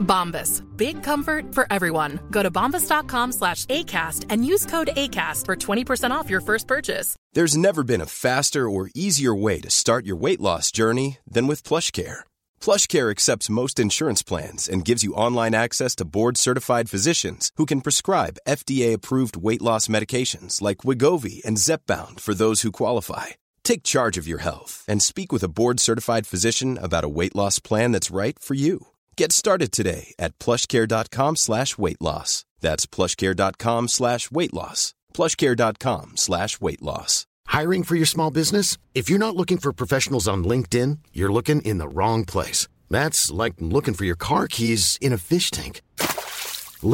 Bombas. Big comfort for everyone. Go to bombas.com slash ACAST and use code ACAST for 20% off your first purchase. There's never been a faster or easier way to start your weight loss journey than with PlushCare. PlushCare accepts most insurance plans and gives you online access to board-certified physicians who can prescribe FDA-approved weight loss medications like Wigovi and Zepbound for those who qualify. Take charge of your health and speak with a board-certified physician about a weight loss plan that's right for you. Get started today at plushcare.com slash weight loss. That's plushcare.com slash weight loss. plushcare.com slash weight loss. Hiring for your small business? If you're not looking for professionals on LinkedIn, you're looking in the wrong place. That's like looking for your car keys in a fish tank.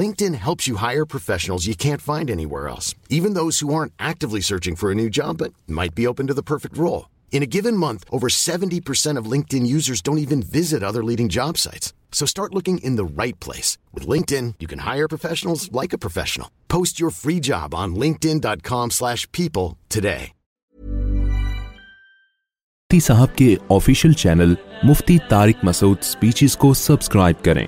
LinkedIn helps you hire professionals you can't find anywhere else, even those who aren't actively searching for a new job but might be open to the perfect role. In a given month, over 70% of LinkedIn users don't even visit other leading job sites. So start looking in the right place. With LinkedIn, you can hire professionals like a professional. Post your free job on linkedin.com/people slash people today. مفتی صاحب کے official channel Mufti Tariq Masood speeches کو subscribe کریں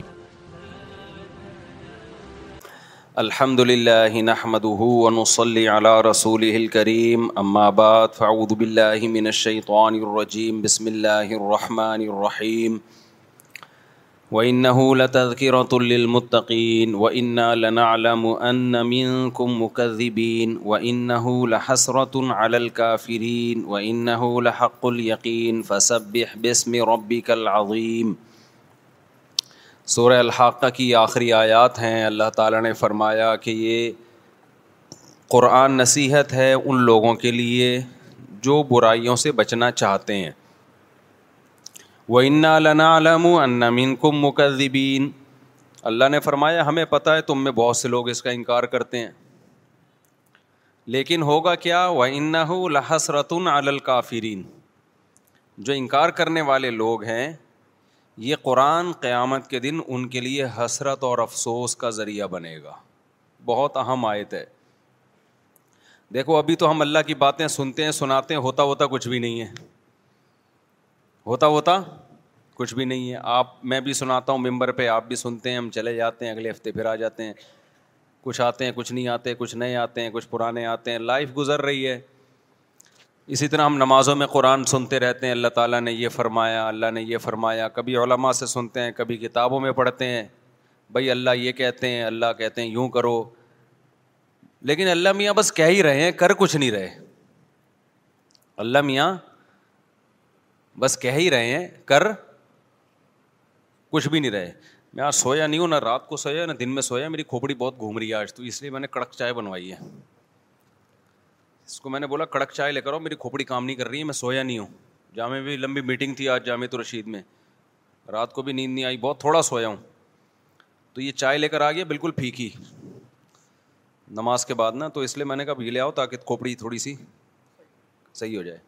الحمد لله نحمده ونصلي على رسوله الكريم أما بعد فأعوذ بالله من الشيطان الرجيم بسم الله الرحمن الرحيم وإنه لتذكرة للمتقين وإنا لنعلم أن منكم مكذبين وإنه لحسرة على الكافرين وإنه لحق اليقين فسبح باسم ربك العظيم۔ سورہ الحاقہ کی آخری آیات ہیں۔ اللہ تعالیٰ نے فرمایا کہ یہ قرآن نصیحت ہے ان لوگوں کے لیے جو برائیوں سے بچنا چاہتے ہیں وہ انا لنا علم انمین کم مکذبین اللہ نے فرمایا، ہمیں پتہ ہے تم میں بہت سے لوگ اس کا انکار کرتے ہیں۔ لیکن ہوگا کیا؟ وہ انّا لحسرتن جو انکار کرنے والے لوگ ہیں، یہ قرآن قیامت کے دن ان ہوتا ہوتا، کچھ بھی نہیں ہے۔ آپ، میں بھی سناتا ہوں، ممبر پہ آپ بھی سنتے ہیں، ہم چلے جاتے ہیں، اگلے ہفتے پھر آ جاتے ہیں۔ کچھ آتے ہیں، کچھ نہیں آتے، کچھ نئے آتے ہیں، کچھ پرانے آتے ہیں۔ لائف گزر رہی ہے۔ اسی طرح ہم نمازوں میں قرآن سنتے رہتے ہیں۔ اللہ تعالیٰ نے یہ فرمایا، اللہ نے یہ فرمایا۔ کبھی علماء سے سنتے ہیں، کبھی کتابوں میں پڑھتے ہیں۔ بھائی، اللہ یہ کہتے ہیں، اللہ کہتے ہیں، یوں کرو۔ لیکن اللہ میاں بس کہہ ہی رہے ہیں، کر کچھ نہیں رہے۔ اللہ میاں بس کہہ ہی رہے ہیں، کر، کچھ بھی نہیں رہے۔ میں آج سویا نہیں ہوں، نہ رات کو سویا، نہ دن میں سویا۔ میری کھوپڑی بہت گھوم رہی ہے آج تو، اس لیے میں نے کڑک چائے بنوائی ہے۔ اس کو میں نے بولا، کڑک چائے لے کر آؤ، میری کھوپڑی کام نہیں کر رہی ہے، میں سویا نہیں ہوں۔ جامع بھی لمبی میٹنگ تھی آج جامع تو رشید میں۔ رات کو بھی نیند نہیں آئی، بہت تھوڑا سویا ہوں۔ تو یہ چائے لے کر آ گیا، بالکل پھیکی۔ نماز کے بعد نا، تو اس لیے میں نے کہا بھی لے آؤ تاکہ کھوپڑی تھوڑی سی صحیح ہو جائے۔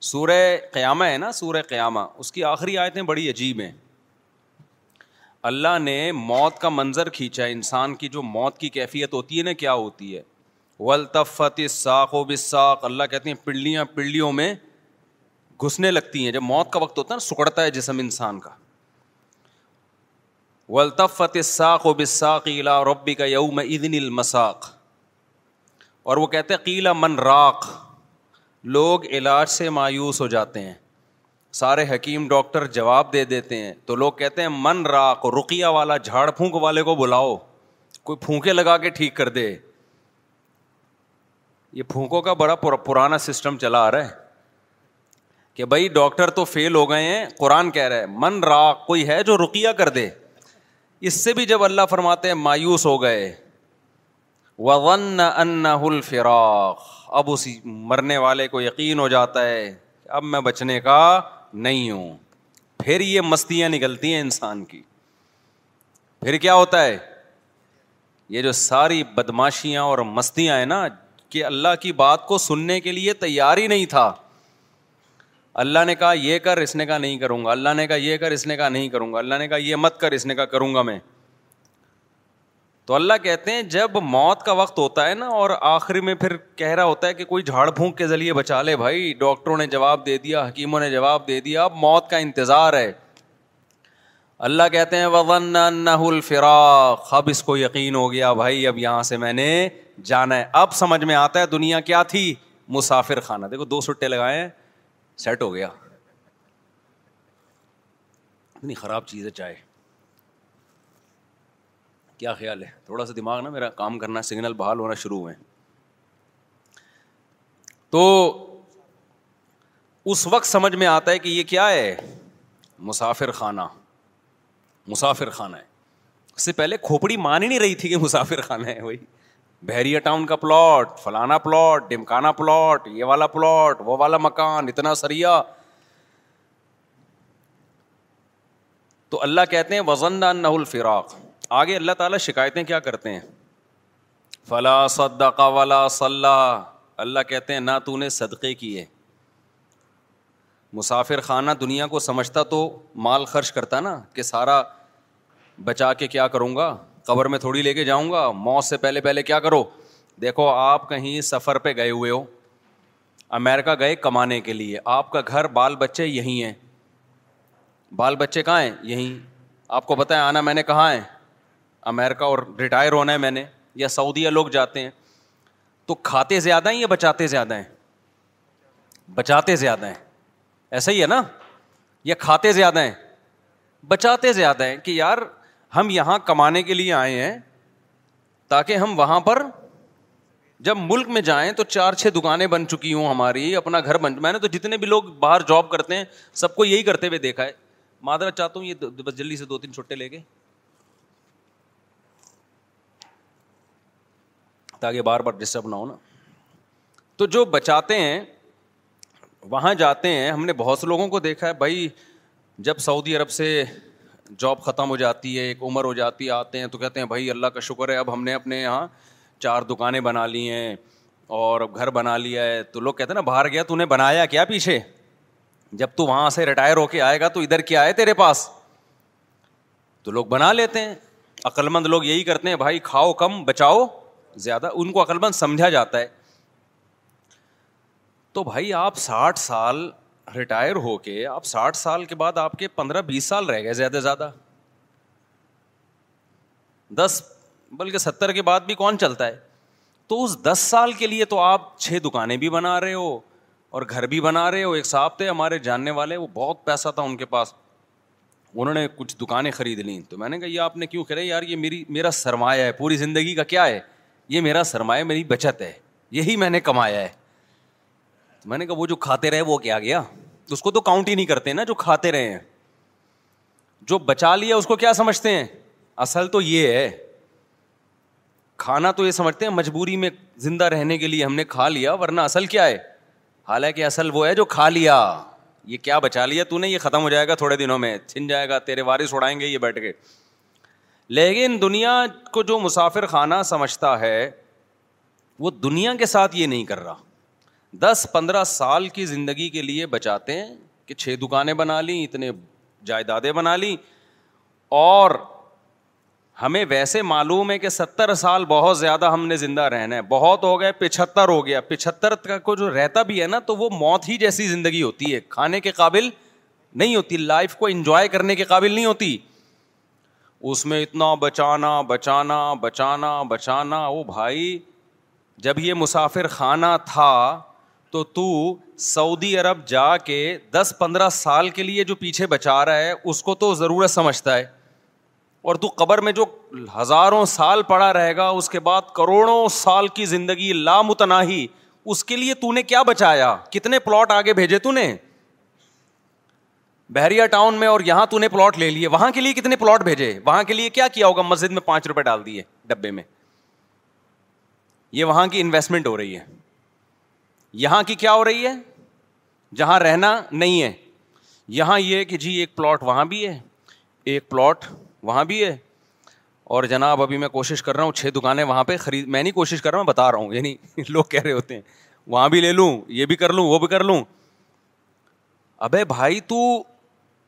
سورہ قیامہ ہے نا، سورہ قیامہ۔ اس کی آخری آیتیں بڑی عجیب ہیں۔ اللہ نے موت کا منظر کھینچا ہے۔ انسان کی جو موت کی کیفیت ہوتی ہے نا، کیا ہوتی ہے؟ ولطفت ساخ و بساخ اللہ کہتے ہیں، پلیاں پڈلیوں میں گھسنے لگتی ہیں۔ جب موت کا وقت ہوتا ہے نا، سکڑتا ہے جسم انسان کا۔ ولطفت ساخ و بساخ الا ربی کا یوم ادن المساق۔ اور وہ کہتے ہیں قیلا من راک لوگ علاج سے مایوس ہو جاتے ہیں۔ سارے حکیم ڈاکٹر جواب دے دیتے ہیں۔ تو لوگ کہتے ہیں، من راق، رقیہ والا جھاڑ پھونک والے کو بلاؤ۔ کوئی پھونکے لگا کے ٹھیک کر دے۔ یہ پھونکوں کا بڑا پرانا سسٹم چلا آ رہا ہے۔ کہ بھائی، ڈاکٹر تو فیل ہو گئے ہیں۔ قرآن کہہ رہے من را کوئی ہے جو رکیا کر دے۔ اس سے بھی جب اللہ فرماتے ہیں، مایوس ہو گئے۔ ون الفراق اب اسی مرنے والے کو یقین ہو جاتا ہے اب میں بچنے کا نہیں ہوں۔ پھر یہ مستیاں نکلتی ہیں انسان کی۔ پھر کیا ہوتا ہے؟ یہ جو ساری بدماشیاں اور مستیاں ہیں نا، کہ اللہ کی بات کو سننے کے لیے تیار ہی نہیں تھا۔ اللہ نے کہا، یہ کر، اس نے کہا، نہیں کروں گا۔ اللہ نے کہا، یہ کر، اس نے کہا، نہیں کروں گا۔ اللہ نے کہا، یہ مت کر، اس نے کہا، کروں گا میں۔ تو اللہ کہتے ہیں جب موت کا وقت ہوتا ہے نا اور آخری میں پھر کہہ رہا ہوتا ہے کہ کوئی جھاڑ پھونک کے ذریعے بچا لے بھائی، ڈاکٹروں نے جواب دے دیا، حکیموں نے جواب دے دیا، اب موت کا انتظار ہے۔ اللہ کہتے ہیں، وَظَنَّ أَنَّهُ اب اس کو یقین ہو گیا، بھائی، اب یہاں سے میں نے جانا ہے۔ اب سمجھ میں آتا ہے دنیا کیا تھی؟ مسافر خانہ۔ دیکھو، دو سٹے لگائے ہیں سیٹ ہو گیا۔ اتنی خراب چیز ہے چائے۔ کیا خیال ہے؟ تھوڑا سا دماغ نا میرا کام کرنا سگنل بحال ہونا شروع ہوئے تو اس وقت سمجھ میں آتا ہے کہ یہ کیا ہے؟ مسافر خانہ۔ مسافر خانہ ہے۔ اس سے پہلے کھوپڑی مان ہی نہیں رہی تھی کہ مسافر خانہ ہے وہی بحریہ ٹاؤن کا پلاٹ، فلانا پلاٹ ڈمکانا پلاٹ، یہ والا پلاٹ، وہ والا مکان، اتنا سریا۔ تو اللہ کہتے ہیں وزن نہ الفراق۔ آگے اللہ تعالیٰ شکایتیں کیا کرتے ہیں؟ فلا صدق ولا صلاح اللہ کہتے ہیں، نہ تو نے صدقے کیے۔ مسافر خانہ دنیا کو سمجھتا تو مال خرچ کرتا نا، کہ سارا بچا کے کیا کروں گا؟ قبر میں تھوڑی لے کے جاؤں گا؟ موت سے پہلے پہلے کیا کرو؟ دیکھو، آپ کہیں سفر پہ گئے ہوئے ہو۔ امیرکا گئے کمانے کے لیے۔ آپ کا گھر، بال بچے یہیں ہیں۔ بال بچے کہاں ہیں؟ یہیں۔ آپ کو بتائیں آنا میں نے کہاں ہے؟ امیرکا اور ریٹائر ہونا ہے میں نے، یا سعودیہ لوگ جاتے ہیں، تو کھاتے زیادہ ہیں یا بچاتے زیادہ ہیں؟ بچاتے زیادہ ہیں۔ ایسا ہی ہے نا؟ یا کھاتے زیادہ ہیں، بچاتے زیادہ ہیں کہ یار ہم یہاں کمانے کے لیے آئے ہیں تاکہ ہم وہاں پر جب ملک میں جائیں تو چار چھ دکانیں بن چکی ہوں ہماری، اپنا گھر بن، میں نے تو جتنے بھی لوگ باہر جاب کرتے ہیں، سب کو یہی کرتے ہوئے دیکھا ہے۔ مادرا چاہتا ہوں یہ بس جلدی سے دو تین چھٹے لے کے۔ تاکہ بار بار ڈسٹرب نہ ہو نا۔ تو جو بچاتے ہیں، وہاں جاتے ہیں، ہم نے بہت سے لوگوں کو دیکھا ہے، بھائی، جب سعودی عرب سے جاب ختم ہو جاتی ہے، ایک عمر ہو جاتی ہے، آتے ہیں تو کہتے ہیں، بھائی، اللہ کا شکر ہے، اب ہم نے اپنے یہاں چار دکانیں بنا لی ہیں اور گھر بنا لیا ہے۔ تو لوگ کہتے ہیں نا، باہر گیا تو نے بنایا کیا پیچھے؟ جب تو وہاں سے ریٹائر ہو کے آئے گا تو ادھر کیا ہے تیرے پاس؟ تو لوگ بنا لیتے ہیں۔ عقلمند لوگ یہی کرتے ہیں، بھائی، کھاؤ کم، بچاؤ۔ زیادہ، ان کو عقلمند سمجھا جاتا ہے۔ تو بھائی، آپ ساٹھ سال ریٹائر ہو کے، آپ ساٹھ سال کے بعد آپ کے پندرہ بیس سال رہ گئے زیادہ سے زیادہ۔ دس، بلکہ ستر کے بعد بھی کون چلتا ہے؟ تو اس دس سال کے لیے تو آپ چھ دکانیں بھی بنا رہے ہو اور گھر بھی بنا رہے ہو۔ ایک صاحب تھے ہمارے جاننے والے، وہ بہت پیسہ تھا ان کے پاس۔ انہوں نے کچھ دکانیں خرید لیں۔ تو میں نے کہا، یہ آپ نے کیوں کرے یار، یہ میری، میرا سرمایہ ہے، پوری زندگی کا کیا ہے؟ یہ میرا سرمایہ میری بچت ہے، یہی میں نے کمایا ہے۔ میں نے کہا وہ جو کھاتے رہے وہ کیا گیا؟ اس کو تو کاؤنٹ ہی نہیں کرتے نا جو کھاتے رہے ہیں۔ جو بچا لیا اس کو کیا سمجھتے ہیں؟ اصل تو یہ ہے۔ کھانا تو یہ سمجھتے ہیں مجبوری میں زندہ رہنے کے لیے ہم نے کھا لیا، ورنہ اصل کیا ہے؟ حالانکہ اصل وہ ہے جو کھا لیا۔ یہ کیا بچا لیا تو نے یہ ختم ہو جائے گا تھوڑے دنوں میں، چھن جائے گا، تیرے وارث اڑائیں گے یہ بیٹھ کے۔ لیکن دنیا کو جو مسافر خانہ سمجھتا ہے، وہ دنیا کے ساتھ یہ نہیں کر رہا۔ دس پندرہ سال کی زندگی کے لیے بچاتے ہیں کہ چھ دکانیں بنا لیں، اتنے جائیدادیں بنا لیں۔ اور ہمیں ویسے معلوم ہے کہ ستر سال بہت زیادہ ہم نے زندہ رہنا ہے۔ بہت ہو گئے پچہتر ہو گیا۔ پچہتر کا کو جو رہتا بھی ہے نا، تو وہ موت ہی جیسی زندگی ہوتی ہے۔ کھانے کے قابل نہیں ہوتی، لائف کو انجوائے کرنے کے قابل نہیں ہوتی۔ اس میں اتنا بچانا بچانا بچانا بچانا۔ او بھائی، جب یہ مسافر خانہ تھا تو تو سعودی عرب جا کے دس پندرہ سال کے لیے جو پیچھے بچا رہا ہے، اس کو تو ضرورت سمجھتا ہے۔ اور تو قبر میں جو ہزاروں سال پڑا رہے گا، اس کے بعد کروڑوں سال کی زندگی لامتناہی، اس کے لیے تو نے کیا بچایا؟ کتنے پلاٹ آگے بھیجے تو نے؟ بحریہ ٹاؤن میں اور یہاں تو نے پلاٹ لے لیے۔ وہاں کے لیے کتنے پلاٹ بھیجے؟ وہاں کے لیے کیا کیا ہوگا؟ مسجد میں پانچ روپے ڈال دیے ڈبے میں۔ یہ وہاں کی انویسٹمنٹ ہو رہی ہے۔ یہاں کی کیا ہو رہی ہے؟ جہاں رہنا نہیں ہے۔ یہاں یہ کہ جی ایک پلاٹ وہاں بھی ہے، ایک پلاٹ وہاں بھی ہے۔ اور جناب، ابھی میں کوشش کر رہا ہوں، چھ دکانیں وہاں پہ خرید، میں نہیں کوشش کر رہا ہوں بتا رہا ہوں۔ یعنی لوگ کہہ رہے ہوتے ہیں، وہاں بھی لے لوں، یہ بھی کر لوں، وہ بھی کر لوں۔ ابے بھائی، تو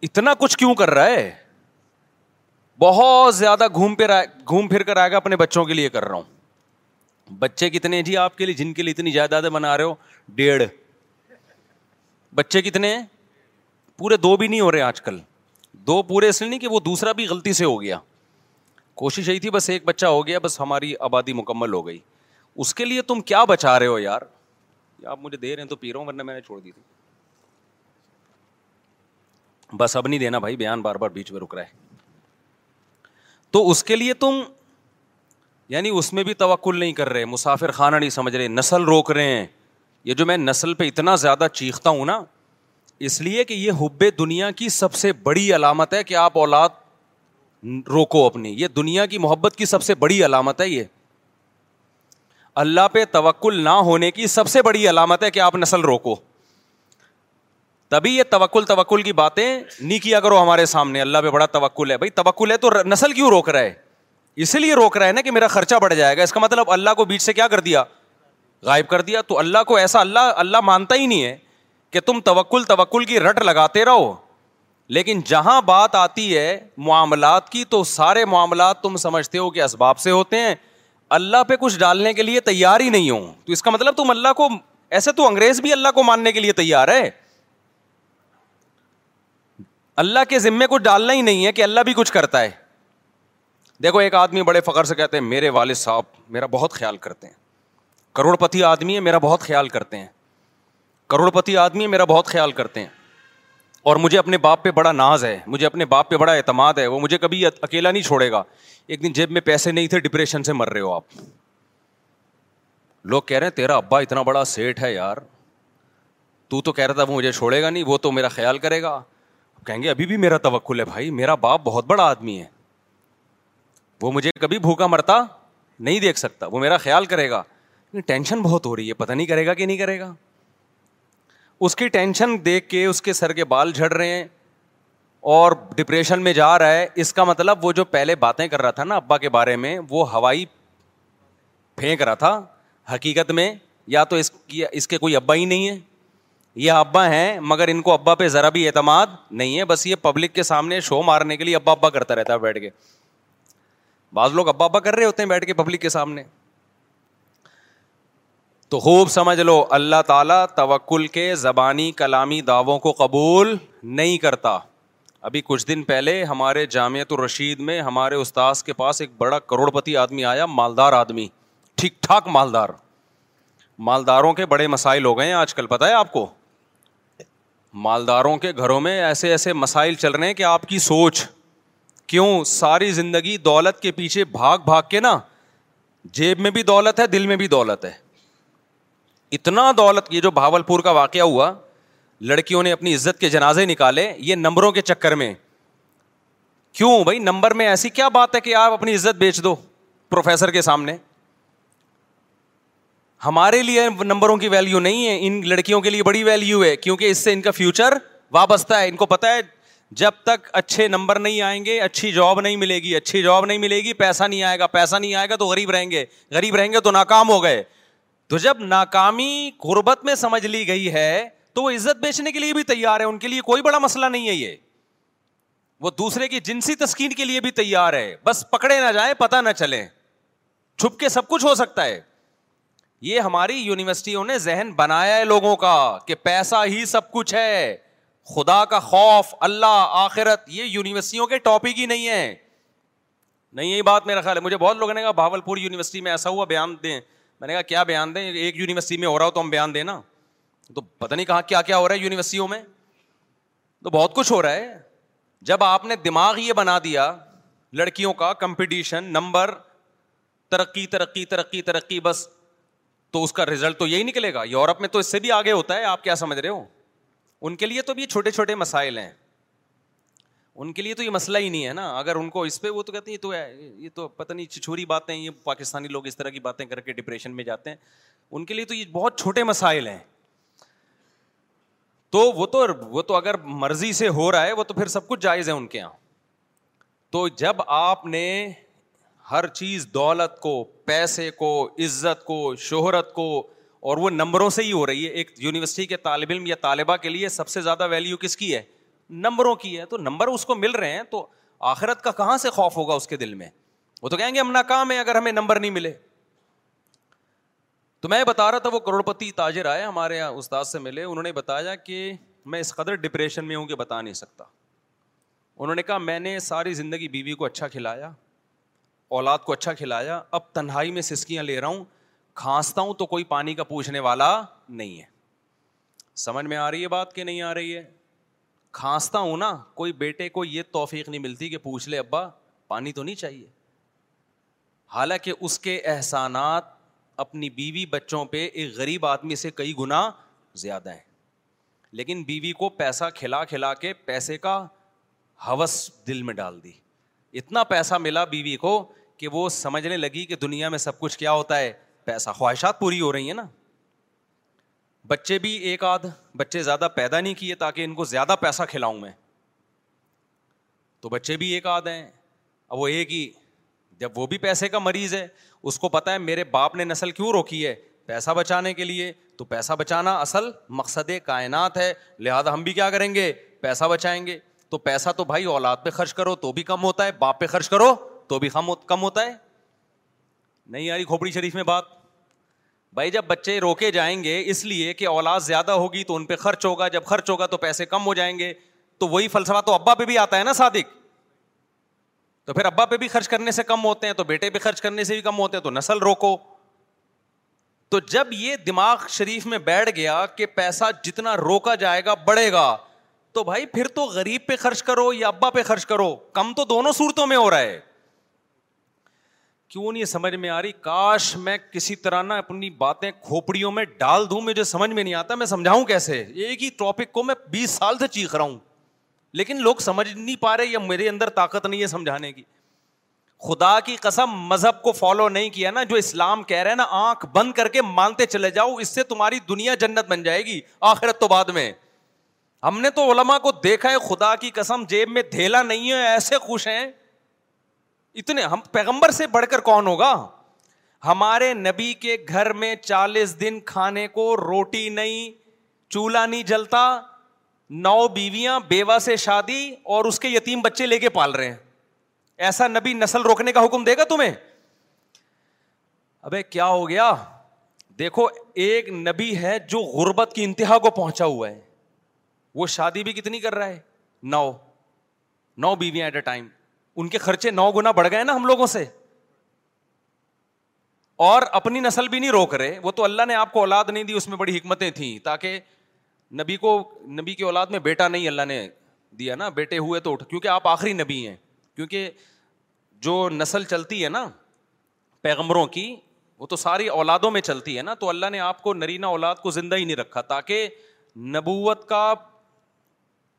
اتنا کچھ کیوں کر رہا ہے؟ بہت زیادہ گھوم پھر گھوم پھر کر آئے گا اپنے بچوں کے لیے کر رہا ہوں۔ بچے کتنے جی آپ کے لیے؟ جن کے لیے اتنی جائیداد بنا رہے ہو؟ ڈیڑھ۔ بچے کتنے ہیں؟ پورے دو بھی نہیں ہو رہے آج کل۔ دو پورے اس لیے نہیں کہ وہ دوسرا بھی غلطی سے ہو گیا۔ کوشش یہی تھی، بس ایک بچہ ہو گیا، بس ہماری آبادی مکمل ہو گئی۔ اس کے لیے تم کیا بچا رہے ہو یار؟ آپ مجھے دے رہے ہیں تو پی رہا ہوں، ورنہ میں نے چھوڑ دی تھی۔ بس اب نہیں دینا بھائی، بیان بار بار بیچ میں رک رہا ہے۔ تو اس کے لیے تم یعنی اس میں بھی توکل نہیں کر رہے، مسافر خانہ نہیں سمجھ رہے، نسل روک رہے ہیں۔ یہ جو میں نسل پہ اتنا زیادہ چیختا ہوں نا، اس لیے کہ یہ حب دنیا کی سب سے بڑی علامت ہے کہ آپ اولاد روکو اپنی۔ یہ دنیا کی محبت کی سب سے بڑی علامت ہے یہ۔ اللہ پہ توکل نہ ہونے کی سب سے بڑی علامت ہے کہ آپ نسل روکو۔ تبھی یہ توکل توکل کی باتیں نہیں کیا کرو ہمارے سامنے، اللہ پہ بڑا توکل ہے۔ بھائی، توکل ہے تو نسل کیوں روک رہا ہے؟ اسی لیے روک رہا ہے نا کہ میرا خرچہ بڑھ جائے گا۔ اس کا مطلب اللہ کو بیچ سے کیا کر دیا؟ غائب کر دیا۔ تو اللہ کو ایسا اللہ اللہ مانتا ہی نہیں ہے کہ تم توکل توکل کی رٹ لگاتے رہو۔ لیکن جہاں بات آتی ہے معاملات کی، تو سارے معاملات تم سمجھتے ہو کہ اسباب سے ہوتے ہیں۔ اللہ پہ کچھ ڈالنے کے لیے تیار ہی نہیں ہوں۔ تو اس کا مطلب تم اللہ کو، ایسے تو انگریز بھی اللہ کو ماننے کے لیے تیار ہے۔ اللہ کے ذمے کچھ ڈالنا ہی نہیں ہے کہ اللہ بھی کچھ کرتا ہے۔ دیکھو، ایک آدمی بڑے فخر سے کہتے ہیں، میرے والد صاحب میرا بہت خیال کرتے ہیں۔ کروڑ پتی آدمی ہے، میرا بہت خیال کرتے ہیں۔ کروڑ پتی آدمی ہے، میرا بہت خیال کرتے ہیں۔ اور مجھے اپنے باپ پہ بڑا ناز ہے، مجھے اپنے باپ پہ بڑا اعتماد ہے، وہ مجھے کبھی اکیلا نہیں چھوڑے گا۔ ایک دن جیب میں پیسے نہیں تھے، ڈپریشن سے مر رہے ہو آپ۔ لوگ کہہ رہے ہیں، تیرا ابا اتنا بڑا سیٹ ہے یار۔ تو تو کہہ رہا تھا وہ مجھے چھوڑے گا نہیں، وہ تو میرا خیال کرے گا۔ کہیں گے، ابھی بھی میرا توکل ہے بھائی، میرا باپ بہت بڑا آدمی ہے۔ وہ مجھے کبھی بھوکا مرتا نہیں دیکھ سکتا، وہ میرا خیال کرے گا۔ ٹینشن بہت ہو رہی ہے، پتہ نہیں کرے گا کہ نہیں کرے گا۔ اس کی ٹینشن دیکھ کے، اس کے سر کے بال جھڑ رہے ہیں اور ڈپریشن میں جا رہا ہے۔ اس کا مطلب وہ جو پہلے باتیں کر رہا تھا نا ابا کے بارے میں، وہ ہوائی پھینک رہا تھا حقیقت میں، یا تو اس کی، اس کے کوئی ابا ہی نہیں ہے۔ یہ ابا ہیں، مگر ان کو ابا پہ ذرا بھی اعتماد نہیں ہے، بس یہ پبلک کے سامنے شو مارنے کے لیے ابا ابا کرتا رہتا ہے بیٹھ کے۔ بعض لوگ ابا ابا کر رہے ہوتے ہیں بیٹھ کے پبلک کے سامنے۔ تو خوب سمجھ لو، اللہ تعالیٰ توکل کے زبانی کلامی دعووں کو قبول نہیں کرتا۔ ابھی کچھ دن پہلے ہمارے جامعت الرشید میں ہمارے استاذ کے پاس ایک بڑا کروڑ پتی آدمی آیا، مالدار آدمی، ٹھیک ٹھاک مالدار۔ مالداروں کے بڑے مسائل ہو گئے ہیں آج کل، پتہ ہے آپ کو؟ مالداروں کے گھروں میں ایسے ایسے مسائل چل رہے ہیں کہ آپ کی سوچ، کیوں ساری زندگی دولت کے پیچھے بھاگ بھاگ کے نا، جیب میں بھی دولت ہے، دل میں بھی دولت ہے۔ اتنا دولت، یہ جو بھاول پور کا واقعہ ہوا، لڑکیوں نے اپنی عزت کے جنازے نکالے، یہ نمبروں کے چکر میں۔ کیوں بھائی؟ نمبر میں ایسی کیا بات ہے کہ آپ اپنی عزت بیچ دو، پروفیسر کے سامنے۔ ہمارے لیے نمبروں کی ویلو نہیں ہے، ان لڑکیوں کے لیے بڑی ویلو ہے، کیونکہ اس سے ان کا فیوچر وابستہ ہے۔ ان کو پتا ہے، جب تک اچھے نمبر نہیں آئیں گے، اچھی جاب نہیں ملے گی۔ اچھی جاب نہیں ملے گی، پیسہ نہیں آئے گا۔ پیسہ نہیں آئے گا تو غریب رہیں گے۔ غریب رہیں گے تو ناکام ہو گئے۔ تو جب ناکامی غربت میں سمجھ لی گئی ہے، تو وہ عزت بیچنے کے لیے بھی تیار ہے۔ ان کے لیے کوئی بڑا مسئلہ نہیں ہے یہ۔ وہ دوسرے کی جنسی تسکین کے لیے بھی تیار ہے۔ بس پکڑے نہ جائیں، پتہ نہ چلے چھپ کے سب کچھ ہو سکتا ہے۔ یہ ہماری یونیورسٹیوں نے ذہن بنایا ہے لوگوں کا کہ پیسہ ہی سب کچھ ہے۔ خدا کا خوف، اللہ، آخرت، یہ یونیورسٹیوں کے ٹاپک ہی نہیں ہے نہیں، یہی بات میرا خیال ہے۔ مجھے بہت لوگوں نے کہا بھاول پور یونیورسٹی میں ایسا ہوا، بیان دیں۔ میں نے کہا، کیا بیان دیں؟ ایک یونیورسٹی میں ہو رہا ہو تو ہم بیان دیں نا۔ تو پتہ نہیں کہا کیا کیا ہو رہا ہے یونیورسٹیوں میں۔ تو بہت کچھ ہو رہا ہے۔ جب آپ نے دماغ یہ بنا دیا لڑکیوں کا، کمپٹیشن، نمبر، ترقی ترقی ترقی ترقی، بس تو اس کا ریزلٹ تو یہی نکلے گا۔ یورپ میں تو اس سے بھی آگے ہوتا ہے، آپ کیا سمجھ رہے ہو؟ ان کے لیے تو بھی چھوٹے چھوٹے مسائل ہیں۔ ان کے لیے تو یہ مسئلہ ہی نہیں ہے نا۔ اگر ان کو اس پہ وہ تو کہتے ہیں، یہ تو یہ تو پتہ نہیں چھوری باتیں یہ پاکستانی لوگ اس طرح کی باتیں کر کے ڈپریشن میں جاتے ہیں۔ ان کے لیے تو یہ بہت چھوٹے مسائل ہیں۔ تو وہ تو وہ تو اگر مرضی سے ہو رہا ہے، وہ تو پھر سب کچھ جائز ہے ان کے یہاں۔ تو جب آپ نے ہر چیز دولت کو، پیسے کو، عزت کو، شہرت کو، اور وہ نمبروں سے ہی ہو رہی ہے۔ ایک یونیورسٹی کے طالب علم یا طالبہ کے لیے سب سے زیادہ ویلیو کس کی ہے؟ نمبروں کی ہے۔ تو نمبر اس کو مل رہے ہیں تو آخرت کا کہاں سے خوف ہوگا اس کے دل میں؟ وہ تو کہیں گے ہم ناکام ہیں اگر ہمیں نمبر نہیں ملے۔ تو میں بتا رہا تھا، وہ کروڑ پتی تاجر آئے ہمارے یہاں استاد سے ملے۔ انہوں نے بتایا کہ میں اس قدر ڈپریشن میں ہوں کہ بتا نہیں سکتا۔ انہوں نے کہا، میں نے ساری زندگی بیوی کو اچھا کھلایا۔ اولاد کو اچھا کھلایا، اب تنہائی میں سسکیاں لے رہا ہوں، کھانستا ہوں تو کوئی پانی کا پوچھنے والا نہیں ہے۔ سمجھ میں آ رہی ہے بات کہ نہیں آ رہی ہے؟ کھانستا ہوں نا، کوئی بیٹے کو یہ توفیق نہیں ملتی کہ پوچھ لے، ابا، پانی تو نہیں چاہیے۔ حالانکہ اس کے احسانات اپنی بیوی بچوں پہ ایک غریب آدمی سے کئی گنا زیادہ ہیں۔ لیکن بیوی کو پیسہ کھلا کھلا کے پیسے کا ہوس دل میں ڈال دی۔ اتنا پیسہ ملا بیوی کو کہ وہ سمجھنے لگی کہ دنیا میں سب کچھ کیا ہوتا ہے؟ پیسہ، خواہشات پوری ہو رہی ہیں نا۔ بچے بھی ایک آدھ بچے زیادہ پیدا نہیں کیے تاکہ ان کو زیادہ پیسہ کھلاؤں میں۔ تو بچے بھی ایک آدھ ہیں۔ اب وہ ایک ہی، جب وہ بھی پیسے کا مریض ہے، اس کو پتا ہے میرے باپ نے نسل کیوں روکی ہے؟ پیسہ بچانے کے لیے۔ تو پیسہ بچانا اصل مقصد کائنات ہے۔ لہٰذا ہم بھی کیا کریں گے؟ پیسہ بچائیں گے۔ تو پیسہ تو بھائی اولاد پہ خرچ کرو تو بھی کم ہوتا ہے، باپ پہ خرچ کرو تو بھی کم ہوتا ہے؟ نہیں یاری، کھوپڑی شریف میں بات۔ بھائی، جب بچے روکے جائیں گے، اس لیے کہ اولاد زیادہ ہوگی تو ان پہ خرچ ہوگا، جب خرچ ہوگا تو پیسے کم ہو جائیں گے۔ تو وہی فلسفہ تو ابا پہ بھی آتا ہے نا صادق۔ تو پھر ابا پہ بھی خرچ کرنے سے کم ہوتے ہیں، تو بیٹے پہ خرچ کرنے سے بھی کم ہوتے ہیں، تو نسل روکو۔ تو جب یہ دماغ شریف میں بیٹھ گیا کہ پیسہ جتنا روکا جائے گا، بڑھے گا، تو بھائی پھر تو غریب پہ خرچ کرو یا ابا پہ خرچ کرو۔ کم تو دونوں صورتوں میں ہو رہا ہے۔ کیوں نہیں سمجھ میں آ رہی؟ کاش میں کسی طرح نا اپنی باتیں کھوپڑیوں میں ڈال دوں، مجھے سمجھ میں نہیں آتا، میں سمجھاؤں کیسے؟ ایک ہی ٹاپک کو میں بیس سال سے چیخ رہا ہوں۔ لیکن لوگ سمجھ نہیں پا رہے یا میرے اندر طاقت نہیں ہے سمجھانے کی۔ خدا کی قسم، مذہب کو فالو نہیں کیا نا، جو اسلام کہہ رہے ہیں نا، آنکھ بند کر کے مانتے چلے جاؤ، اس سے تمہاری دنیا جنت بن جائے گی، آخرت تو بعد میں۔ ہم نے تو علما کو دیکھا ہے، خدا کی قسم، جیب میں دھیلا نہیں ہے، ایسے خوش ہیں۔ اتنے، ہم پیغمبر سے بڑھ کر کون ہوگا؟ ہمارے نبی کے گھر میں چالیس دن کھانے کو روٹی نہیں، چولہا نہیں جلتا، نو بیویاں بیوہ سے شادی اور اس کے یتیم بچے لے کے پال رہے ہیں۔ ایسا نبی نسل روکنے کا حکم دے گا تمہیں؟ ابے کیا ہو گیا؟ دیکھو، ایک نبی ہے جو غربت کی انتہا کو پہنچا ہوا ہے۔ وہ شادی بھی کتنی کر رہا ہے؟ نو نو بیویاں ایٹ اے ٹائم۔ ان کے خرچے نو گنا بڑھ گئے نا ہم لوگوں سے۔ اور اپنی نسل بھی نہیں روک رہے۔ وہ تو اللہ نے آپ کو اولاد نہیں دی، اس میں بڑی حکمتیں تھیں۔ تاکہ نبی کو، نبی کی اولاد میں بیٹا نہیں اللہ نے دیا نا، بیٹے ہوئے تو اٹھ۔ کیونکہ آپ آخری نبی ہیں۔ کیونکہ جو نسل چلتی ہے نا پیغمبروں کی، وہ تو ساری اولادوں میں چلتی ہے نا۔ تو اللہ نے آپ کو نرینا اولاد کو زندہ ہی نہیں رکھا، تاکہ نبوت کا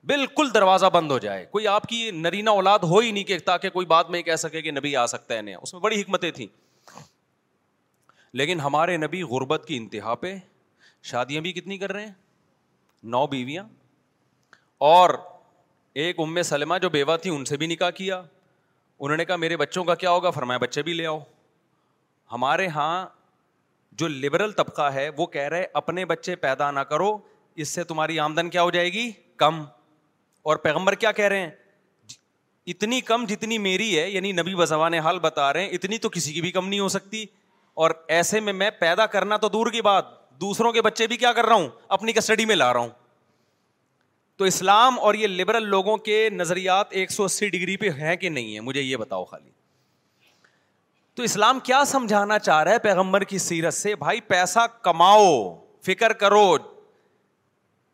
بالکل دروازہ بند ہو جائے۔ کوئی آپ کی نرینا اولاد ہو ہی نہیں کہ تاکہ کوئی بات میں کہہ سکے کہ نبی آ سکتا ہے نہیں اس میں بڑی حکمتیں تھیں۔ لیکن ہمارے نبی غربت کی انتہا پہ شادیاں بھی کتنی کر رہے ہیں؟ نو بیویاں۔ اور ایک ام سلمہ جو بیوہ تھی، ان سے بھی نکاح کیا۔ انہوں نے کہا، میرے بچوں کا کیا ہوگا؟ فرمایا، بچے بھی لے آؤ۔ ہمارے یہاں جو لبرل طبقہ ہے، وہ کہہ رہے اپنے بچے پیدا نہ کرو، اس سے تمہاری آمدن کیا ہو جائے گی؟ کم۔ اور پیغمبر کیا کہہ رہے ہیں؟ اتنی کم جتنی میری ہے یعنی نبی بزوان حال بتا رہے ہیں، اتنی تو کسی کی بھی کم نہیں ہو سکتی۔ اور ایسے میں میں پیدا کرنا تو دور کی بات، دوسروں کے بچے بھی کیا کر رہا ہوں؟ اپنی کسٹڈی میں لا رہا ہوں۔ تو اسلام اور یہ لبرل لوگوں کے نظریات ایک سو اسی ڈگری پہ ہیں کہ نہیں ہے مجھے یہ بتاؤ خالی۔ تو اسلام کیا سمجھانا چاہ رہا ہے پیغمبر کی سیرت سے؟ بھائی پیسہ کماؤ، فکر کرو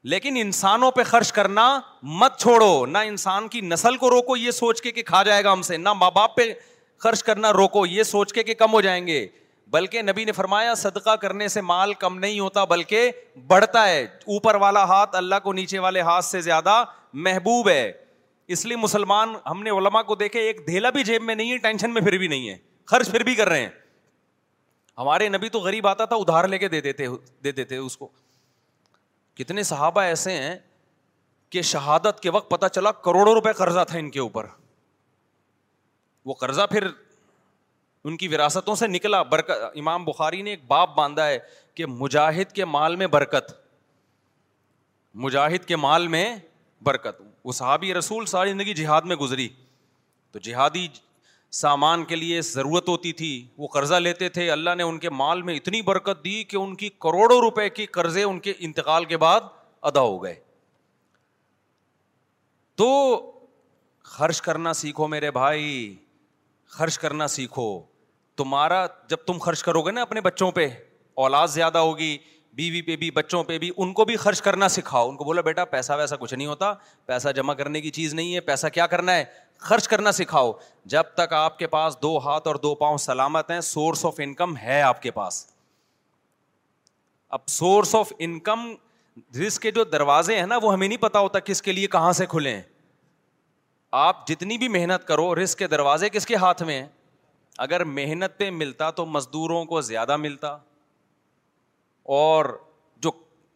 لیکن انسانوں پہ خرچ کرنا مت چھوڑو، نہ انسان کی نسل کو روکو یہ سوچ کے کہ کھا جائے گا ہم سے، نہ ماں باپ پہ خرچ کرنا روکو یہ سوچ کے کہ کم ہو جائیں گے۔ بلکہ نبی نے فرمایا، صدقہ کرنے سے مال کم نہیں ہوتا، بلکہ بڑھتا ہے۔ اوپر والا ہاتھ اللہ کو، نیچے والے ہاتھ سے زیادہ محبوب ہے۔ اس لیے مسلمان، ہم نے علما کو دیکھے، ایک دھیلا بھی جیب میں نہیں ہے، ٹینشن میں پھر بھی نہیں ہے۔ خرچ پھر بھی کر رہے ہیں۔ ہمارے نبی تو غریب آتا تھا، ادھار لے کے دے دیتے دے دیتے اس کو۔ کتنے صحابہ ایسے ہیں کہ شہادت کے وقت پتا چلا کروڑوں روپے قرضہ تھا ان کے اوپر۔ وہ قرضہ پھر ان کی وراثتوں سے نکلا۔ برکت، امام بخاری نے ایک باپ باندھا ہے کہ مجاہد کے مال میں برکت۔ مجاہد کے مال میں برکت۔ وہ صحابی رسول ساری زندگی جہاد میں گزری۔ تو جہادی سامان کے لیے ضرورت ہوتی تھی، وہ قرضہ لیتے تھے۔ اللہ نے ان کے مال میں اتنی برکت دی کہ ان کی کروڑوں روپے کی قرضے ان کے انتقال کے بعد ادا ہو گئے۔ تو خرچ کرنا سیکھو میرے بھائی، خرچ کرنا سیکھو۔ تمہارا، جب تم خرچ کرو گے نا اپنے بچوں پہ، اولاد زیادہ ہوگی بیوی پہ بھی، بچوں پہ بھی، ان کو بھی خرچ کرنا سکھاؤ۔ ان کو بولا، بیٹا، پیسہ ویسا کچھ نہیں ہوتا۔ پیسہ جمع کرنے کی چیز نہیں ہے۔ پیسہ کیا کرنا ہے؟ خرچ کرنا سکھاؤ۔ جب تک آپ کے پاس دو ہاتھ اور دو پاؤں سلامت ہیں سورس آف انکم ہے آپ کے پاس۔ اب سورس آف انکم رسک کے جو دروازے ہیں نا، وہ ہمیں نہیں پتا ہوتا کس کے لیے کہاں سے کھلے ہیں۔ آپ جتنی بھی محنت کرو رسک کے دروازے کس کے ہاتھ میں ہیں؟ اگر محنت پہ ملتا تو مزدوروں کو زیادہ ملتا۔ اور جو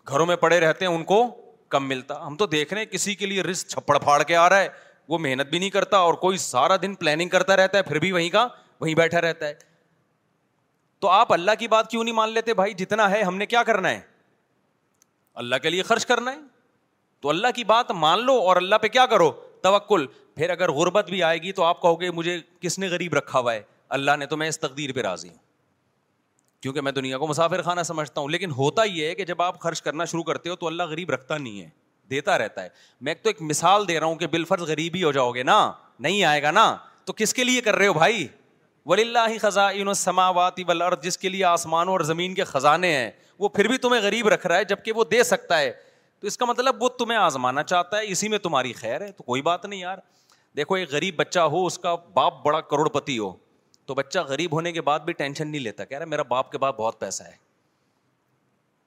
گھروں میں پڑے رہتے ہیں، ان کو کم ملتا۔ ہم تو دیکھ رہے ہیں، کسی کے لیے رسک چھپڑ پھاڑ کے آ رہا ہے، وہ محنت بھی نہیں کرتا اور کوئی سارا دن پلاننگ کرتا رہتا ہے، پھر بھی وہیں کا، وہیں بیٹھا رہتا ہے۔ تو آپ اللہ کی بات کیوں نہیں مان لیتے؟ بھائی، جتنا ہے، ہم نے کیا کرنا ہے؟ اللہ کے لیے خرچ کرنا ہے۔ تو اللہ کی بات مان لو اور اللہ پہ کیا کرو؟ توکل۔ پھر اگر غربت بھی آئے گی تو آپ کہو گے، مجھے کس نے غریب رکھا ہوا ہے؟ اللہ نے تو میں اس تقدیر پہ راضی ہوں۔ کیونکہ میں دنیا کو مسافر خانہ سمجھتا ہوں، لیکن ہوتا یہ ہے کہ جب آپ خرچ کرنا شروع کرتے ہو تو اللہ غریب رکھتا نہیں ہے، دیتا رہتا ہے۔ میں تو ایک مثال دے رہا ہوں کہ بالفرض غریب ہی ہو جاؤ گے نا، نہیں آئے گا نا۔ تو کس کے لیے کر رہے ہو بھائی؟ ولی اللہ خزاں سماواتی ولر جس کے لیے آسمانوں اور زمین کے خزانے ہیں۔ وہ پھر بھی تمہیں غریب رکھ رہا ہے، جبکہ وہ دے سکتا ہے۔ تو اس کا مطلب وہ تمہیں آزمانا چاہتا ہے، اسی میں تمہاری خیر ہے۔ تو کوئی بات نہیں یار۔ دیکھو، ایک غریب بچہ ہو، اس کا باپ بڑا کروڑ پتی ہو۔ تو بچہ غریب ہونے کے بعد بھی ٹینشن نہیں لیتا، کہہ رہا میرا باپ کے بعد بہت پیسہ ہے۔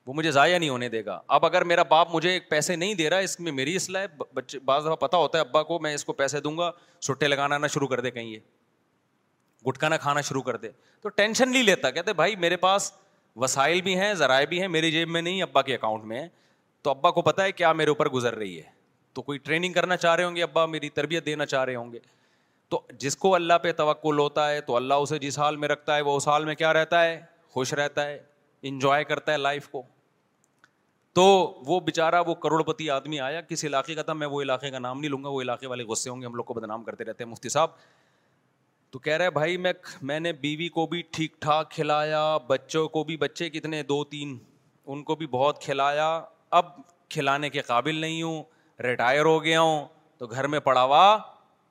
وہ مجھے ضائع نہیں ہونے دے گا۔ اب اگر میرا باپ مجھے ایک پیسے نہیں دے رہا، اس میں میری اصلاح ہے۔ بچے بعض دفعہ پتا ہوتا ہے، ابا کو میں اس کو پیسے دوں گا چھٹے لگانا نہ شروع کر دے کہیں یہ۔ گٹکا نہ کھانا شروع کر دے۔ تو ٹینشن نہیں لیتا، کہتے بھائی میرے پاس وسائل بھی ہیں، ذرائع بھی ہیں، میری جیب میں نہیں، ابا کے اکاؤنٹ میں ہے تو ابا کو پتا ہے کیا میرے اوپر گزر رہی ہے۔ تو کوئی ٹریننگ کرنا چاہ رہے ہوں گے، ابا میری تربیت دینا چاہ رہے ہوں گے۔ تو جس کو اللہ پہ توقل ہوتا ہے، تو اللہ اسے جس حال میں رکھتا ہے، وہ اس حال میں کیا رہتا ہے؟ خوش رہتا ہے انجوائے کرتا ہے لائف کو۔ تو وہ بےچارا وہ کروڑ پتی آدمی آیا کس علاقے کا تھا، میں وہ علاقے کا نام نہیں لوں گا، وہ علاقے والے غصے ہوں گے، ہم لوگ کو بدنام کرتے رہتے ہیں، مفتی صاحب۔ تو کہہ رہے بھائی، میں میں نے بیوی کو بھی ٹھیک ٹھاک کھلایا، بچوں کو بھی، بچے کتنے؟ دو، تین۔ ان کو بھی بہت کھلایا۔ اب کھلانے کے قابل نہیں ہوں ریٹائر ہو گیا ہوں، تو گھر میں پڑا ہوا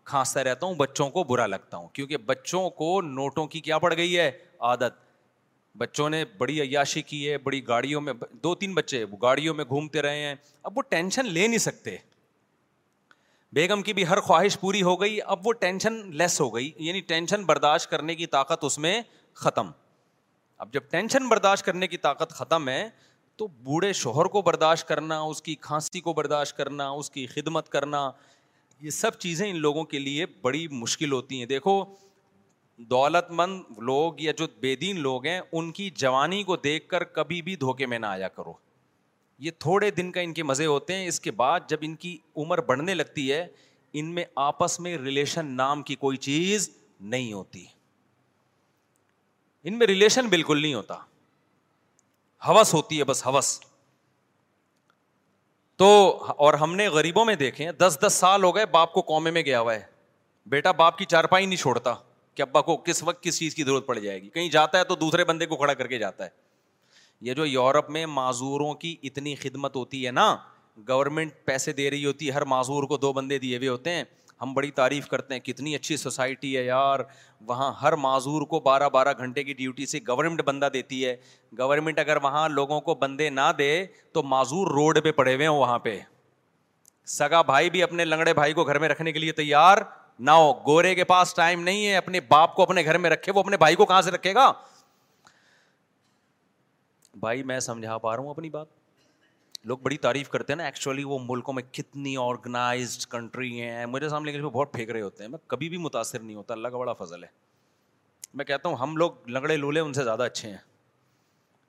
کھانستا رہتا ہوں، بچوں کو برا لگتا ہوں، کیونکہ بچوں کو نوٹوں کی کیا پڑ گئی ہے؟ عادت۔ بچوں نے بڑی عیاشی کی ہے، بڑی گاڑیوں میں، دو تین بچے گاڑیوں میں گھومتے رہے ہیں۔ اب وہ ٹینشن لے نہیں سکتے۔ بیگم کی بھی ہر خواہش پوری ہو گئی، اب وہ ٹینشن لیس ہو گئی یعنی ٹینشن برداشت کرنے کی طاقت اس میں ختم۔ اب جب ٹینشن برداشت کرنے کی طاقت ختم ہے، تو بوڑھے شوہر کو برداشت کرنا، اس کی کھانسی کو برداشت کرنا، اس کی خدمت کرنا یہ سب چیزیں ان لوگوں کے لیے بڑی مشکل ہوتی ہیں۔ دیکھو دولت مند لوگ یا جو بے دین لوگ ہیں، ان کی جوانی کو دیکھ کر کبھی بھی دھوکے میں نہ آیا کرو۔ یہ تھوڑے دن کا ان کے مزے ہوتے ہیں۔ اس کے بعد جب ان کی عمر بڑھنے لگتی ہے، ان میں آپس میں ریلیشن نام کی کوئی چیز نہیں ہوتی۔ ان میں ریلیشن بالکل نہیں ہوتا۔ ہوس ہوتی ہے بس ہوس تو اور ہم نے غریبوں میں دیکھے دس دس سال ہو گئے، باپ کو قومے میں گیا ہوا ہے۔ بیٹا، باپ کی چارپائی نہیں چھوڑتا کہ ابا کو کس وقت کس چیز کی ضرورت پڑ جائے گی۔ کہیں جاتا ہے تو دوسرے بندے کو کھڑا کر کے جاتا ہے۔ یہ جو یورپ میں معذوروں کی اتنی خدمت ہوتی ہے نا، گورنمنٹ پیسے دے رہی ہوتی ہے، ہر معذور کو دو بندے دیے ہوئے ہوتے ہیں۔ ہم بڑی تعریف کرتے ہیں، کتنی اچھی سوسائٹی ہے یار۔ وہاں ہر معذور کو بارہ بارہ گھنٹے کی ڈیوٹی سے گورنمنٹ بندہ دیتی ہے۔ گورنمنٹ اگر وہاں لوگوں کو بندے نہ دے تو معذور روڈ پہ پڑے ہوئے ہوں وہاں پہ۔ سگا بھائی بھی اپنے لنگڑے بھائی کو گھر میں رکھنے کے لیے تیار نہ ہو۔ گورے کے پاس ٹائم نہیں ہے، اپنے باپ کو اپنے گھر میں رکھے، وہ اپنے بھائی کو کہاں سے رکھے گا؟ بھائی، میں سمجھا پا رہا ہوں اپنی بات۔ لوگ بڑی تعریف کرتے ہیں نا ایکچولی وہ ملکوں میں کتنی آرگنائزڈ کنٹری ہیں۔ مجھے سامنے بہت پھینک رہے ہوتے ہیں۔ میں کبھی بھی متاثر نہیں ہوتا۔ اللہ کا بڑا فضل ہے۔ میں کہتا ہوں، ہم لوگ لنگڑے لولے ان سے زیادہ اچھے ہیں۔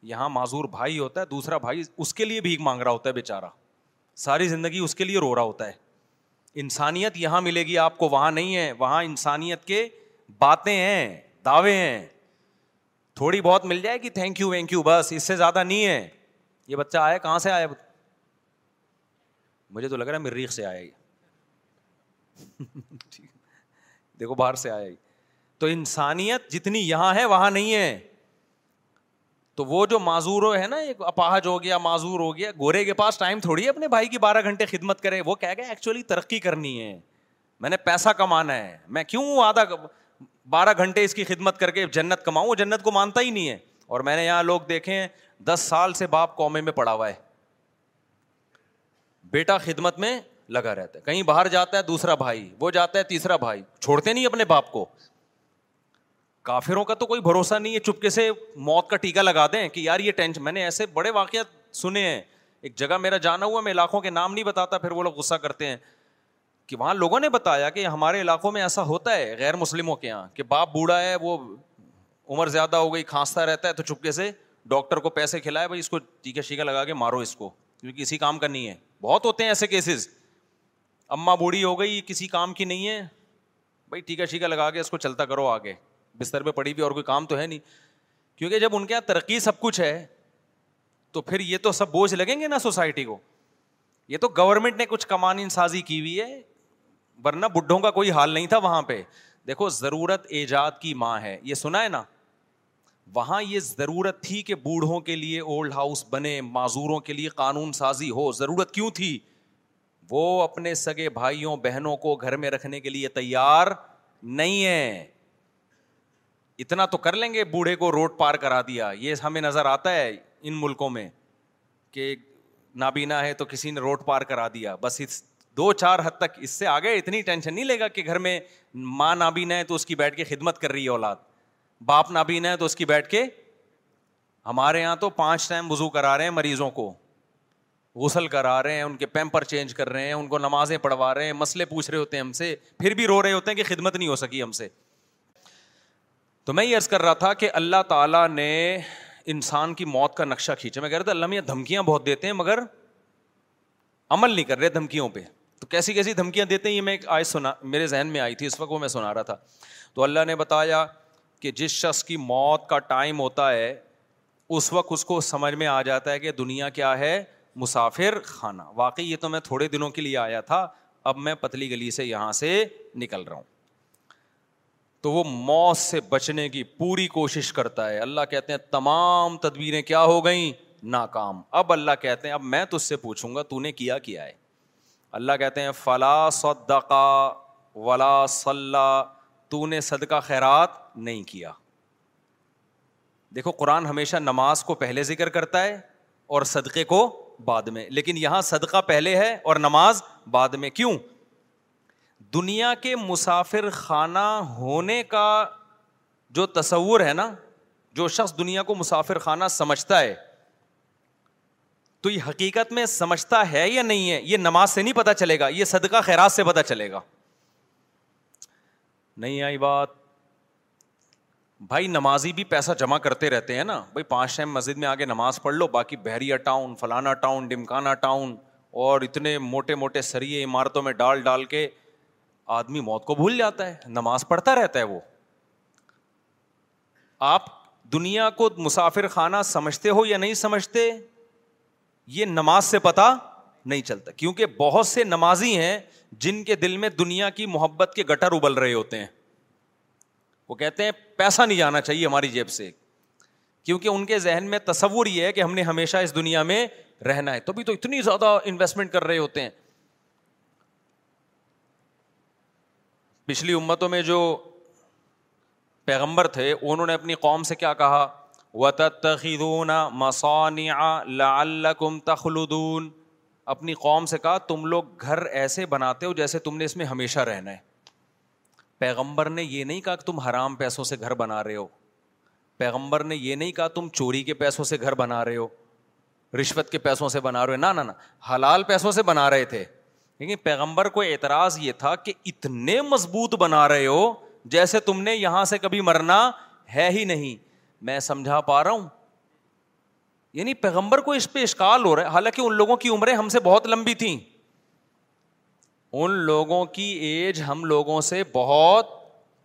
یہاں معذور بھائی ہوتا ہے، دوسرا بھائی اس کے لیے بھیک مانگ رہا ہوتا ہے بےچارا ساری زندگی اس کے لیے رو رہا ہوتا ہے۔ انسانیت یہاں ملے گی، آپ کو وہاں نہیں ہے۔ وہاں انسانیت کے باتیں ہیں، دعوے ہیں۔ تھوڑی بہت مل جائے گی تھینک یو وینک یو بس۔ اس سے زیادہ نہیں ہے۔ یہ بچہ آیا، کہاں سے آیا؟ مجھے تو لگ رہا ہے مریخ سے آیا دیکھو باہر سے آیا تو انسانیت جتنی یہاں ہے، وہاں نہیں ہے۔ تو وہ جو معذور ہے نا ایک اپاہج ہو گیا، معذور ہو گیا، گورے کے پاس ٹائم تھوڑی ہے اپنے بھائی کی بارہ گھنٹے خدمت کرے۔ وہ کہہ گیا ایکچولی ترقی کرنی ہے۔ میں نے پیسہ کمانا ہے۔ میں کیوں آدھا بارہ گھنٹے اس کی خدمت کر کے جنت کماؤں؟ وہ جنت کو مانتا ہی نہیں ہے۔ اور میں نے یہاں لوگ دیکھے ہیں، دس سال سے باپ قومے میں پڑا ہوا ہے۔ بیٹا خدمت میں لگا رہتا ہے۔ کہیں باہر جاتا ہے، دوسرا بھائی، وہ جاتا ہے، تیسرا بھائی۔ چھوڑتے نہیں اپنے باپ کو۔ کافروں کا تو کوئی بھروسہ نہیں ہے۔ چپکے سے موت کا ٹیکا لگا دیں کہ یار یہ ٹینشن میں نے ایسے بڑے واقعات سنے ہیں۔ ایک جگہ میرا جانا ہوا، میں علاقوں کے نام نہیں بتاتا، پھر وہ لوگ غصہ کرتے ہیں کہ وہاں لوگوں نے بتایا کہ ہمارے علاقوں میں ایسا ہوتا ہے غیر مسلموں کے یہاں کہ باپ بوڑھا ہے، وہ عمر زیادہ ہو گئی، کھانستا رہتا ہے تو چپکے سے ڈاکٹر کو پیسے کھلائے، بھائی اس کو ٹیکا شیکا لگا کے مارو اس کو۔ کیونکہ کسی کام کا نہیں ہے۔ بہت ہوتے ہیں ایسے کیسز اماں بوڑھی ہو گئی، کسی کام کی نہیں ہے۔ بھائی ٹیکا شیکا لگا کے اس کو چلتا کرو آگے۔ بستر پہ پڑی بھی اور کوئی کام تو ہے نہیں۔ کیونکہ جب ان کے یہاں ترقی سب کچھ ہے، تو پھر یہ تو سب بوجھ لگیں گے نا سوسائٹی کو۔ یہ تو گورنمنٹ نے کچھ کمانی سازی کی ہوئی ہے، ورنہ بڈھوں کا کوئی حال نہیں تھا وہاں پہ۔ دیکھو، ضرورت ایجاد کی ماں ہے۔ یہ سنا ہے نا؟ وہاں یہ ضرورت تھی کہ بوڑھوں کے لیے اولڈ ہاؤس بنے، معذوروں کے لیے قانون سازی ہو۔ ضرورت کیوں تھی؟ وہ اپنے سگے بھائیوں، بہنوں کو گھر میں رکھنے کے لیے تیار نہیں ہے اتنا تو کر لیں گے بوڑھے کو روڈ پار کرا دیا۔ یہ ہمیں نظر آتا ہے ان ملکوں میں کہ نابینا ہے تو کسی نے روڈ پار کرا دیا۔ بس اس دو چار حد تک اس سے آگے اتنی ٹینشن نہیں لے گا کہ گھر میں ماں نابینا ہے تو اس کی بیٹھ کے خدمت کر رہی ہے اولاد۔ باپ نابینا ہے تو اس کی بیٹھ کے ہمارے یہاں تو پانچ ٹائم وضو کرا رہے ہیں مریضوں کو، غسل کرا رہے ہیں، ان کے پیمپر چینج کر رہے ہیں، ان کو نمازیں پڑھوا رہے ہیں، مسئلے پوچھ رہے ہوتے ہیں ہم سے، پھر بھی رو رہے ہوتے ہیں کہ خدمت نہیں ہو سکی ہم سے۔ تو میں یہ عرض کر رہا تھا کہ اللہ تعالیٰ نے انسان کی موت کا نقشہ کھینچا۔ میں کہہ رہا تھا اللہ میاں دھمکیاں بہت دیتے ہیں، مگر عمل نہیں کر رہے دھمکیوں پہ۔ تو کیسی کیسی دھمکیاں دیتے ہیں یہ میں ایک آئے سنا، میرے ذہن میں آئی تھی، اس وقت وہ میں سنا رہا تھا۔ تو اللہ نے بتایا کہ جس شخص کی موت کا ٹائم ہوتا ہے، اس وقت اس کو سمجھ میں آ جاتا ہے کہ دنیا کیا ہے، مسافر خانہ۔ واقعی یہ تو میں تھوڑے دنوں کے لیے آیا تھا، اب میں پتلی گلی سے یہاں سے نکل رہا ہوں۔ تو وہ موت سے بچنے کی پوری کوشش کرتا ہے۔ اللہ کہتے ہیں، تمام تدبیریں کیا ہو گئیں؟ ناکام۔ اب اللہ کہتے ہیں، اب میں تجھ سے پوچھوں گا، تو نے کیا کیا ہے؟ اللہ کہتے ہیں، فلا صدقا ولا صلاح تو نے صدقہ خیرات نہیں کیا۔ دیکھو، قرآن ہمیشہ نماز کو پہلے ذکر کرتا ہے اور صدقے کو بعد میں۔ لیکن یہاں صدقہ پہلے ہے اور نماز بعد میں۔ کیوں؟ دنیا کے مسافر خانہ ہونے کا جو تصور ہے نا، جو شخص دنیا کو مسافر خانہ سمجھتا ہے، تو یہ حقیقت میں سمجھتا ہے یا نہیں ہے، یہ نماز سے نہیں پتا چلے گا، یہ صدقہ خیرات سے پتا چلے گا۔ نہیں آئی بات۔ بھائی نمازی بھی پیسہ جمع کرتے رہتے ہیں نا۔ بھائی پانچ ٹائم مسجد میں آگے نماز پڑھ لو، باقی بحریہ ٹاؤن، فلانا ٹاؤن ڈمکانا ٹاؤن اور اتنے موٹے موٹے سریے عمارتوں میں ڈال ڈال کے آدمی موت کو بھول جاتا ہے، نماز پڑھتا رہتا ہے وہ۔ آپ دنیا کو مسافر خانہ سمجھتے ہو یا نہیں سمجھتے، یہ نماز سے پتا نہیں چلتا۔ کیونکہ بہت سے نمازی ہیں جن کے دل میں دنیا کی محبت کے گٹر ابل رہے ہوتے ہیں۔ وہ کہتے ہیں پیسہ نہیں جانا چاہیے ہماری جیب سے، کیونکہ ان کے ذہن میں تصور یہ ہے کہ ہم نے ہمیشہ اس دنیا میں رہنا ہے۔ تبھی تو اتنی زیادہ انویسٹمنٹ کر رہے ہوتے ہیں۔ پچھلی امتوں میں جو پیغمبر تھے، انہوں نے اپنی قوم سے کیا کہا؟ و تخون لعلکم تخلدون۔ اپنی قوم سے کہا، تم لوگ گھر ایسے بناتے ہو جیسے تم نے اس میں ہمیشہ رہنا ہے۔ پیغمبر نے یہ نہیں کہا کہ تم حرام پیسوں سے گھر بنا رہے ہو۔ پیغمبر نے یہ نہیں کہا تم چوری کے پیسوں سے گھر بنا رہے ہو۔ رشوت کے پیسوں سے بنا رہے ہو۔ نہ حلال پیسوں سے بنا رہے تھے۔ لیکن پیغمبر کو اعتراض یہ تھا کہ اتنے مضبوط بنا رہے ہو جیسے تم نے یہاں سے کبھی مرنا ہے ہی نہیں۔ میں سمجھا پا رہا ہوں۔ یعنی پیغمبر کو اس پہ اشکال ہو رہا ہے۔ حالانکہ ان لوگوں کی عمریں ہم سے بہت لمبی تھیں۔ ان لوگوں کی ایج ہم لوگوں سے بہت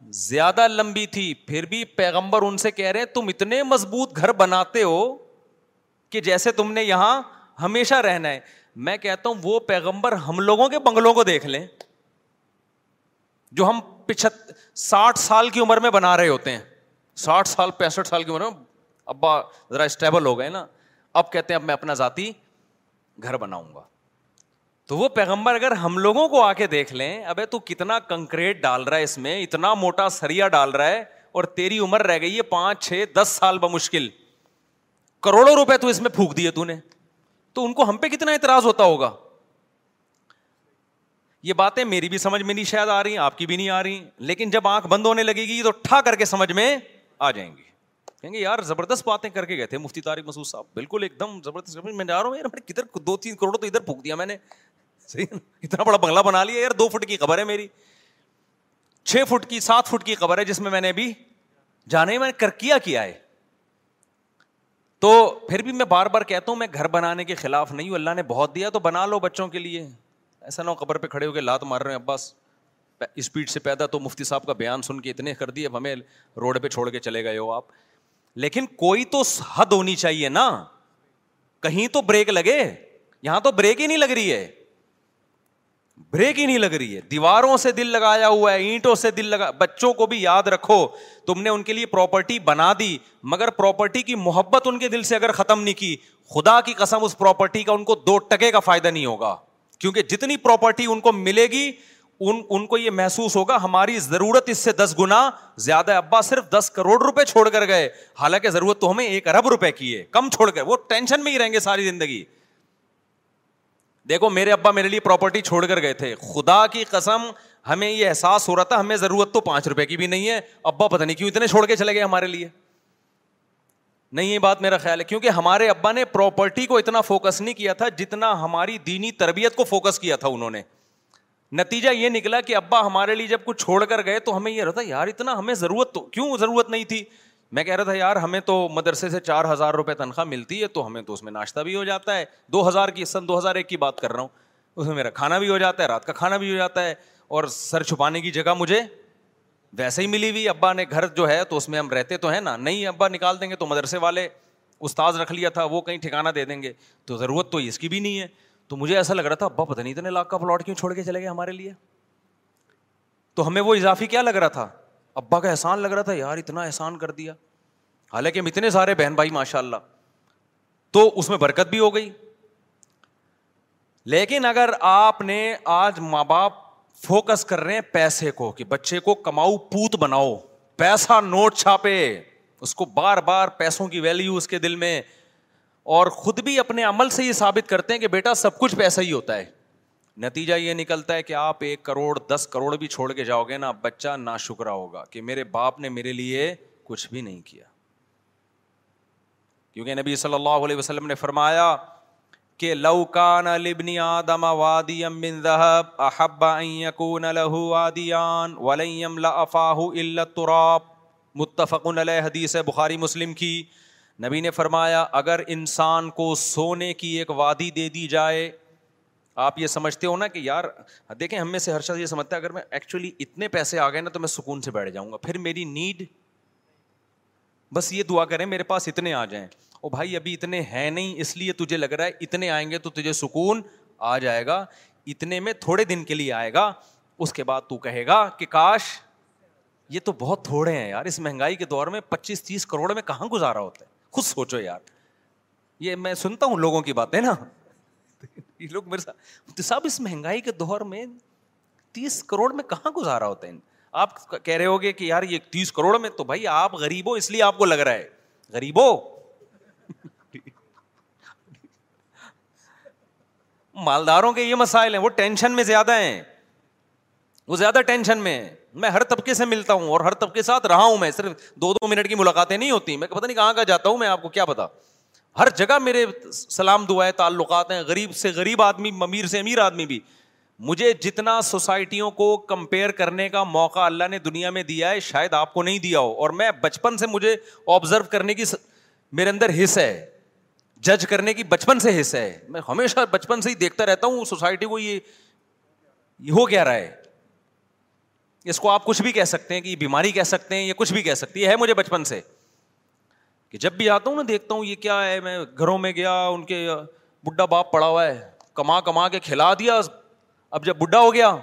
زیادہ لمبی تھی۔ پھر بھی پیغمبر ان سے کہہ رہے تم اتنے مضبوط گھر بناتے ہو کہ جیسے تم نے یہاں ہمیشہ رہنا ہے۔ میں کہتا ہوں، وہ پیغمبر ہم لوگوں کے بنگلوں کو دیکھ لیں، جو ہم پچھت، ساٹھ سال کی عمر میں بنا رہے ہوتے ہیں۔ ساٹھ سال، پینسٹھ سال کی عمر میں۔ ابا، ذرا اسٹیبل ہو گئے نا۔ اب کہتے ہیں، اب میں اپنا ذاتی گھر بناؤں گا۔ تو وہ پیغمبر اگر ہم لوگوں کو آ کے دیکھ لیں، ابے تو کتنا کنکریٹ ڈال رہا ہے اس میں، اتنا موٹا سریا ڈال رہا ہے اور تیری عمر رہ گئی ہے پانچ، چھ، دس سال بمشکل۔ کروڑوں روپے تو اس میں پھونک دیے تو نے۔ تو ان کو ہم پہ کتنا اعتراض ہوتا ہوگا؟ یہ باتیں میری بھی سمجھ میں نہیں شاید آ رہی، آپ کی بھی نہیں آ رہی۔ لیکن جب آنکھ بند ہونے لگے گی تو ٹھا کر کے سمجھ میں آ جائیں گی کہیں گے، یار زبردست باتیں کر کے گئے تھے مفتی طارق مسعود صاحب۔ بالکل ایک دم زبردست، میں جا رہا ہوں، یار کدھر دو تین کروڑ تو ادھر پھونک دیا میں نے۔ صحیح؟ اتنا بڑا بنگلہ بنا لیا یار، دو فٹ کی خبر ہے میری۔ چھ فٹ کی، سات فٹ کی خبر ہے جس میں میں نے ابھی جانے، میں نے کر، کیا کیا ہے۔ تو پھر بھی میں بار بار کہتا ہوں، میں گھر بنانے کے خلاف نہیں ہوں۔ اللہ نے بہت دیا، تو بنا لو بچوں کے لیے۔ ایسا نہ ہو قبر پہ کھڑے ہو کے لات مار رہے ہیں۔ اباس اسپیڈ سے پیدا تو مفتی صاحب کا بیان سن کے اتنے کر دیے۔ اب ہمیں روڈ پہ چھوڑ کے چلے گئے ہو آپ۔ لیکن کوئی تو حد ہونی چاہیے نا۔ کہیں تو بریک لگے۔ یہاں تو بریک ہی نہیں لگ رہی ہے۔ بریک ہی نہیں لگ رہی ہے۔ دیواروں سے دل لگایا ہوا ہے، اینٹوں سے دل لگا۔ بچوں کو بھی یاد رکھو، تم نے ان کے لیے پراپرٹی بنا دی، مگر پراپرٹی کی محبت ان کے دل سے اگر ختم نہیں کی، خدا کی قسم اس پراپرٹی کا ان کو دو ٹکے کا فائدہ نہیں ہوگا۔ کیونکہ جتنی پراپرٹی ان کو ملے گی، ان ان کو یہ محسوس ہوگا، ہماری ضرورت اس سے دس گنا زیادہ ابا صرف دس کروڑ روپے چھوڑ کر گئے، حالانکہ ضرورت تو ہمیں ایک ارب روپے کی ہے، کم چھوڑ کر، وہ ٹینشن میں ہی رہیں گے ساری زندگی۔ دیکھو، میرے ابا میرے لیے پراپرٹی چھوڑ کر گئے تھے۔ خدا کی قسم، ہمیں یہ احساس ہو رہا تھا، ہمیں ضرورت تو پانچ روپے کی بھی نہیں ہے۔ ابا پتہ نہیں کیوں اتنے چھوڑ کے چلے گئے ہمارے لیے۔ نہیں، یہ بات میرا خیال ہے، کیونکہ ہمارے ابا نے پراپرٹی کو اتنا فوکس نہیں کیا تھا جتنا ہماری دینی تربیت کو فوکس کیا تھا انہوں نے۔ نتیجہ یہ نکلا کہ ابا ہمارے لیے جب کچھ چھوڑ کر گئے تو ہمیں یہ رہتا، یار، اتنا ہمیں ضرورت تو کیوں ضرورت نہیں تھی؟ میں کہہ رہا تھا، یار، ہمیں تو مدرسے سے چار ہزار روپے تنخواہ ملتی ہے، تو ہمیں تو اس میں ناشتہ بھی ہو جاتا ہے. دو ہزار کی، سن دو ہزار ایک کی بات کر رہا ہوں، اس میں میرا کھانا بھی ہو جاتا ہے، رات کا کھانا بھی ہو جاتا ہے، اور سر چھپانے کی جگہ مجھے ویسے ہی ملی ہوئی ابا نے گھر جو ہے، تو اس میں ہم رہتے تو ہیں نا، نہیں ابا نکال دیں گے تو مدرسے والے استاذ رکھ لیا تھا، وہ کہیں ٹھکانا دے دیں گے، تو ضرورت تو اس کی بھی نہیں ہے، تو مجھے ایسا لگ رہا تھا، ابا پتہ نہیں اتنے لاکھ کا پلاٹ کیوں چھوڑ کے چلے گئے ہمارے لیے، تو ہمیں وہ اضافی کیا لگ رہا تھا؟ ابا کا احسان لگ رہا تھا، یار اتنا احسان کر دیا۔ حالانکہ ہم اتنے سارے بہن بھائی ماشاء اللہ تو اس میں برکت بھی ہو گئی۔ لیکن اگر آپ نے آج ماں باپ فوکس کر رہے ہیں پیسے کو، کہ بچے کو کماؤ، پوت بناؤ، پیسہ نوٹ چھاپے، اس کو بار بار پیسوں کی ویلو اس کے دل میں، اور خود بھی اپنے عمل سے یہ ثابت کرتے ہیں کہ بیٹا سب کچھ پیسہ ہی ہوتا ہے۔ نتیجہ یہ نکلتا ہے کہ آپ ایک کروڑ، دس کروڑ بھی چھوڑ کے جاؤ گے نا، بچہ نا شکرا ہوگا کہ میرے باپ نے میرے لیے کچھ بھی نہیں کیا۔ کیونکہ نبی صلی اللہ علیہ وسلم نے فرمایا کہ لو کان لبنی آدم وادی من ذهب احب ان يكون له وادیان ولن يملا افاه الا التراب۔ متفق علیہ حدیث ہے بخاری مسلم کی۔ نبی نے فرمایا، اگر انسان کو سونے کی ایک وادی دے دی جائے آپ یہ سمجھتے ہو نا کہ یار، دیکھیں ہم میں سے ہر شخص یہ سمجھتا ہے، اگر میں ایکچولی اتنے پیسے آ گئے نا تو میں سکون سے بیٹھ جاؤں گا۔ پھر میری نیڈ بس یہ دعا کریں میرے پاس اتنے آ جائیں۔ او بھائی، ابھی اتنے ہیں نہیں، اس لیے تجھے لگ رہا ہے اتنے آئیں گے تو تجھے سکون آ جائے گا، اتنے میں تھوڑے دن کے لیے آئے گا۔ اس کے بعد تو کہے گا کہ کاش، یہ تو بہت تھوڑے ہیں یار، اس مہنگائی کے دور میں پچیس تیس کروڑ میں کہاں گزارا ہوتا ہے؟ خود سوچو یار۔ یہ میں سنتا ہوں لوگوں کی باتیں نا۔ یہ لوگ میرے ساتھ صاحب اس مہنگائی کے دور میں تیس کروڑ میں کہاں گزارا ہوتا ہے؟ آپ کہہ رہے ہو گے کہ یار یہ تیس کروڑ میں تو بھائی آپ غریب ہو، اس لیے آپ کو لگ رہا ہے۔ غریب ہو؟ مالداروں کے یہ مسائل ہیں، وہ ٹینشن میں زیادہ ہیں۔ وہ زیادہ ٹینشن میں ہیں۔ میں ہر طبقے سے ملتا ہوں اور ہر طبقے ساتھ رہا ہوں میں، صرف دو دو منٹ کی ملاقاتیں نہیں ہوتی۔ میں پتہ نہیں کہاں کا جاتا ہوں، میں آپ کو کیا پتا؟ ہر جگہ میرے سلام دعائیں، تعلقات ہیں، غریب سے غریب آدمی امیر سے امیر آدمی بھی۔ مجھے جتنا سوسائٹیوں کو کمپیئر کرنے کا موقع اللہ نے دنیا میں دیا ہے، شاید آپ کو نہیں دیا ہو۔ اور میں بچپن سے مجھے آبزرو کرنے کی میرے اندر حص ہے۔ جج کرنے کی بچپن سے حص ہے۔ میں ہمیشہ بچپن سے ہی دیکھتا رہتا ہوں، سوسائٹی کو یہ ہو کیا رہا ہے۔ اس کو آپ کچھ بھی کہہ سکتے ہیں کہ یہ بیماری کہہ سکتے ہیں یا کچھ بھی کہہ سکتی ہے مجھے بچپن سے۔ کہ جب بھی آتا ہوں نا، دیکھتا ہوں یہ کیا ہے، میں گھروں میں گیا، ان کے بڈھا باپ پڑا ہوا ہے، کما کما کے کھلا دیا۔ اب جب بڈھا ہو گیا،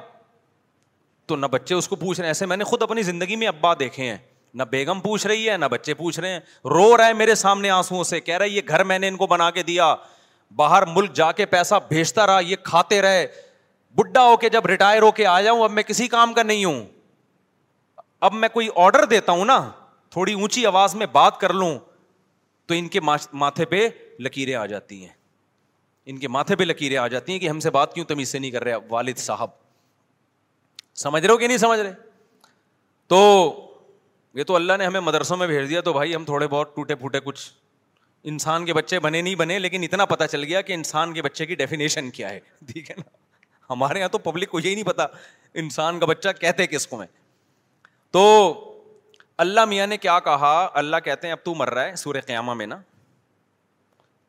تو نہ بچے اس کو پوچھ رہے ہیں۔ ایسے میں نے خود اپنی زندگی میں ابا دیکھے ہیں۔ نہ بیگم پوچھ رہی ہے، نہ بچے پوچھ رہے ہیں۔ رو رہا ہے میرے سامنے آنسو سے، کہہ رہا ہے، یہ گھر میں نے ان کو بنا کے دیا۔ باہر ملک جا کے پیسہ بھیجتا رہا، یہ کھاتے رہے۔ بڈھا ہو کے جب ریٹائر ہو کے آ جاؤں، اب میں کسی کام کا نہیں ہوں۔ اب میں کوئی آرڈر دیتا ہوں نا، تھوڑی اونچی آواز میں بات کر لوں۔ تو ان کے ماتھے پہ لکیریں آ جاتی ہیں۔ ان کے ماتھے پہ لکیریں آ جاتی ہیں کہ ہم سے بات کیوں تمیز سے نہیں کر رہے والد صاحب۔ سمجھ رہے ہو کہ نہیں سمجھ رہے؟ تو یہ تو اللہ نے ہمیں مدرسوں میں بھیج دیا تو بھائی ہم تھوڑے بہت ٹوٹے پھوٹے کچھ انسان کے بچے بنے نہیں بنے، لیکن اتنا پتا چل گیا کہ انسان کے بچے کی ڈیفینیشن کیا ہے۔ ٹھیک ہے نا؟ ہمارے یہاں تو پبلک کو یہی نہیں پتا انسان کا بچہ کہتے کس کو میں تو اللہ میاں نے کیا کہا؟ اللہ کہتے ہیں اب تو مر رہا ہے سورہ قیامہ میں نا۔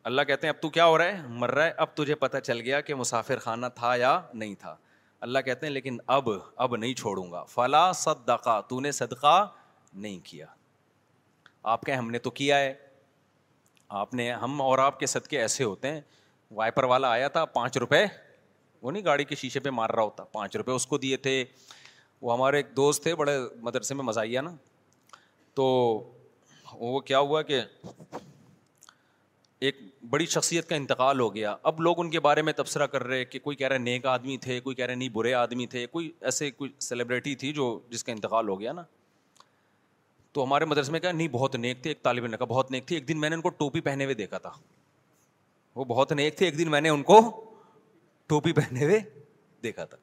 اللہ کہتے ہیں اب تو کیا ہو رہا ہے؟ مر رہا ہے۔ اب تجھے پتا چل گیا کہ مسافر خانہ تھا یا نہیں تھا۔ اللہ کہتے ہیں لیکن اب اب نہیں چھوڑوں گا۔ فلا صدقہ تو نے صدقہ نہیں کیا۔ آپ کہ ہم نے تو کیا ہے۔ آپ نے، ہم اور آپ کے صدقے ایسے ہوتے ہیں۔ وائپر والا آیا تھا، پانچ روپے، وہ نہیں گاڑی کے شیشے پہ مار رہا ہوتا، پانچ روپے اس کو دیے تھے۔ وہ ہمارے ایک دوست تھے، بڑے مدرسے میں مزہ آیا نا۔ تو وہ کیا ہوا کہ ایک بڑی شخصیت کا انتقال ہو گیا۔ اب لوگ ان کے بارے میں تبصرہ کر رہے کہ کوئی کہہ رہے نیک آدمی تھے، کوئی کہہ رہے نہیں برے آدمی تھے، کوئی ایسے کوئی سیلیبریٹی تھی جو جس کا انتقال ہو گیا نا۔ تو ہمارے مدرسے میں کہا، نہیں، بہت نیک تھے، ایک طالب علم کا بہت نیک تھی ایک دن میں نے ان کو ٹوپی پہنے ہوئے دیکھا تھا۔ وہ بہت نیک تھے، ایک دن میں نے ان کو ٹوپی پہنے ہوئے دیکھا تھا۔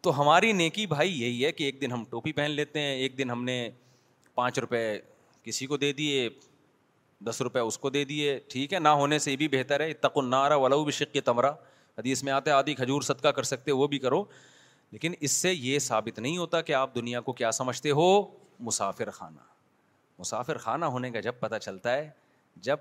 تو ہماری نیکی بھائی یہی ہے کہ ایک دن ہم ٹوپی پہن لیتے ہیں، ایک دن ہم نے پانچ روپے کسی کو دے دیے، دس روپے اس کو دے دیے، ٹھیک ہے، نہ ہونے سے یہ بھی بہتر ہے۔ تک النارا ولو بھی شک تمرا حدیث میں آتے آدھی کھجور صدقہ کر سکتے وہ بھی کرو۔ لیکن اس سے یہ ثابت نہیں ہوتا کہ آپ دنیا کو کیا سمجھتے ہو، مسافر خانہ۔ مسافر خانہ ہونے کا جب پتہ چلتا ہے، جب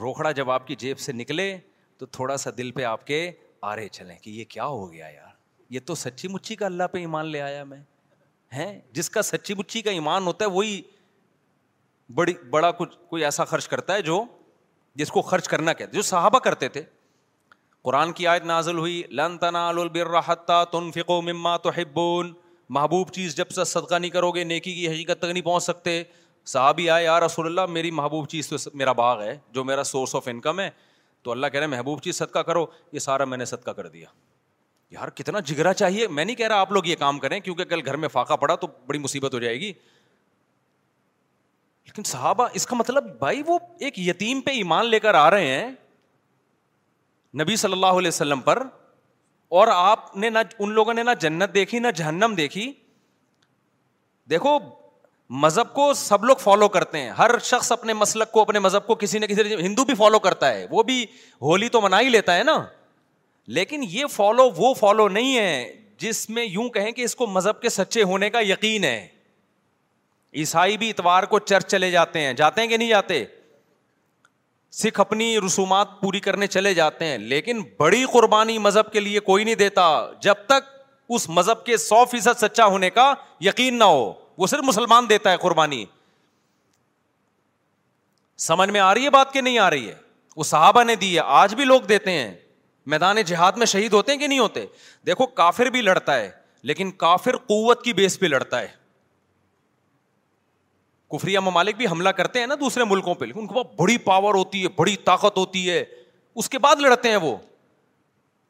روکھڑا جب آپ کی جیب سے نکلے، تو تھوڑا سا دل پہ آپ کے آرے چلیں کہ یہ کیا ہو گیا یار؟ یہ تو سچی مچی کا اللہ پہ ایمان لے آیا میں۔ ہے جس کا سچی مچی کا ایمان ہوتا ہے، وہی بڑی، بڑا کچھ، کوئی ایسا خرچ کرتا ہے جو جس کو خرچ کرنا کہتے جو صحابہ کرتے تھے۔ قرآن کی آیت نازل ہوئی، لن تنالوا البر حتى تنفقوا مما تحبون۔ محبوب چیز جب سے صدقہ نہیں کرو گے، نیکی کی حقیقت تک نہیں پہنچ سکتے۔ صحابی آئے، یا رسول اللہ، میری محبوب چیز تو میرا باغ ہے، جو میرا سورس آف انکم ہے۔ تو اللہ کہہ رہے ہیں، محبوب چیز صدقہ کرو، یہ سارا میں نے صدقہ کر دیا۔ یار کتنا جگرا چاہیے؟ میں نہیں کہہ رہا آپ لوگ یہ کام کریں، کیونکہ کل گھر میں فاقہ پڑا تو بڑی مصیبت ہو جائے گی۔ لیکن صحابہ، اس کا مطلب بھائی وہ ایک یتیم پہ ایمان لے کر آ رہے ہیں نبی صلی اللہ علیہ وسلم پر، اور آپ نے نہ ان لوگوں نے نہ جنت دیکھی، نہ جہنم دیکھی۔ دیکھو، مذہب کو سب لوگ فالو کرتے ہیں۔ ہر شخص اپنے مسلک کو، اپنے مذہب کو کسی نہ کسی ہندو بھی فالو کرتا ہے۔ وہ بھی ہولی تو منا ہی لیتا ہے نا۔ لیکن یہ فالو وہ فالو نہیں ہے جس میں یوں کہیں کہ اس کو مذہب کے سچے ہونے کا یقین ہے۔ عیسائی بھی اتوار کو چرچ چلے جاتے ہیں۔ جاتے ہیں کہ نہیں جاتے؟ سکھ اپنی رسومات پوری کرنے چلے جاتے ہیں۔ لیکن بڑی قربانی مذہب کے لیے کوئی نہیں دیتا جب تک اس مذہب کے سو فیصد سچا ہونے کا یقین نہ ہو۔ وہ صرف مسلمان دیتا ہے قربانی۔ سمجھ میں آ رہی ہے بات کہ نہیں آ رہی ہے؟ وہ صحابہ نے دی ہے۔ آج بھی لوگ دیتے ہیں۔ میدان جہاد میں شہید ہوتے ہیں کہ نہیں ہوتے؟ دیکھو، کافر بھی لڑتا ہے، لیکن کافر قوت کی بیس پہ لڑتا ہے۔ کفری ممالک بھی حملہ کرتے ہیں نا دوسرے ملکوں پہ ان کے پاس بڑی پاور ہوتی ہے، بڑی طاقت ہوتی ہے۔ اس کے بعد لڑتے ہیں وہ۔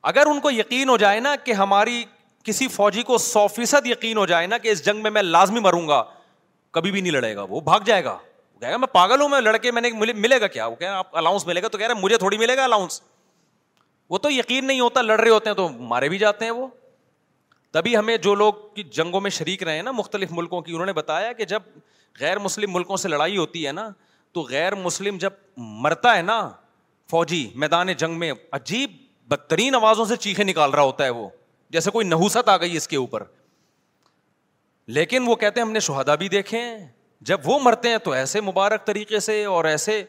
اگر ان کو یقین ہو جائے نا کہ ہماری کسی فوجی کو سو فیصد یقین ہو جائے نا کہ اس جنگ میں میں لازمی مروں گا، کبھی بھی نہیں لڑے گا۔ وہ بھاگ جائے گا۔ کہے گا، میں پاگل ہوں، میں لڑکے، میں نے ملے گا کیا؟ وہ کہ آپ الاؤنس ملے گا تو کہہ رہے مجھے تھوڑی ملے گا الاؤنس وہ تو یقین نہیں ہوتا لڑ رہے ہوتے ہیں تو مارے بھی جاتے ہیں وہ۔ تبھی ہمیں جو لوگ کی جنگوں میں شریک رہے ہیں نا مختلف ملکوں کی، انہوں نے بتایا کہ جب غیر مسلم ملکوں سے لڑائی ہوتی ہے نا، تو غیر مسلم جب مرتا ہے نا فوجی میدان جنگ میں، عجیب بدترین آوازوں سے چیخے نکال رہا ہوتا ہے وہ، جیسے کوئی نحوست آ گئی اس کے اوپر۔ لیکن وہ کہتے ہیں ہم نے شہدا بھی دیکھے ہیں۔ جب وہ مرتے ہیں تو ایسے مبارک طریقے سے اور ایسے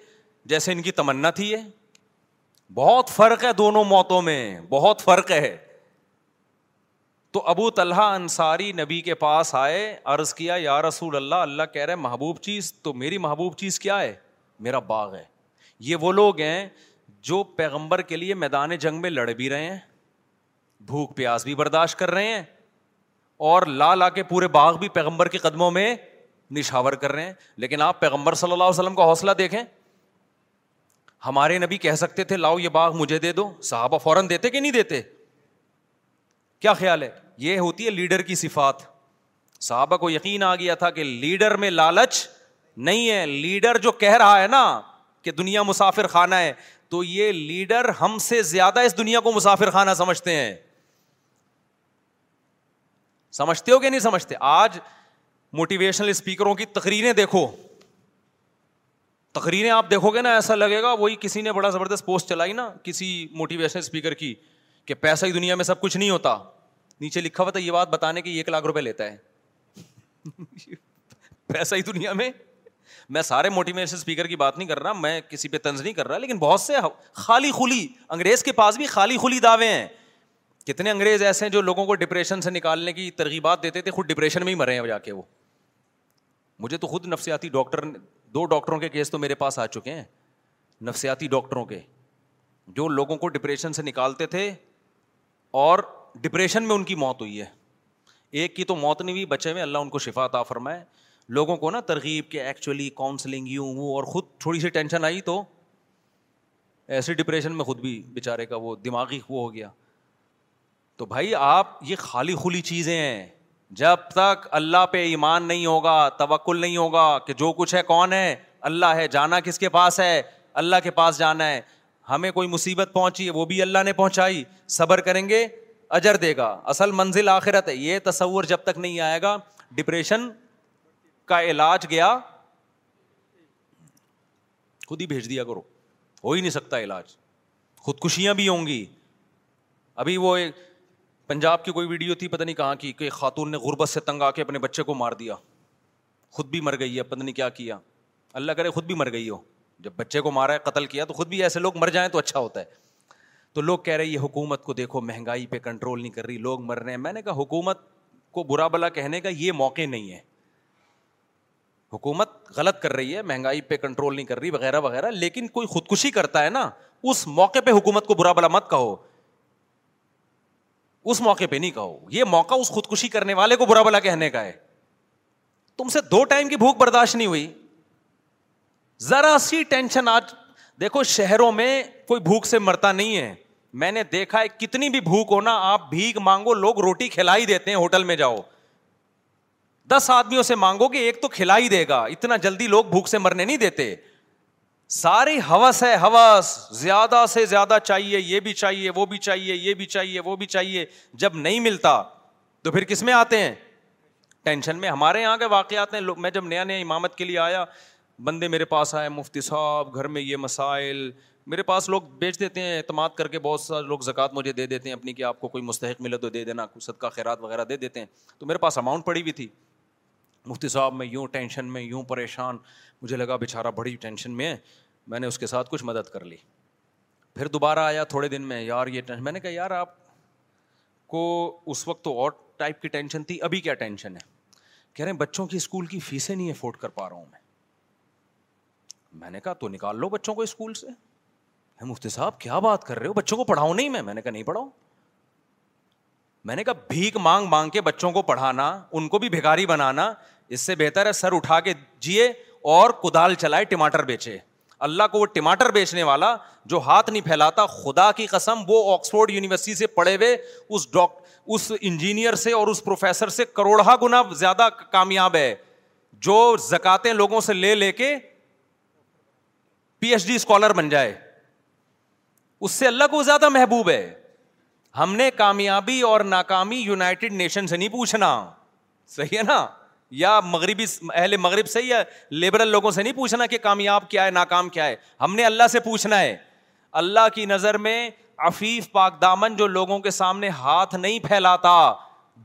جیسے ان کی تمنا تھی ہے بہت فرق ہے دونوں موتوں میں، بہت فرق ہے۔ تو ابو طلحہ انصاری نبی کے پاس آئے، عرض کیا، یا رسول اللہ اللہ کہہ رہے، محبوب چیز، تو میری محبوب چیز کیا ہے؟ میرا باغ ہے۔ یہ وہ لوگ ہیں جو پیغمبر کے لیے میدان جنگ میں لڑ بھی رہے ہیں، بھوک پیاس بھی برداشت کر رہے ہیں، اور لا لا کے پورے باغ بھی پیغمبر کے قدموں میں نشاور کر رہے ہیں۔ لیکن آپ پیغمبر صلی اللہ علیہ وسلم کا حوصلہ دیکھیں ہمارے نبی کہہ سکتے تھے، لاؤ یہ باغ مجھے دے دو۔ صحابہ فوراً دیتے کہ نہیں دیتے؟ کیا خیال ہے؟ یہ ہوتی ہے لیڈر کی صفات۔ صحابہ کو یقین آ گیا تھا کہ لیڈر میں لالچ نہیں ہے۔ لیڈر جو کہہ رہا ہے نا کہ دنیا مسافر خانہ ہے، تو یہ لیڈر ہم سے زیادہ اس دنیا کو مسافر خانہ سمجھتے ہیں۔ سمجھتے ہو کہ نہیں سمجھتے؟ آج موٹیویشنل اسپیکروں کی تقریریں دیکھو۔ تقریریں آپ دیکھو گے نا، ایسا لگے گا وہی کسی نے بڑا زبردست پوسٹ چلائی نا، کسی موٹیویشنل اسپیکر کی، کہ پیسہ ہی دنیا میں سب کچھ نہیں ہوتا۔ نیچے لکھا ہوا تھا، یہ بات بتانے کی ایک لاکھ روپے لیتا ہے۔ پیسہ ہی دنیا میں۔ میں سارے موٹیویشن اسپیکر کی بات نہیں کر رہا، میں کسی پہ تنز نہیں کر رہا، لیکن بہت سے خالی خلی، انگریز کے پاس بھی خالی خلی دعوے ہیں۔ کتنے انگریز ایسے ہیں جو لوگوں کو ڈپریشن سے نکالنے کی ترغیبات دیتے تھے، خود ڈپریشن میں ہی مرے ہیں جا کے وہ۔ مجھے تو خود نفسیاتی ڈاکٹر دو ڈاکٹروں کے کیس تو میرے پاس آ چکے ہیں، نفسیاتی ڈاکٹروں کے، جو لوگوں کو ڈپریشن سے نکالتے تھے اور ڈپریشن میں ان کی موت ہوئی ہے۔ ایک کی تو موت نہیں ہوئی، بچے میں اللہ ان کو شفا عطا فرمائے۔ لوگوں کو نا ترغیب کہ ایکچولی کاؤنسلنگ یوں وہ اور خود تھوڑی سی ٹینشن آئی تو ایسے ڈپریشن میں خود بھی بےچارے کا وہ دماغی وہ ہو گیا۔ تو بھائی آپ یہ خالی کھلی چیزیں ہیں۔ جب تک اللہ پہ ایمان نہیں ہوگا، توکل نہیں ہوگا کہ جو کچھ ہے کون ہے؟ اللہ ہے، جانا کس کے پاس ہے؟ اللہ کے پاس جانا ہے۔ ہمیں کوئی مصیبت پہنچی، وہ بھی اللہ نے پہنچائی۔ صبر کریں گے، اجر دے گا۔ اصل منزل آخرت ہے۔ یہ تصور جب تک نہیں آئے گا ڈپریشن کا علاج گیا۔ خود ہی بھیج دیا کرو۔ ہو ہی نہیں سکتا علاج۔ خودکشیاں بھی ہوں گی۔ ابھی وہ ایک پنجاب کی کوئی ویڈیو تھی، پتہ نہیں کہاں کی، کہ خاتون نے غربت سے تنگ آ کے اپنے بچے کو مار دیا۔ خود بھی مر گئی ہے، پتہ نہیں کیا کیا۔ اللہ کرے خود بھی مر گئی ہو۔ جب بچے کو مارا ہے، قتل کیا، تو خود بھی ایسے لوگ مر جائیں تو اچھا ہوتا ہے۔ تو لوگ کہہ رہے یہ حکومت کو دیکھو، مہنگائی پہ کنٹرول نہیں کر رہی، لوگ مر رہے ہیں۔ میں نے کہا، حکومت کو برا بلا کہنے کا یہ موقع نہیں ہے۔ حکومت غلط کر رہی ہے، مہنگائی پہ کنٹرول نہیں کر رہی، وغیرہ وغیرہ، لیکن کوئی خودکشی کرتا ہے نا، اس موقع پہ حکومت کو برا بلا مت کہو۔ اس موقع پہ نہیں کہو۔ یہ موقع اس خودکشی کرنے والے کو برا بلا کہنے کا ہے۔ تم سے دو ٹائم کی بھوک برداشت نہیں ہوئی۔ ذرا سی ٹینشن آج، دیکھو شہروں میں کوئی بھوک سے مرتا نہیں ہے۔ میں نے دیکھا ہے کتنی بھی بھوک ہو نا، آپ بھیک مانگو، لوگ روٹی کھلا ہی دیتے ہیں ہوٹل میں جاؤ۔ دس آدمیوں سے مانگو کہ ایک تو کھلا ہی دے گا۔ اتنا جلدی لوگ بھوک سے مرنے نہیں دیتے۔ ساری ہوس ہے ہوس زیادہ سے زیادہ چاہیے، یہ بھی چاہیے، وہ بھی چاہیے، یہ بھی چاہیے، وہ بھی چاہیے، جب نہیں ملتا تو پھر کس میں آتے ہیں؟ ٹینشن میں ہمارے یہاں کے واقعات ہیں۔ میں جب نیا نیا امامت کے لیے آیا، بندے میرے پاس آئے، مفتی صاحب، گھر میں یہ مسائل، میرے پاس لوگ بیچ دیتے ہیں، اعتماد کر کے بہت سارے لوگ زکوٰۃ مجھے دے دیتے ہیں اپنی کہ آپ کو کوئی مستحق ملے تو دے دینا صدقہ، خیرات وغیرہ دے دیتے ہیں۔ تو میرے پاس اماؤنٹ پڑی ہوئی تھی۔ مفتی صاحب میں یوں ٹینشن میں، یوں پریشان، مجھے لگا بیچارہ بڑی ٹینشن میں ہے، میں نے اس کے ساتھ کچھ مدد کر لی۔ پھر دوبارہ آیا تھوڑے دن میں، یار یہ ٹینشن میں نے کہا، یار آپ کو اس وقت تو اور ٹائپ کی ٹینشن تھی، ابھی کیا ٹینشن ہے؟ کہہ رہے ہیں، بچوں کی اسکول کی فیسیں نہیں افورڈ کر پا رہا ہوں میں۔ میں نے کہا، تو نکال لو بچوں کو اسکول سے۔ مفتی صاحب، کیا بات کر رہے ہو؟ بچوں کو پڑھاؤ نہیں میں؟ میں نے کہا، نہیں پڑھاؤ میں نے کہا، بھیک مانگ مانگ کے بچوں کو پڑھانا، ان کو بھی بھگاری بنانا اس سے بہتر ہے سر اٹھا کے جیے اور کدال چلائے ٹماٹر بیچے۔ اللہ کو وہ ٹماٹر بیچنے والا جو ہاتھ نہیں پھیلاتا، خدا کی قسم، وہ آکسفورڈ یونیورسٹی سے پڑھے ہوئے اس ڈاک، اس انجینئر سے اور اس پروفیسر سے کروڑا گنا زیادہ کامیاب ہے۔ جو زکاتے لوگوں سے لے لے کے پی ایچ ڈی اسکالر بن جائے۔ اس سے اللہ کو زیادہ محبوب ہے۔ ہم نے کامیابی اور ناکامی یونائٹیڈ نیشن سے نہیں پوچھنا۔ صحیح ہے نا؟ یا مغربی اہل مغرب سے یا لبرل لوگوں سے نہیں پوچھنا کہ کامیاب کیا ہے، ناکام کیا ہے۔ ہم نے اللہ سے پوچھنا ہے۔ اللہ کی نظر میں عفیف پاک دامن جو لوگوں کے سامنے ہاتھ نہیں پھیلاتا،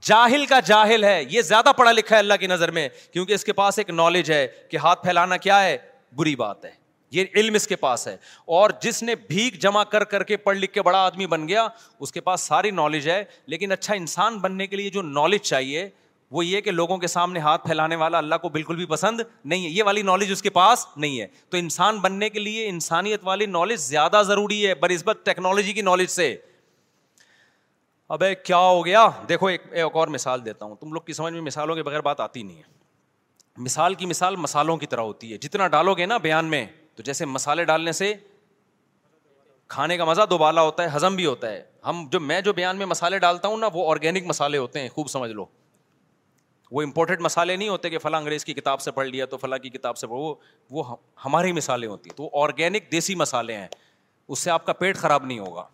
جاہل کا جاہل ہے۔ یہ زیادہ پڑھا لکھا ہے اللہ کی نظر میں، کیونکہ اس کے پاس ایک نالج ہے کہ ہاتھ پھیلانا کیا ہے؟ بری بات ہے۔ یہ علم اس کے پاس ہے۔ اور جس نے بھیک جمع کر کر کے پڑھ لکھ کے بڑا آدمی بن گیا، اس کے پاس ساری نالج ہے۔ لیکن اچھا انسان بننے کے لیے جو نالج چاہیے وہ یہ کہ لوگوں کے سامنے ہاتھ پھیلانے والا اللہ کو بالکل بھی پسند نہیں ہے۔ یہ والی نالج اس کے پاس نہیں ہے۔ تو انسان بننے کے لیے انسانیت والی نالج زیادہ ضروری ہے بنسبت ٹیکنالوجی کی نالج سے۔ اب کیا ہو گیا؟ دیکھو ایک ایک اور مثال دیتا ہوں۔ تم لوگ کی سمجھ میں مثالوں کے بغیر بات آتی نہیں ہے۔ مثال کی مثال مسالوں کی طرح ہوتی ہے۔ جتنا ڈالو گے نا بیان میں، تو جیسے مسالے ڈالنے سے کھانے کا مزہ دوبالا ہوتا ہے ہزم بھی ہوتا ہے۔ ہم جو میں جو بیان میں مسالے ڈالتا ہوں نا، وہ آرگینک مسالے ہوتے ہیں، خوب سمجھ لو۔ وہ امپورٹنٹ مسالے نہیں ہوتے کہ فلاں انگریز کی کتاب سے پڑھ لیا تو فلاں کی کتاب سے پڑھ وہ وہ ہماری مثالیں ہوتی ہیں۔ تو آرگینک دیسی مسالے ہیں۔ اس سے آپ کا پیٹ خراب نہیں ہوگا۔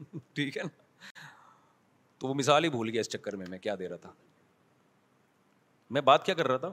ٹھیک ہے نا۔ تو وہ مثال ہی بھول گیا اس چکر میں میں کیا دے رہا تھا۔ میں بات کیا کر رہا تھا؟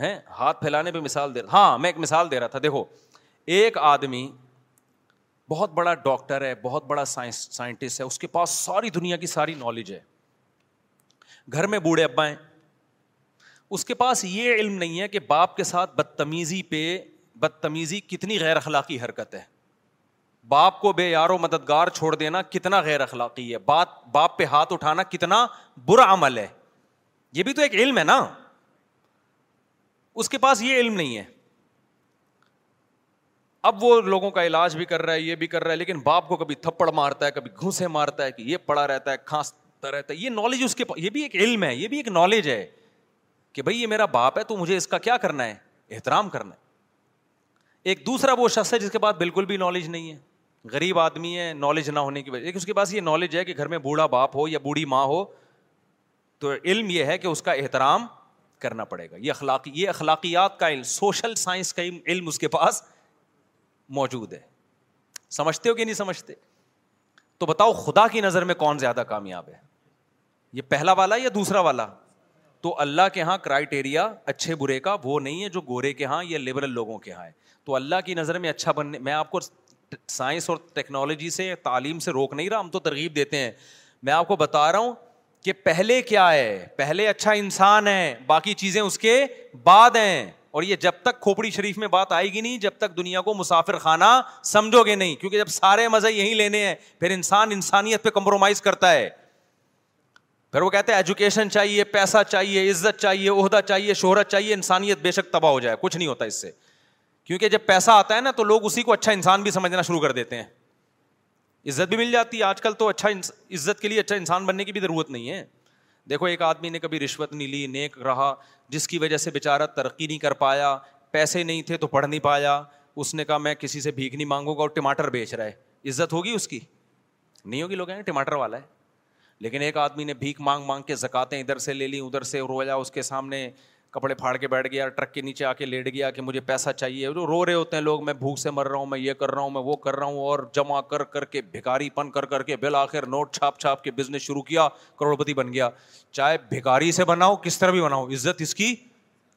ہیں، ہاتھ پھیلانے پہ مثال دے رہا ہاں میں ایک مثال دے رہا تھا، دیکھو، ایک آدمی بہت بڑا ڈاکٹر ہے، بہت بڑا سائنس سائنٹسٹ ہے، اس کے پاس ساری دنیا کی ساری نالج ہے۔ گھر میں بوڑھے ابا ہیں۔ اس کے پاس یہ علم نہیں ہے کہ باپ کے ساتھ بدتمیزی پہ بدتمیزی کتنی غیر اخلاقی حرکت ہے۔ باپ کو بے یار و مددگار چھوڑ دینا کتنا غیر اخلاقی ہے۔ بات باپ پہ ہاتھ اٹھانا کتنا برا عمل ہے۔ یہ بھی تو ایک علم ہے نا۔ اس کے پاس یہ علم نہیں ہے۔ اب وہ لوگوں کا علاج بھی کر رہا ہے، یہ بھی کر رہا ہے، لیکن باپ کو کبھی تھپڑ مارتا ہے، کبھی گھوسے مارتا ہے کہ یہ پڑا رہتا ہے، کھانستا رہتا ہے۔ یہ نالج اس کے پاس یہ بھی ایک علم ہے، یہ بھی ایک نالج ہے کہ بھائی یہ میرا باپ ہے، تو مجھے اس کا کیا کرنا ہے؟ احترام کرنا ہے۔ ایک دوسرا وہ شخص ہے جس کے پاس بالکل بھی نالج نہیں ہے۔ غریب آدمی ہے نالج نہ ہونے کی وجہ، لیکن اس کے پاس یہ نالج ہے کہ گھر میں بوڑھا باپ ہو یا بوڑھی ماں ہو، تو علم یہ ہے کہ اس کا احترام کرنا پڑے گا۔ یہ اخلاقی، یہ اخلاقیات کا علم، سوشل سائنس کا علم اس کے پاس موجود ہے۔ سمجھتے ہو کہ نہیں سمجھتے؟ تو بتاؤ خدا کی نظر میں کون زیادہ کامیاب ہے؟ یہ پہلا والا یا دوسرا والا؟ تو اللہ کے یہاں کرائٹیریا اچھے برے کا وہ نہیں ہے جو گورے کے یہاں یا لبرل لوگوں کے یہاں ہے۔ تو اللہ کی نظر میں اچھا بننے، میں آپ کو سائنس اور ٹیکنالوجی سے، تعلیم سے روک نہیں رہا، ہم تو ترغیب دیتے ہیں۔ میں آپ کو بتا رہا ہوں کہ پہلے کیا ہے؟ پہلے اچھا انسان ہے، باقی چیزیں اس کے بعد ہیں۔ اور یہ جب تک کھوپڑی شریف میں بات آئے گی نہیں، جب تک دنیا کو مسافر خانہ سمجھو گے نہیں۔ کیونکہ جب سارے مزے یہی لینے ہیں، پھر انسان انسانیت پہ کمپرومائز کرتا ہے۔ پھر وہ کہتے ہیں ایجوکیشن چاہیے، پیسہ چاہیے، عزت چاہیے، عہدہ چاہیے، شہرت چاہیے، انسانیت بے شک تباہ ہو جائے، کچھ نہیں ہوتا اس سے۔ کیونکہ جب پیسہ آتا ہے نا، تو لوگ اسی کو اچھا انسان بھی سمجھنا شروع کر دیتے ہیں۔ عزت بھی مل جاتی ہے۔ آج کل تو اچھا عزت کے لیے اچھا انسان بننے کی بھی ضرورت نہیں ہے۔ دیکھو، ایک آدمی نے کبھی رشوت نہیں لی، نیک رہا، جس کی وجہ سے بےچارا ترقی نہیں کر پایا، پیسے نہیں تھے تو پڑھ نہیں پایا۔ اس نے کہا، میں کسی سے بھیک نہیں مانگوں گا اور ٹماٹر بیچ رہا ہے۔ عزت ہوگی اس کی؟ نہیں ہوگی، لوگ ہیں ٹماٹر والا ہے۔ لیکن ایک آدمی نے بھیک مانگ مانگ کے زکاتیں ادھر سے لے لی ادھر سے رویا، اس کے سامنے کپڑے پھاڑ کے بیٹھ گیا، ٹرک کے نیچے آ کے لیٹ گیا کہ مجھے پیسہ چاہیے۔ جو رو رہے ہوتے ہیں لوگ، میں بھوک سے مر رہا ہوں، میں یہ کر رہا ہوں، میں وہ کر رہا ہوں، اور جمع کر کر کے، بھکاری پن کر کر کے بالآخر نوٹ چھاپ چھاپ کے بزنس شروع کیا، کروڑپتی بن گیا۔ چاہے بھکاری سے بناؤ، کس طرح بھی بناؤ، عزت اس کی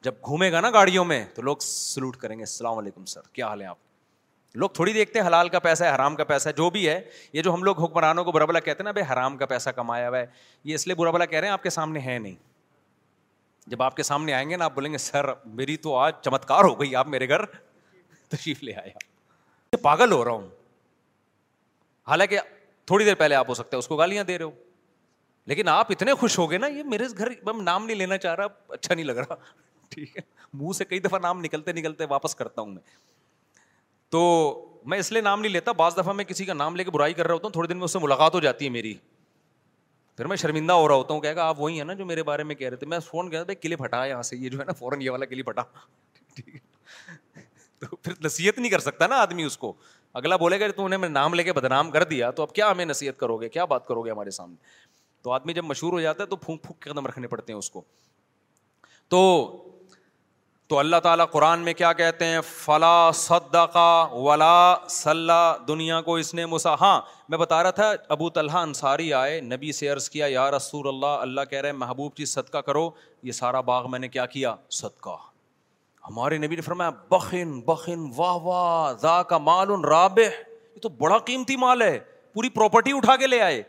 جب گھومے گا نا گاڑیوں میں، تو لوگ سلوٹ کریں گے۔ السلام علیکم سر، کیا حال ہے آپ؟ لوگ تھوڑی دیکھتے ہیں، حلال کا پیسہ ہے، حرام کا پیسہ ہے، جو بھی ہے، یہ جو ہم لوگ حکمرانوں کو برا بلا کہتے ہیں نا، بھائی حرام کا پیسہ کمایا ہوا ہے، یہ اس لیے برا بلا کہہ رہے ہیں، آپ کے سامنے ہے نہیں۔ جب آپ کے سامنے آئیں گے نا، آپ بولیں گے، سر، میری تو آج چمتکار ہو گئی، آپ میرے گھر تشریف لے آیا پاگل ہو رہا ہوں۔ حالانکہ تھوڑی دیر پہلے آپ ہو سکتے ہیں اس کو گالیاں دے رہے ہو۔ لیکن آپ اتنے خوش ہو گئے نا، یہ میرے گھر، میں نام نہیں لینا چاہ رہا اچھا نہیں لگ رہا۔ ٹھیک ہے۔ منہ سے کئی دفعہ نام نکلتے نکلتے واپس کرتا ہوں میں۔ تو میں اس لیے نام نہیں لیتا، بعض دفعہ میں کسی کا نام لے کے برائی کر رہا ہوتا ہوں تھوڑے دن میں اس سے ملاقات ہو جاتی ہے میری۔ پھر میں شرمندہ ہو رہا ہوتا ہوں کہے گا آپ وہی ہیں نا جو میرے بارے میں کہہ رہے تھے میں فون کہتا بھائی کلپ ہٹا یہاں سے یہ جو ہے نا فوراً یہ والا کلپ ہٹا ٹھیک ہے تو پھر نصیحت نہیں کر سکتا نا آدمی اس کو اگلا بولے گا تو انہیں نام لے کے بدنام کر دیا تو اب کیا ہمیں نصیحت کرو گے کیا بات کرو گے ہمارے سامنے تو آدمی جب مشہور ہو جاتا ہے تو پھونک پھونک کے قدم رکھنے پڑتے ہیں اس کو تو تو اللہ تعالیٰ قرآن میں کیا کہتے ہیں؟ فلا صدقہ ولا صلاح دنیا کو اس نے مسا ہاں میں بتا رہا تھا، ابو طلحہ انصاری آئے، نبی سے عرض کیا، یا رسول اللہ اللہ کہہ رہے محبوب چیز صدقہ کرو، یہ سارا باغ میں نے کیا کیا؟ صدقہ۔ ہمارے نبی نے فرمایا، بخن بخن، واہ واہ، ذا کا مال ان راب یہ تو بڑا قیمتی مال ہے، پوری پراپرٹی اٹھا کے لے آئے۔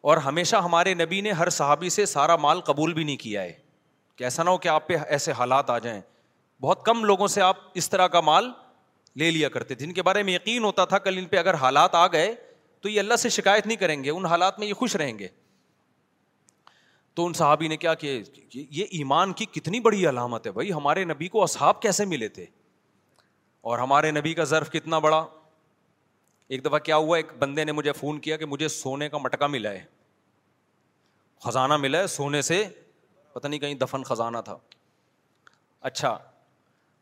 اور ہمیشہ ہمارے نبی نے ہر صحابی سے سارا مال قبول بھی نہیں کیا ہے۔ کہ ایسا نہ ہو کہ آپ پہ ایسے حالات آ جائیں۔ بہت کم لوگوں سے آپ اس طرح کا مال لے لیا کرتے۔ تھے جن کے بارے میں یقین ہوتا تھا کل ان پہ اگر حالات آ گئے تو یہ اللہ سے شکایت نہیں کریں گے، ان حالات میں یہ خوش رہیں گے۔ تو ان صحابی نے کیا کہ یہ ایمان کی کتنی بڑی علامت ہے بھائی، ہمارے نبی کو اصحاب کیسے ملے تھے؟ اور ہمارے نبی کا ظرف کتنا بڑا۔ ایک دفعہ کیا ہوا، ایک بندے نے مجھے فون کیا کہ مجھے سونے کا مٹکا ملا ہے۔ خزانہ ملا ہے سونے سے۔ پتہ نہیں کہیں دفن خزانہ تھا۔ اچھا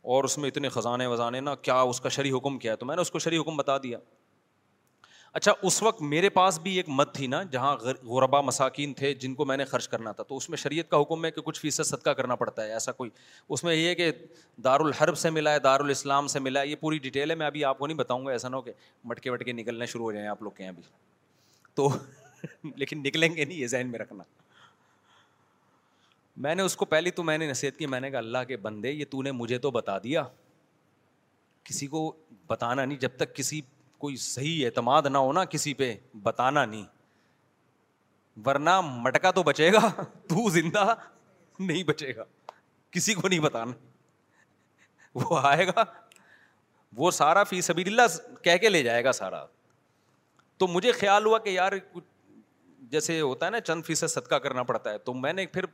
اور اس میں اتنے خزانے وزانے نا، کیا اس کا شرح حکم کیا ہے؟ تو میں نے اس کو شرح حکم بتا دیا۔ اچھا اس وقت میرے پاس بھی ایک مت تھی نا، جہاں غربا مساکین تھے، جن کو میں نے خرچ کرنا تھا۔ تو اس میں شریعت کا حکم ہے کہ کچھ فیصد صدقہ کرنا پڑتا ہے، ایسا کوئی۔ اس میں یہ ہے کہ دار الحرب سے ملا ہے دار الاسلام سے ملا ہے، یہ پوری ڈیٹیل ہے، میں ابھی آپ کو نہیں بتاؤں گا، ایسا نہ ہو کہ مٹکے وٹکے نکلنے شروع ہو جائیں آپ لوگ کے ابھی تو لیکن نکلیں گے نہیں، یہ ذہن میں رکھنا۔ میں نے اس کو پہلی تو میں نے نصیحت کی، میں نے کہا، اللہ کے بندے، یہ تو نے مجھے تو بتا دیا۔ کسی کو بتانا نہیں، جب تک کسی کوئی صحیح اعتماد نہ ہونا کسی پہ، بتانا نہیں۔ ورنہ مٹکا تو بچے گا، تو زندہ نہیں بچے گا۔ کسی کو نہیں بتانا۔ وہ آئے گا، وہ سارا فی سبھی اللہ کہہ کے لے جائے گا سارا۔ تو مجھے خیال ہوا کہ یار جیسے ہوتا ہے نا، چند فیصد صدقہ کرنا پڑتا ہے۔ تو میں نے پھر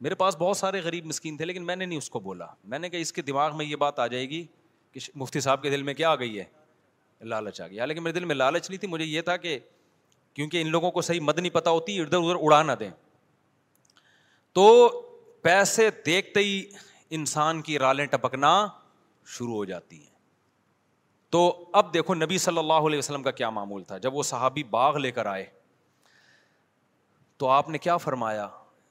میرے پاس بہت سارے غریب مسکین تھے، لیکن میں نے نہیں اس کو بولا۔ میں نے کہا، اس کے دماغ میں یہ بات آ جائے گی کہ مفتی صاحب کے دل میں کیا آ گئی ہے؟ لالچ آ گئی۔ حالانکہ میرے دل میں لالچ نہیں تھی، مجھے یہ تھا کہ کیونکہ ان لوگوں کو صحیح مد نہیں پتا ہوتی، ادھر ادھر اڑا نہ دیں۔ تو پیسے دیکھتے ہی انسان کی رالیں ٹپکنا شروع ہو جاتی ہیں۔ تو اب دیکھو، نبی صلی اللہ علیہ وسلم کا کیا معمول تھا۔ جب وہ صحابی باغ لے کر آئے، تو آپ نے کیا فرمایا؟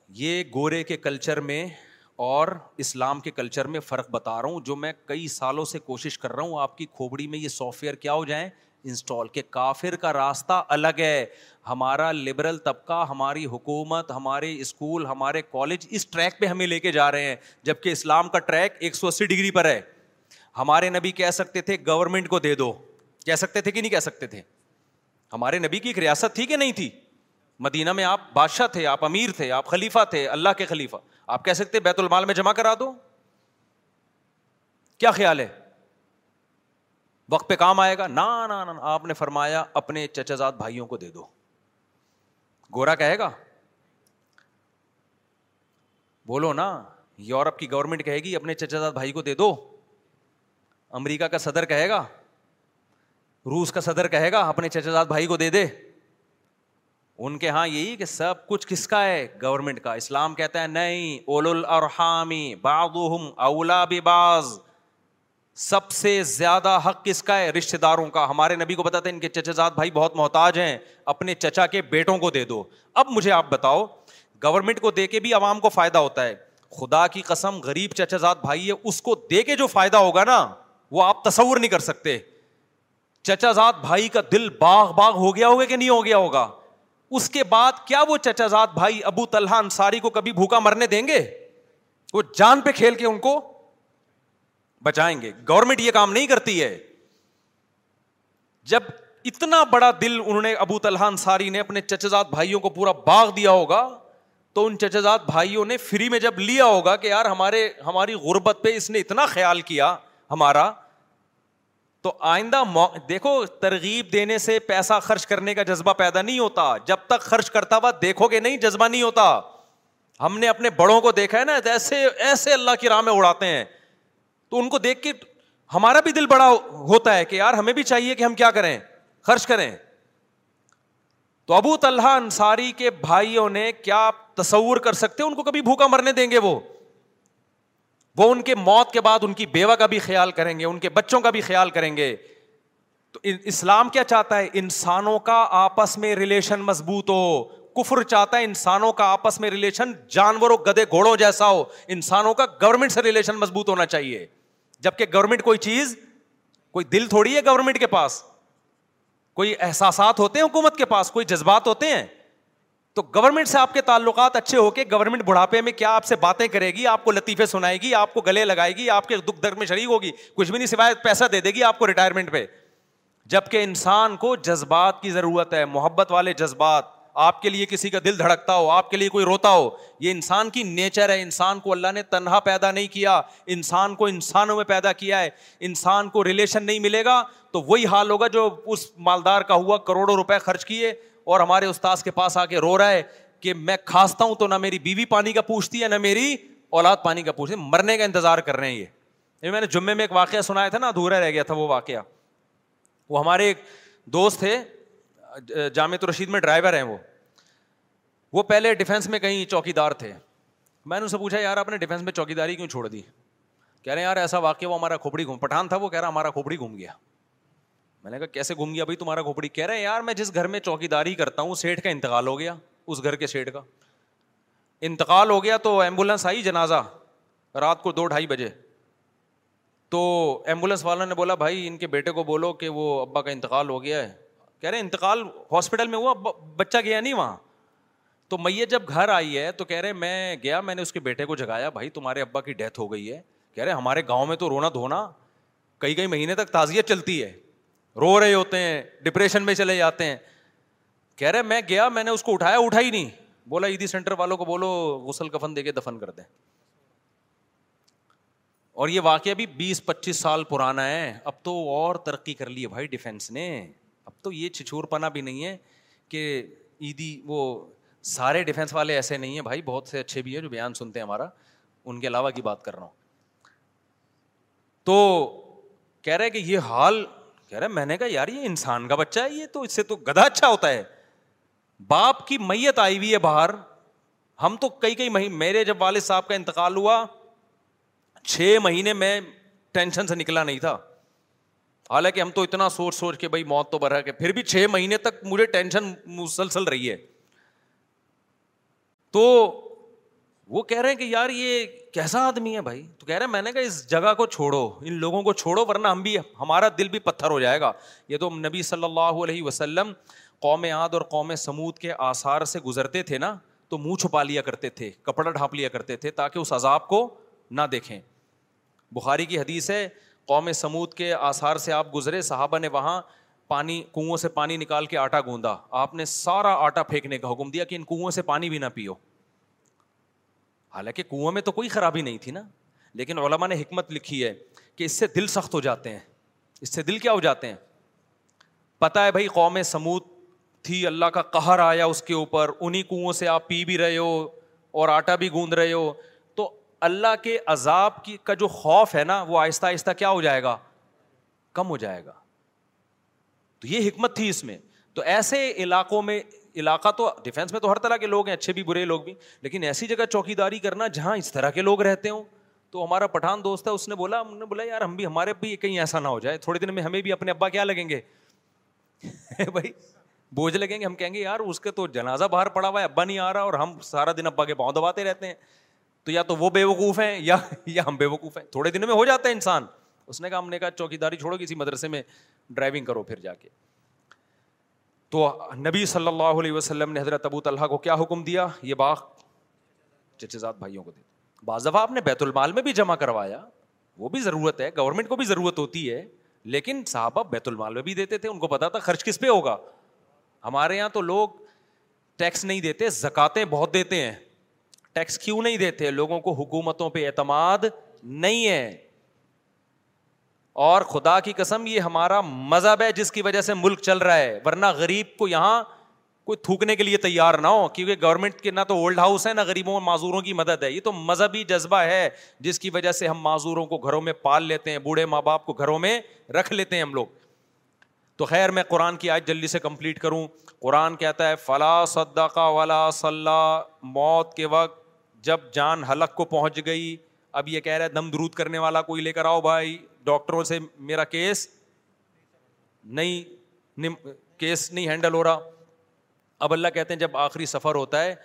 یہ گورے کے کلچر میں اور اسلام کے کلچر میں فرق بتا رہا ہوں، جو میں کئی سالوں سے کوشش کر رہا ہوں، آپ کی کھوپڑی میں یہ سافٹ ویئر کیا ہو جائیں؟ انسٹال کہ کافر کا راستہ الگ ہے۔ ہمارا لبرل طبقہ، ہماری حکومت، ہمارے اسکول، ہمارے کالج اس ٹریک پہ ہمیں لے کے جا رہے ہیں جبکہ اسلام کا ٹریک ایک سو اسی ڈگری پر ہے۔ ہمارے نبی کہہ سکتے تھے گورنمنٹ کو دے دو۔ کہہ سکتے تھے کہ نہیں کہہ سکتے تھے؟ ہمارے نبی کی ایک ریاست تھی کہ نہیں تھی؟ مدینہ میں آپ بادشاہ تھے، آپ امیر تھے، آپ خلیفہ تھے، اللہ کے خلیفہ۔ آپ کہہ سکتے بیت المال میں جمع کرا دو؟ کیا خیال ہے؟ وقت پہ کام آئے گا۔ نا آپ نے فرمایا اپنے چچا زاد بھائیوں کو دے دو۔ گورا کہے گا؟ بولو نا، یورپ کی گورنمنٹ کہے گی اپنے چچا زاد بھائی کو دے دو۔ امریکہ کا صدر کہے گا، روس کا صدر کہے گا اپنے چچا زاد بھائی کو دے دے۔ ان کے ہاں یہی کہ سب کچھ کس کا ہے؟ گورنمنٹ کا۔ اسلام کہتا ہے، نہیں اول الرحامی بعضهم اولا باز سب سے زیادہ حق کس کا ہے؟ رشتے داروں کا۔ ہمارے نبی کو بتاتے ان کے چچا زاد بھائی بہت محتاج ہیں، اپنے چچا کے بیٹوں کو دے دو۔ اب مجھے آپ بتاؤ گورنمنٹ کو دے کے بھی عوام کو فائدہ ہوتا ہے؟ خدا کی قسم، غریب چچا زاد بھائی ہے، اس کو دے کے جو فائدہ ہوگا نا، وہ آپ تصور نہیں کر سکتے۔ چچا زاد بھائی کا دل باغ باغ ہو گیا ہوگا کہ نہیں ہو گیا ہوگا؟ اس کے بعد کیا وہ چچا زاد بھائی ابو طلحہ انصاری کو کبھی بھوکا مرنے دیں گے؟ وہ جان پہ کھیل کے ان کو بچائیں گے۔ گورنمنٹ یہ کام نہیں کرتی ہے۔ جب اتنا بڑا دل انہوں نے ابو طلحہ انصاری نے اپنے چچزاد بھائیوں کو پورا باغ دیا ہوگا، تو ان چچزاد بھائیوں نے فری میں جب لیا ہوگا کہ یار ہمارے، ہماری غربت پہ اس نے اتنا خیال کیا، ہمارا تو آئندہ دیکھو ترغیب دینے سے پیسہ خرچ کرنے کا جذبہ پیدا نہیں ہوتا۔ جب تک خرچ کرتا ہوا دیکھو گے نہیں، جذبہ نہیں ہوتا۔ ہم نے اپنے بڑوں کو دیکھا ہے نا، ایسے ایسے اللہ کی راہ میں اڑاتے ہیں۔ تو ان کو دیکھ کے ہمارا بھی دل بڑا ہوتا ہے کہ یار ہمیں بھی چاہیے کہ ہم کیا کریں، خرچ کریں۔ تو ابو طلحہ انصاری کے بھائیوں نے کیا تصور کر سکتے؟ ان کو کبھی بھوکا مرنے دیں گے وہ۔ وہ ان کے موت کے بعد ان کی بیوہ کا بھی خیال کریں گے، ان کے بچوں کا بھی خیال کریں گے۔ تو اسلام کیا چاہتا ہے؟ انسانوں کا آپس میں ریلیشن مضبوط ہو۔ کفر چاہتا ہے انسانوں کا آپس میں ریلیشن جانوروں گدے گھوڑوں جیسا ہو۔ انسانوں کا گورنمنٹ سے ریلیشن مضبوط ہونا چاہیے۔ جبکہ گورنمنٹ کوئی چیز، کوئی دل تھوڑی ہے گورنمنٹ کے پاس۔ کوئی احساسات ہوتے ہیں حکومت کے پاس، کوئی جذبات ہوتے ہیں۔ تو گورنمنٹ سے آپ کے تعلقات اچھے ہو کے گورنمنٹ بڑھاپے میں کیا آپ سے باتیں کرے گی؟ آپ کو لطیفے سنائے گی، آپ کو گلے لگائے گی، آپ کے دکھ درد میں شریک ہوگی، کچھ بھی نہیں سوائے پیسہ دے دے گی آپ کو ریٹائرمنٹ پہ۔ جبکہ انسان کو جذبات کی ضرورت ہے، محبت والے جذبات، آپ کے لیے کسی کا دل دھڑکتا ہو، آپ کے لیے کوئی روتا ہو، یہ انسان کی نیچر ہے۔ انسان کو اللہ نے تنہا پیدا نہیں کیا، انسان کو انسانوں میں پیدا کیا ہے۔ انسان کو ریلیشن نہیں ملے گا تو وہی حال ہوگا جو اس مالدار کا ہوا، کروڑوں روپے خرچ کیے اور ہمارے استاذ کے پاس آ کے رو رہا ہے کہ میں کھانستا ہوں تو نہ میری بیوی پانی کا پوچھتی ہے، نہ میری اولاد پانی کا پوچھتی مرنے کا انتظار کر رہے ہیں یہ۔ میں نے جمعے میں ایک واقعہ سنایا تھا نا، ادھورا رہ گیا تھا وہ واقعہ۔ وہ ہمارے ایک دوست تھے جامع رشید میں ڈرائیور ہیں وہ۔ وہ پہلے ڈیفینس میں کہیں چوکی دار تھے۔ میں نے ان سے پوچھا، یار، آپ نے ڈیفینس میں چوکی داری کیوں چھوڑ دی؟ کہہ رہے ہیں، یار، ایسا واقعہ وہ ہمارا کھوپڑی گھوم پٹھان تھا وہ، کہہ رہا ہمارا کھوپڑی گھوم گیا۔ میں نے کہا، کیسے گھوم گیا بھائی تمہارا کھوپڑی کہہ رہے ہیں، یار میں جس گھر میں چوکی داری کرتا ہوں سیٹ کا انتقال ہو گیا، اس گھر کے سیٹ کا۔ انتقال ہو گیا تو ایمبولینس آئی جنازہ، رات کو دو ڈھائی بجے۔ تو ایمبولینس والا نے بولا، بھائی ان کے بیٹے کو بولو کہ وہ ابا کا انتقال ہو گیا ہے۔ کہہ رہے انتقال ہاسپٹل میں ہوا بچہ گیا نہیں وہاں۔ تو میت جب گھر آئی ہے تو کہہ رہے میں گیا، میں نے اس کے بیٹے کو جگایا، بھائی تمہارے ابا کی ڈیتھ ہو گئی ہے۔ کہہ رہے ہمارے گاؤں میں تو رونا دھونا، کئی کئی مہینے تک تعزیت چلتی ہے۔ رو رہے ہوتے ہیں ڈپریشن میں چلے جاتے ہیں۔ کہہ رہے میں گیا، میں نے اس کو اٹھایا، اٹھا ہی نہیں۔ بولا عیدی سینٹر والوں کو بولو، غسل کفن دے کے دفن کر دیں۔ اور یہ واقعہ بھی بیس، پچیس سال پرانا ہے۔ اب تو اور ترقی کر لی ہے بھائی ڈیفینس نے۔ اب تو یہ چھچور پنا بھی نہیں ہے کہ عیدی وہ سارے ڈیفینس والے ایسے نہیں ہیں۔ بھائی بہت سے اچھے بھی ہیں جو بیان سنتے ہیں ہمارا۔ ان کے علاوہ کی بات کر رہا ہوں۔ تو کہہ رہے کہ یہ حال کہہ رہے میں نے کہا، یار، یہ انسان کا بچہ ہے، یہ تو اس سے تو گدھا اچھا ہوتا ہے۔ باپ کی میت آئی ہوئی ہے باہر۔ ہم تو کئی کئی مہینے میرے جب والد صاحب کا انتقال ہوا، چھ مہینے میں ٹینشن سے نکلا نہیں تھا۔ حالانکہ ہم تو اتنا سوچ سوچ کے بھائی موت تو بھرا کے پھر بھی چھ مہینے تک مجھے ٹینشن مسلسل رہی ہے۔ تو وہ کہہ رہے ہیں کہ یار یہ کیسا آدمی ہے بھائی؟ تو کہہ رہے ہیں میں نے کہا اس جگہ کو چھوڑو، ان لوگوں کو چھوڑو ورنہ ہم بھی، ہمارا دل بھی پتھر ہو جائے گا۔ یہ تو نبی صلی اللہ علیہ وسلم قوم عاد اور قوم سمود کے آثار سے گزرتے تھے نا، تو منہ چھپا لیا کرتے تھے، کپڑا ڈھانپ لیا کرتے تھے تاکہ اس عذاب کو نہ دیکھیں۔ بخاری کی حدیث ہے، قوم سمود کے آثار سے آپ گزرے، صحابہ نے وہاں پانی کنویں سے پانی نکال کے آٹا گوندا۔ آپ نے سارا آٹا پھینکنے کا حکم دیا کہ ان کنویں سے پانی بھی نہ پیو۔ حالانکہ کنویں میں تو کوئی خرابی نہیں تھی نا، لیکن علماء نے حکمت لکھی ہے کہ اس سے دل سخت ہو جاتے ہیں۔ اس سے دل کیا ہو جاتے ہیں؟ پتا ہے بھائی قوم سمود تھی، اللہ کا قہر آیا اس کے اوپر انہیں کنویں سے آپ پی بھی رہے ہو اور آٹا بھی گوند رہے ہو۔ تو اللہ کے عذاب کی، کا جو خوف ہے نا، وہ آہستہ آہستہ کیا ہو جائے گا؟ کم ہو جائے گا۔ تو یہ حکمت تھی اس میں۔ تو ایسے علاقوں میں علاقہ تو ڈیفینس میں تو ہر طرح کے لوگ ہیں، اچھے بھی، برے لوگ بھی، لیکن ایسی جگہ چوکی داری کرنا جہاں اس طرح کے لوگ رہتے ہوں، تو ہمارا پٹھان دوست ہے، اس نے بولا، ہم نے بولا، یار، ہم بھی، ہمارے بھی کہیں ایسا نہ ہو جائے، تھوڑے دن میں ہمیں بھی اپنے ابا کیا لگیں گے؟ بھائی، بوجھ لگیں گے، ہم کہیں گے، یار، اس کے تو جنازہ باہر پڑا ہوا ہے، ابا نہیں آ رہا اور ہم سارا دن ابا کے پاؤں دباتے رہتے ہیں۔ تو یا تو وہ بے وقوف ہیں یا یا ہم بے وقوف ہیں۔ تھوڑے دن میں ہو جاتا ہے انسان۔ اس نے کہا، ہم نے کہا چوکی داری چھوڑو کسی مدرسے میں ڈرائیونگ کرو پھر جا کے۔ تو نبی صلی اللہ علیہ وسلم نے حضرت ابو طلحہ کو کیا حکم دیا؟ یہ باغ چچزاد بھائیوں کو دے بعض دفعہ آپ نے بیت المال میں بھی جمع کروایا، وہ بھی ضرورت ہے گورنمنٹ کو بھی ضرورت ہوتی ہے، لیکن صحابہ بیت المال میں بھی دیتے تھے، ان کو پتا تھا خرچ کس پہ ہوگا۔ ہمارے یہاں تو لوگ ٹیکس نہیں دیتے، زکاتیں بہت دیتے ہیں۔ ٹیکس کیوں نہیں دیتے؟ لوگوں کو حکومتوں پہ اعتماد نہیں ہے۔ اور خدا کی قسم یہ ہمارا مذہب ہے جس کی وجہ سے ملک چل رہا ہے، ورنہ غریب کو یہاں کوئی تھوکنے کے لیے تیار نہ ہو، کیونکہ گورنمنٹ کے نہ تو اولڈ ہاؤس ہے، نہ غریبوں معذوروں کی مدد ہے۔ یہ تو مذہبی جذبہ ہے جس کی وجہ سے ہم معذوروں کو گھروں میں پال لیتے ہیں، بوڑھے ماں باپ کو گھروں میں رکھ لیتے ہیں ہم لوگ۔ تو خیر، میں قرآن کی آج جلدی سے کمپلیٹ کروں۔ قرآن کہتا ہے فلاں صدقہ ولا صلاح موت کے وقت جب جان حلق کو پہنچ گئی اب یہ کہہ رہا ہے دم درود کرنے والا کوئی لے کر آؤ بھائی۔ ڈاکٹروں سے میرا کیس نہیں کیس نہیں ہینڈل ہو رہا۔ اب اللہ کہتے ہیں جب آخری سفر ہوتا ہے،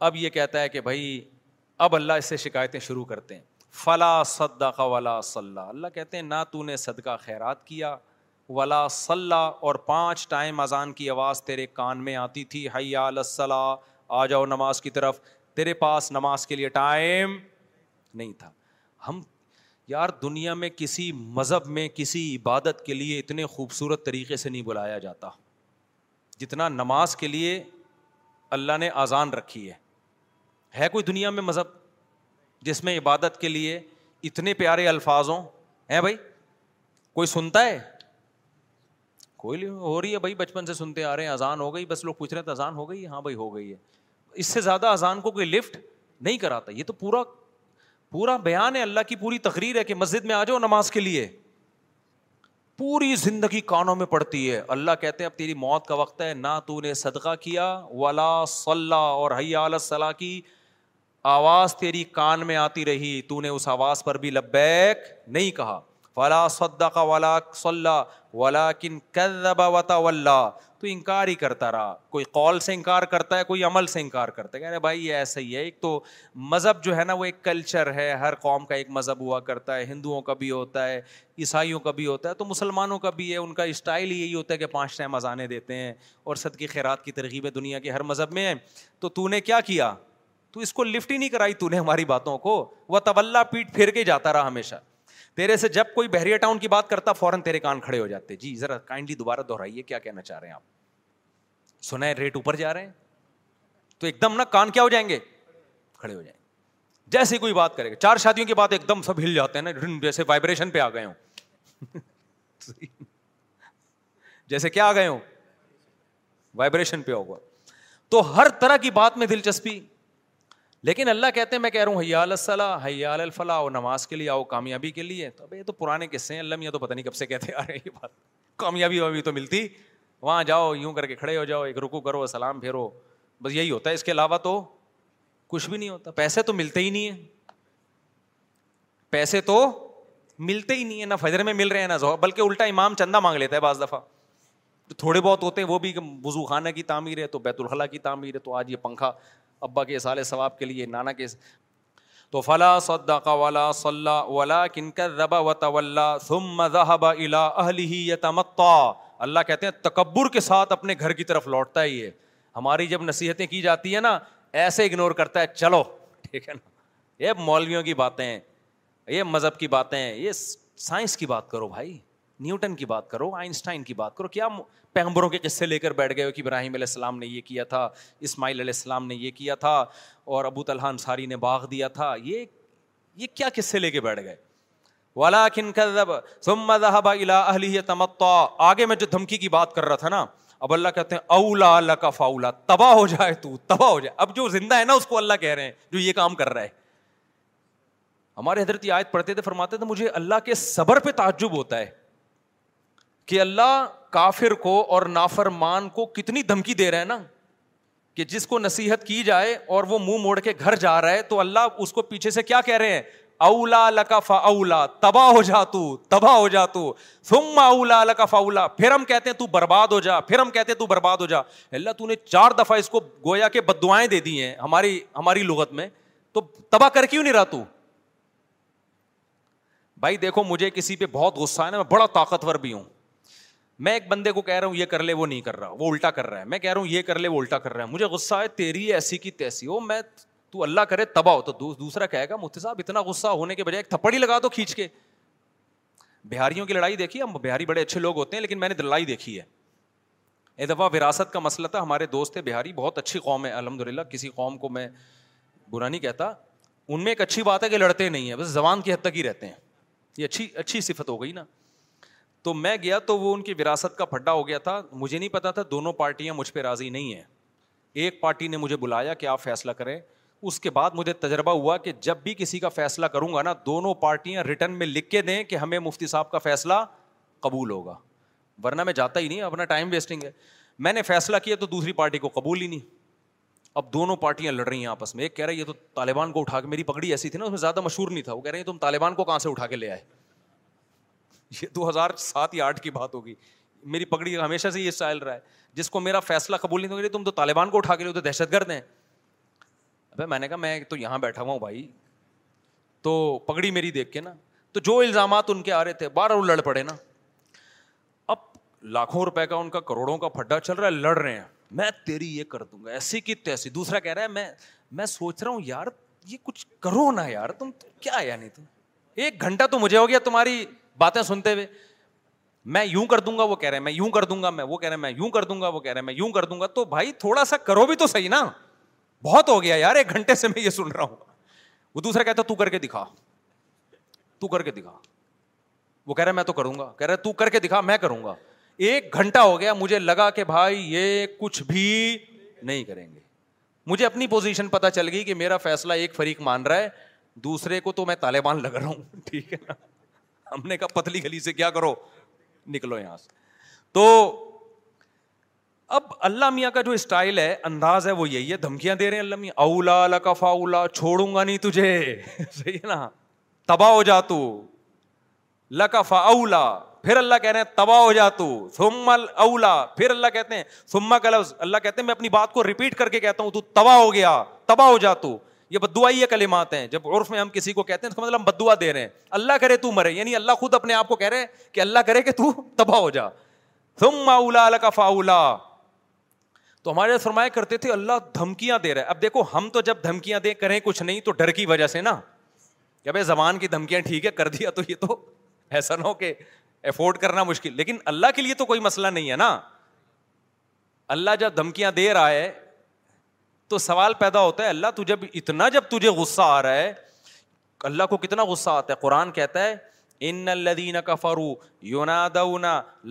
اب یہ کہتا ہے کہ بھائی، اب اللہ اس سے شکایتیں شروع کرتے ہیں۔ فلا صدقہ ولا صلاح اللہ کہتے ہیں، نہ تو نے صدقہ خیرات کیا۔ ولا صلاح اور پانچ ٹائم اذان کی آواز تیرے کان میں آتی تھی۔ حیا الصلاح، آ جاؤ نماز کی طرف۔ تیرے پاس نماز کے لیے ٹائم نہیں تھا۔ ہم یار دنیا میں کسی مذہب میں، کسی عبادت کے لیے اتنے خوبصورت طریقے سے نہیں بلایا جاتا۔ جتنا نماز کے لیے اللہ نے آزان رکھی ہے۔ ہے کوئی دنیا میں مذہب جس میں عبادت کے لیے اتنے پیارے الفاظ ہوں ہیں بھائی؟ کوئی سنتا ہے؟ کوئی ہو رہی ہے بھائی، بچپن سے سنتے آ رہے ہیں۔ اذان ہو گئی، بس لوگ پوچھ رہے ہیں اذان ہو گئی ہاں بھائی، ہو گئی ہے۔ اس سے زیادہ اذان کو کوئی لفٹ نہیں کراتا۔ یہ تو پورا پورا بیان ہے، اللہ کی پوری تقریر ہے کہ مسجد میں آ جاؤ نماز کے لیے۔ پوری زندگی کانوں میں پڑتی ہے۔ اللہ کہتے ہیں، اب تیری موت کا وقت ہے، نہ تو نے صدقہ کیا، ولا صلاح اور حیا صلاح کی آواز تیری کان میں آتی رہی۔ تو نے اس آواز پر بھی لبیک نہیں کہا۔ فلا صدق ولا صلاح ولا کن ولا تو انکار ہی کرتا رہا۔ کوئی قول سے انکار کرتا ہے، کوئی عمل سے انکار کرتا ہے۔ کہہ رہے، بھائی، یہ ایسا ہی ہے۔ ایک تو مذہب جو ہے نا، وہ ایک کلچر ہے۔ ہر قوم کا ایک مذہب ہوا کرتا ہے۔ ہندوؤں کا بھی ہوتا ہے، عیسائیوں کا بھی ہوتا ہے۔ تو مسلمانوں کا بھی ہے۔ ان کا اسٹائل یہی ہوتا ہے کہ پانچ ٹائم اذانے دیتے ہیں اور صد کی خیرات کی ترغیب دنیا کے ہر مذہب میں ہے تو تو نے کیا کیا؟ تو اس کو لفٹ ہی نہیں کرائی تو نے ہماری باتوں کو۔ وہ طلّہ پیٹ پھیر کے جاتا رہا ہمیشہ۔ تیرے سے جب کوئی بحریہ ٹاؤن کی بات کرتا، فوراً تیرے کان کھڑے ہو جاتے۔ جی ذرا کائنڈلی دوبارہ دہرائیے، کیا کہنا چاہ رہے ہیں آپ؟ سنا ہے ریٹ اوپر جا رہے ہیں۔ تو ایک دم نا کان کیا ہو جائیں گے؟ کھڑے ہو جائیں۔ گے جیسے کوئی بات کرے گا۔ چار شادیوں کے بعد ایک دم سب ہل جاتے ہیں نا جیسے وائبریشن پہ آ گئے ہوں۔ جیسے کیا آ گئے ہوں؟ وائبریشن پہ ہوگا تو ہر طرح کی بات میں دلچسپی لیکن اللہ کہتے ہیں، میں کہہ رہا ہوں، حیال الصلاح، حیال الفلاح، اور نماز کے لیے آؤ کامیابی کے لیے۔ تو یہ تو پرانے قصے ہیں۔ اللہ میاں تو پتہ نہیں کب سے کہتے آ رہے ہیں یہ بات۔ کامیابی ابھی تو ملتی۔ وہاں جاؤ، یوں کر کے کھڑے ہو جاؤ، ایک رکو کرو، سلام پھیرو۔ بس یہی ہوتا ہے۔ اس کے علاوہ تو کچھ بھی نہیں ہوتا۔ پیسے تو ملتے ہی نہیں ہیں۔ پیسے تو ملتے ہی نہیں ہے نہ فجر میں مل رہے ہیں، نہ بلکہ الٹا امام چندہ مانگ لیتا ہے بعض دفعہ۔ تھوڑے بہت ہوتے ہیں، وہ بھی وضو خانہ کی تعمیر ہے، تو بیت الخلاء کی تعمیر ہے، تو آج یہ پنکھا ابا کے سال ثواب کے لیے، نانا کے تو فلا صدق ولا صلى ولكن كذب وتولى ثم ذهب الى اهله يتمطى۔ اللہ کہتے ہیں، تکبر کے ساتھ اپنے گھر کی طرف لوٹتا ہے یہ۔ ہماری جب نصیحتیں کی جاتی ہیں نا، ایسے اگنور کرتا ہے، چلو، ٹھیک ہے نا۔ یہ مولویوں کی باتیں یہ مذہب کی باتیں یہ سائنس کی بات کرو بھائی۔ نیوٹن کی بات کرو، آئنسٹائن کی بات کرو، کیا پیغمبروں کے قصے لے کر بیٹھ گئے ہو کہ ابراہیم علیہ السلام نے یہ کیا تھا، اسماعیل علیہ السلام نے یہ کیا تھا، اور ابو طلحہ انصاری نے باغ دیا تھا؟ یہ یہ کیا قصے لے کے بیٹھ گئے؟ آگے میں جو دھمکی کی بات کر رہا تھا نا، اب اللہ کہتے ہیں اولا اللہ کا تباہ ہو جائے تو، تباہ ہو جائے۔ اب جو زندہ ہے نا، اس کو اللہ کہہ رہے ہیں، جو یہ کام کر رہا ہے۔ ہمارے حضرت آیت پڑھتے تھے، فرماتے تھے، مجھے اللہ کے صبر پہ تعجب ہوتا ہے۔ کہ اللہ کافر کو اور نافرمان کو کتنی دھمکی دے رہے ہیں نا؟ کہ جس کو نصیحت کی جائے اور وہ منہ موڑ کے گھر جا رہا ہے، تو اللہ اس کو پیچھے سے کیا کہہ رہے ہیں؟ اولا لکا اولا تباہ ہو جا تو، تباہ ہو جا تو۔ ثم اولا لکا اولا پھر ہم کہتے ہیں تو برباد ہو جا، پھر ہم کہتے ہیں تو برباد ہو جا۔ اللہ، تو نے چار دفعہ اس کو گویا کے بد دعائیں دے دی ہیں ہماری ہماری لغت میں۔ تو تباہ کر کیوں نہیں رہا تو؟ بھائی دیکھو، مجھے کسی پہ بہت غصہ ہے نا، میں بڑا طاقتور بھی ہوں۔ میں ایک بندے کو کہہ رہا ہوں یہ کر لے، وہ نہیں کر رہا، وہ الٹا کر رہا ہے۔ میں کہہ رہا ہوں یہ کر لے، وہ الٹا کر رہا ہے۔ مجھے غصہ ہے، تیری ایسی کی تیسی۔ ہو میں، تو اللہ کرے تباہ ہو۔ تو دوسرا کہے گا، مفتی صاحب، اتنا غصہ ہونے کے بجائے ایک تھپڑی لگا دو کھینچ کے۔ بہاریوں کی لڑائی دیکھی، ہم بہاری بڑے اچھے لوگ ہوتے ہیں، لیکن میں نے لڑائی دیکھی ہے۔ ایک دفعہ وراثت کا مسئلہ تھا، ہمارے دوست تھے بہاری، بہت اچھی قوم ہے الحمد للہ کسی قوم کو میں برا نہیں کہتا۔ ان میں ایک اچھی بات ہے کہ لڑتے نہیں ہیں، بس زبان کی حد تک ہی رہتے ہیں۔ یہ اچھی اچھی صفت ہو گئی نا۔ تو میں گیا تو وہ ان کی وراثت کا پھڈا ہو گیا تھا۔ مجھے نہیں پتا تھا دونوں پارٹیاں مجھ پہ راضی نہیں ہیں۔ ایک پارٹی نے مجھے بلایا کہ آپ فیصلہ کریں۔ اس کے بعد مجھے تجربہ ہوا کہ جب بھی کسی کا فیصلہ کروں گا نا، دونوں پارٹیاں ریٹرن میں لکھ کے دیں کہ ہمیں مفتی صاحب کا فیصلہ قبول ہوگا۔ ورنہ میں جاتا ہی نہیں، اپنا ٹائم ویسٹنگ ہے۔ میں نے فیصلہ کیا تو دوسری پارٹی کو قبول ہی نہیں۔ اب دونوں پارٹیاں لڑ رہی ہیں آپس میں۔ ایک کہہ رہا ہے، یہ تو طالبان کو اٹھا کے، میری پگڑی ایسی تھی نا، اس میں زیادہ مشہور نہیں تھا۔ وہ کہہ رہے ہیں، تم طالبان کو کہاں سے اٹھا کے لے آئے؟ یہ دو ہزار سات یا آٹھ کی بات ہوگی۔ میری پگڑی ہمیشہ سے یہ اسٹائل رہا ہے۔ جس کو میرا فیصلہ قبول نہیں تھا تم تو طالبان کو اٹھا کے لے تو دہشت گرد ہیں۔ ابھی میں نے کہا، میں تو یہاں بیٹھا ہوا ہوں بھائی۔ تو پگڑی میری دیکھ کے نا، تو جو الزامات ان کے آ رہے تھے، بارہ وہ لڑ پڑے نا۔ اب لاکھوں روپے کا ان کا، کروڑوں کا پھڈا چل رہا ہے، لڑ رہے ہیں۔ میں تیری یہ کر دوں گا، ایسی کی تیسی۔ دوسرا کہہ رہا ہے، میں میں سوچ رہا ہوں، یار، یہ کچھ کرو نا یار، تم کیا یعنی تم؟ ایک گھنٹہ تو مجھے ہو گیا، تمہاری باتیں سنتے ہوئے میں یوں کر دوں گا، وہ کہہ رہے ہیں، میں یوں کر دوں گا، میں وہ کہہ رہے ہیں، میں یوں کر دوں گا، وہ کہہ رہے ہیں، میں یوں کر دوں گا۔ تو بھائی تھوڑا سا کرو بھی تو صحیح نا۔ بہت ہو گیا یار، ایک گھنٹے سے میں یہ سن رہا ہوں۔ وہ دوسرا کہتا تو کر کے دکھا۔ تو کر کے دکھا۔ وہ کہہ رہا میں تو کروں گا۔ کہہ رہا تو کر کے دکھا، میں کروں گا۔ ایک گھنٹہ ہو گیا، مجھے لگا کہ بھائی یہ کچھ بھی نہیں کریں گے۔ مجھے اپنی پوزیشن پتا چل گئی کہ میرا فیصلہ ایک فریق مان رہا ہے، دوسرے کو تو میں طالبان لگ رہا ہوں۔ ٹھیک ہے نا؟ ہم نے کہا، پتلی گلی سے کیا کرو؟ نکلو یہاں سے۔ تو اب اللہ میاں کا جو اسٹائل ہے، انداز ہے وہ یہی ہے، دھمکیاں دے رہے ہیں اللہ میاں۔ اولا لکفا اولا چھوڑوں گا نہیں تجھے۔ صحیح ہے نا؟ تباہ ہو جا تو۔ لکفا اولا پھر اللہ کہہ رہے ہیں، تباہ ہو جا تو۔ ثم اولا پھر اللہ کہتے ہیں، ثم کا لفظ، اللہ کہتے ہیں، میں اپنی بات کو ریپیٹ کر کے کہتا ہوں، تو تباہ ہو گیا، تباہ ہو جا تو۔ یہ بدعائی یہ کلمات ہیں۔ جب عرف میں ہم کسی کو کہتے ہیں اس کا مطلب ہم بدعا دے رہے ہیں۔ اللہ کرے تو مرے یعنی اللہ خود اپنے آپ کو کہہ رہے ہیں کہ اللہ کرے کہ تو تباہ ہو جا۔ ثم اولا لکفا اولا تو ہمارے فرمایا کرتے تھے، اللہ دھمکیاں دے رہا ہے۔ اب دیکھو، ہم تو جب دھمکیاں دے کریں کچھ نہیں تو ڈر کی وجہ سے نا۔ کہ بھائی زبان کی دھمکیاں ٹھیک ہے، کر دیا تو یہ تو ایسا نہ ہو کہ افورڈ کرنا مشکل۔ لیکن اللہ کے لیے تو کوئی مسئلہ نہیں ہے نا۔ اللہ جب دھمکیاں دے رہا ہے تو سوال پیدا ہوتا ہے، اللہ تجھے اتنا جب تجھے غصہ آ رہا ہے، اللہ کو کتنا غصہ آتا ہے؟ قرآن کہتا ہے ان الذين كفروا ينادون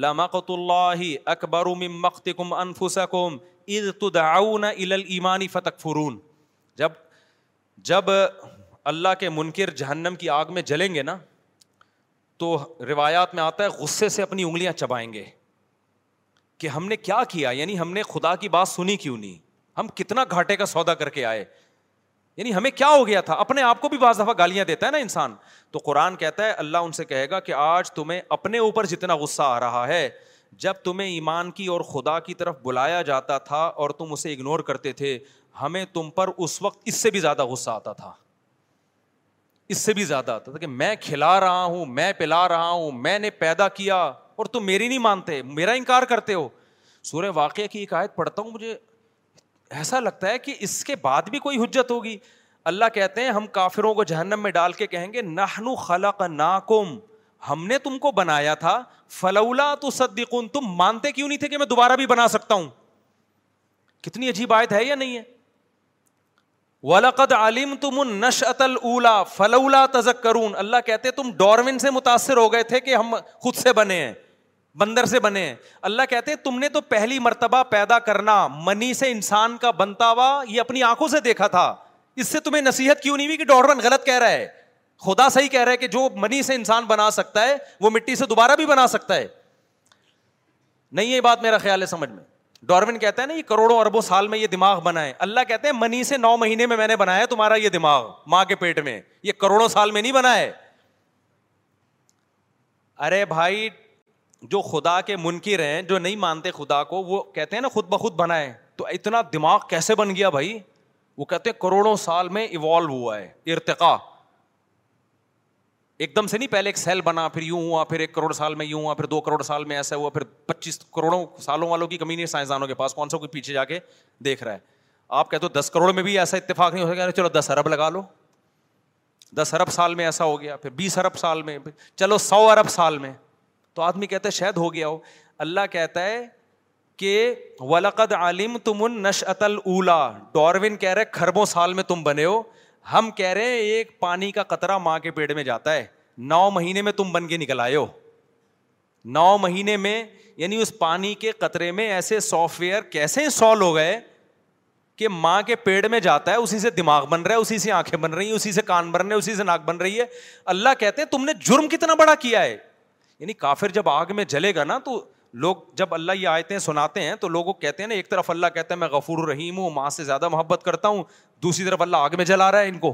لمقت الله اكبر من مقتكم انفسكم اذ تدعون الى الايمان فتكفرون جب جب اللہ کے منکر جہنم کی آگ میں جلیں گے نا، تو روایات میں آتا ہے، غصے سے اپنی انگلیاں چبائیں گے کہ ہم نے کیا کیا؟ یعنی ہم نے خدا کی بات سنی کیوں نہیں؟ ہم کتنا گھاٹے کا سودا کر کے آئے۔ یعنی ہمیں کیا ہو گیا تھا؟ اپنے آپ کو بھی بعض دفعہ گالیاں دیتا ہے نا انسان۔ تو قرآن کہتا ہے، اللہ ان سے کہے گا کہ آج تمہیں اپنے اوپر جتنا غصہ آ رہا ہے، جب تمہیں ایمان کی اور خدا کی طرف بلایا جاتا تھا اور تم اسے اگنور کرتے تھے، ہمیں تم پر اس وقت اس سے بھی زیادہ غصہ آتا تھا۔ اس سے بھی زیادہ آتا تھا کہ میں کھلا رہا ہوں، میں پلا رہا ہوں، میں نے پیدا کیا اور تم میری نہیں مانتے، میرا انکار کرتے ہو۔ سورہ واقعہ کی ایک آیت پڑھتا ہوں مجھے۔ ایسا لگتا ہے کہ اس کے بعد بھی کوئی حجت ہوگی۔ اللہ کہتے ہیں، ہم کافروں کو جہنم میں ڈال کے کہیں گے نہنو خلق ناکم ہم نے تم کو بنایا تھا، فلولا تو صدقون تم مانتے کیوں نہیں تھے کہ میں دوبارہ بھی بنا سکتا ہوں؟ کتنی عجیب آیت ہے یا نہیں ہے؟ ولقد علیم تم نش اتل اولا فلولا تزک کرون اللہ کہتے تم ڈورمن سے متاثر ہو گئے تھے کہ ہم خود سے بنے ہیں۔ بندر سے بنے۔ ہیں اللہ کہتے ہیں، تم نے تو پہلی مرتبہ پیدا کرنا، منی سے انسان کا بنتا ہوا، یہ اپنی آنکھوں سے دیکھا تھا۔ اس سے تمہیں نصیحت کیوں نہیں ہوئی کہ ڈورمن غلط کہہ رہا ہے؟ خدا صحیح کہہ رہا ہے کہ جو منی سے انسان بنا سکتا ہے، وہ مٹی سے دوبارہ بھی بنا سکتا ہے۔ نہیں، یہ بات میرا خیال ہے سمجھ میں۔ ڈورمن کہتا ہے نا، یہ کروڑوں اربوں سال میں یہ دماغ بنا ہے۔ اللہ کہتے ہیں، منی سے نو مہینے میں میں نے بنایا تمہارا یہ دماغ، ماں کے پیٹ میں۔ یہ کروڑوں سال میں نہیں بنا ہے۔ ارے بھائی جو خدا کے منکر ہیں، جو نہیں مانتے خدا کو، وہ کہتے ہیں نا خود بخود بنائے تو اتنا دماغ کیسے بن گیا بھائی؟ وہ کہتے ہیں کروڑوں سال میں ایوالو ہوا ہے ارتقا ایک دم سے نہیں، پہلے ایک سیل بنا، پھر یوں ہوا، پھر ایک کروڑ سال میں یوں ہوا، پھر دو کروڑ سال میں ایسا ہوا، پھر پچیس کروڑوں سالوں والوں کی کمی نہیں سائنسدانوں کے پاس، کون سا کوئی پیچھے جا کے دیکھ رہا ہے۔ آپ کہتے ہو دس کروڑ میں بھی ایسا اتفاق نہیں ہو سکتا چلو دس ارب لگا لو۔ دس ارب سال میں ایسا ہو گیا، پھر بیس ارب سال میں چلو سو ارب سال میں۔ تو آدمی کہتے ہیں شاید ہو گیا ہو۔ اللہ کہتا ہے کہ ولقد عالم تم نش اتل اولا ڈاروین کہہ رہے کھربوں سال میں تم بنے ہو۔ ہم کہہ رہے ہیں، ایک پانی کا قطرہ ماں کے پیڑ میں جاتا ہے۔ نو مہینے میں تم بن کے نکل آئے ہو۔ نو مہینے میں یعنی اس پانی کے قطرے میں ایسے سافٹ ویئر کیسے انسٹال ہو گئے کہ ماں کے پیڑ میں جاتا ہے، اسی سے دماغ بن رہا ہے، اسی سے آنکھیں بن رہی ہیں، اسی سے کان بن رہے ہیں، اسی سے ناک بن رہی ہے۔ اللہ کہتے ہیں، تم نے جرم کتنا بڑا کیا ہے؟ یعنی کافر جب آگ میں جلے گا نا تو لوگ جب اللہ یہ آیتیں سناتے ہیں تو لوگ کہتے ہیں نا، ایک طرف اللہ کہتے ہیں میں غفور الرحیم ہوں، ماں سے زیادہ محبت کرتا ہوں، دوسری طرف اللہ آگ میں جلا رہا ہے ان کو۔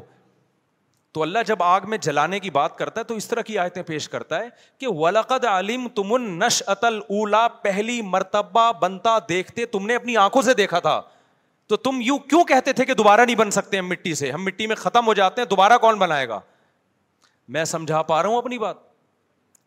تو اللہ جب آگ میں جلانے کی بات کرتا ہے تو اس طرح کی آیتیں پیش کرتا ہے کہ ولقد علم تم نش اتل اولا پہلی مرتبہ بنتا دیکھتے تم نے اپنی آنکھوں سے دیکھا تھا۔ تو تم یوں کیوں کہتے تھے کہ دوبارہ نہیں بن سکتے ہم مٹی سے؟ ہم مٹی میں ختم ہو جاتے ہیں، دوبارہ کون بنائے گا؟ میں سمجھا پا رہا ہوں اپنی بات۔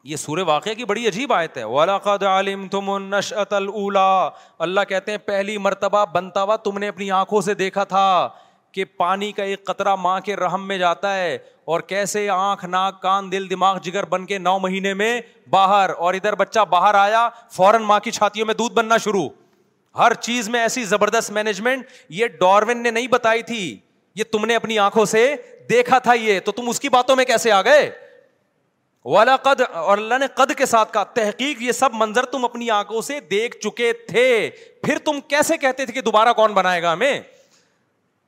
یہ سورہ واقعہ کی بڑی عجیب آیت ہے۔ ولاقد عالم تم نش اتل اولا اللہ کہتے ہیں، پہلی مرتبہ بنتا ہوا تم نے اپنی آنکھوں سے دیکھا تھا کہ پانی کا ایک قطرہ ماں کے رحم میں جاتا ہے اور کیسے آنکھ، ناک، کان، دل، دماغ، جگر بن کے نو مہینے میں باہر اور ادھر بچہ باہر آیا، فوراً ماں کی چھاتیوں میں دودھ بننا شروع۔ ہر چیز میں ایسی زبردست مینجمنٹ یہ ڈاروین نے نہیں بتائی تھی، یہ تم نے اپنی آنکھوں سے دیکھا تھا یہ، تو تم اس کی باتوں میں کیسے آ گئے؟ والا قد اور اللہ نے قد کے ساتھ کہا، تحقیق، یہ سب منظر تم اپنی آنکھوں سے دیکھ چکے تھے۔ پھر تم کیسے کہتے تھے کہ دوبارہ کون بنائے گا ہمیں؟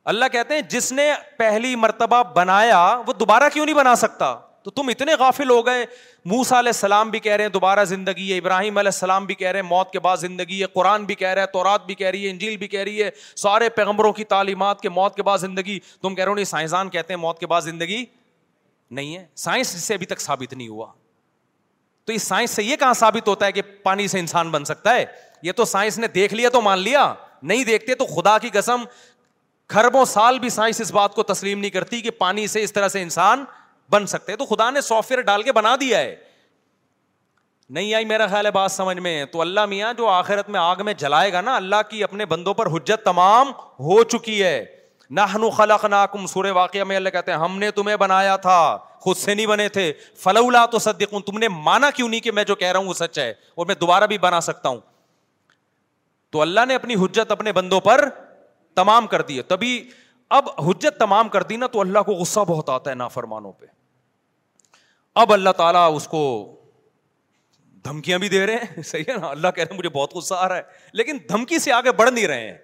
اللہ کہتے ہیں، جس نے پہلی مرتبہ بنایا، وہ دوبارہ کیوں نہیں بنا سکتا؟ تو تم اتنے غافل ہو گئے۔ موسا علیہ السلام بھی کہہ رہے ہیں، دوبارہ زندگی ہے۔ ابراہیم علیہ السلام بھی کہہ رہے ہیں، موت کے بعد زندگی ہے۔ قرآن بھی کہہ رہا ہے، تورات بھی کہہ رہی ہے، انجیل بھی کہہ رہی ہے۔ سارے پیغمبروں کی تعلیمات کے موت کے بعد زندگی۔ تم کہہ رہے ہو، نہیں، سائنسدان کہتے ہیں، موت کے بعد زندگی نہیں ہے۔ سائنس سے ابھی تک ثابت نہیں ہوا۔ تو اس سائنس سے یہ کہاں ثابت ہوتا ہے کہ پانی سے انسان بن سکتا ہے؟ یہ تو سائنس نے دیکھ لیا تو مان لیا۔ نہیں دیکھتے تو خدا کی قسم کھربوں سال بھی سائنس اس بات کو تسلیم نہیں کرتی کہ پانی سے اس طرح سے انسان بن سکتے۔ تو خدا نے سافٹ ویئر ڈال کے بنا دیا ہے۔ نہیں آئی میرا خیال ہے بات سمجھ میں۔ تو اللہ میاں جو آخرت میں آگ میں جلائے گا نا، اللہ کی اپنے بندوں پر حجت تمام ہو چکی ہے۔ نہ خلق ناکم سورے واقعہ میں اللہ کہتے ہیں، ہم نے تمہیں بنایا تھا، خود سے نہیں بنے تھے۔ فلولا تو صدقون تم نے مانا کیوں نہیں کہ میں جو کہہ رہا ہوں وہ سچ ہے اور میں دوبارہ بھی بنا سکتا ہوں۔ تو اللہ نے اپنی حجت اپنے بندوں پر تمام کر دی ہے۔ تبھی اب حجت تمام کر دی نا تو اللہ کو غصہ بہت آتا ہے نافرمانوں پہ۔ اب اللہ تعالیٰ اس کو دھمکیاں بھی دے رہے ہیں۔ صحیح ہے نا، اللہ کہہ رہے ہیں مجھے بہت غصہ آ رہا ہے، لیکن دھمکی سے آگے بڑھ نہیں رہے ہیں۔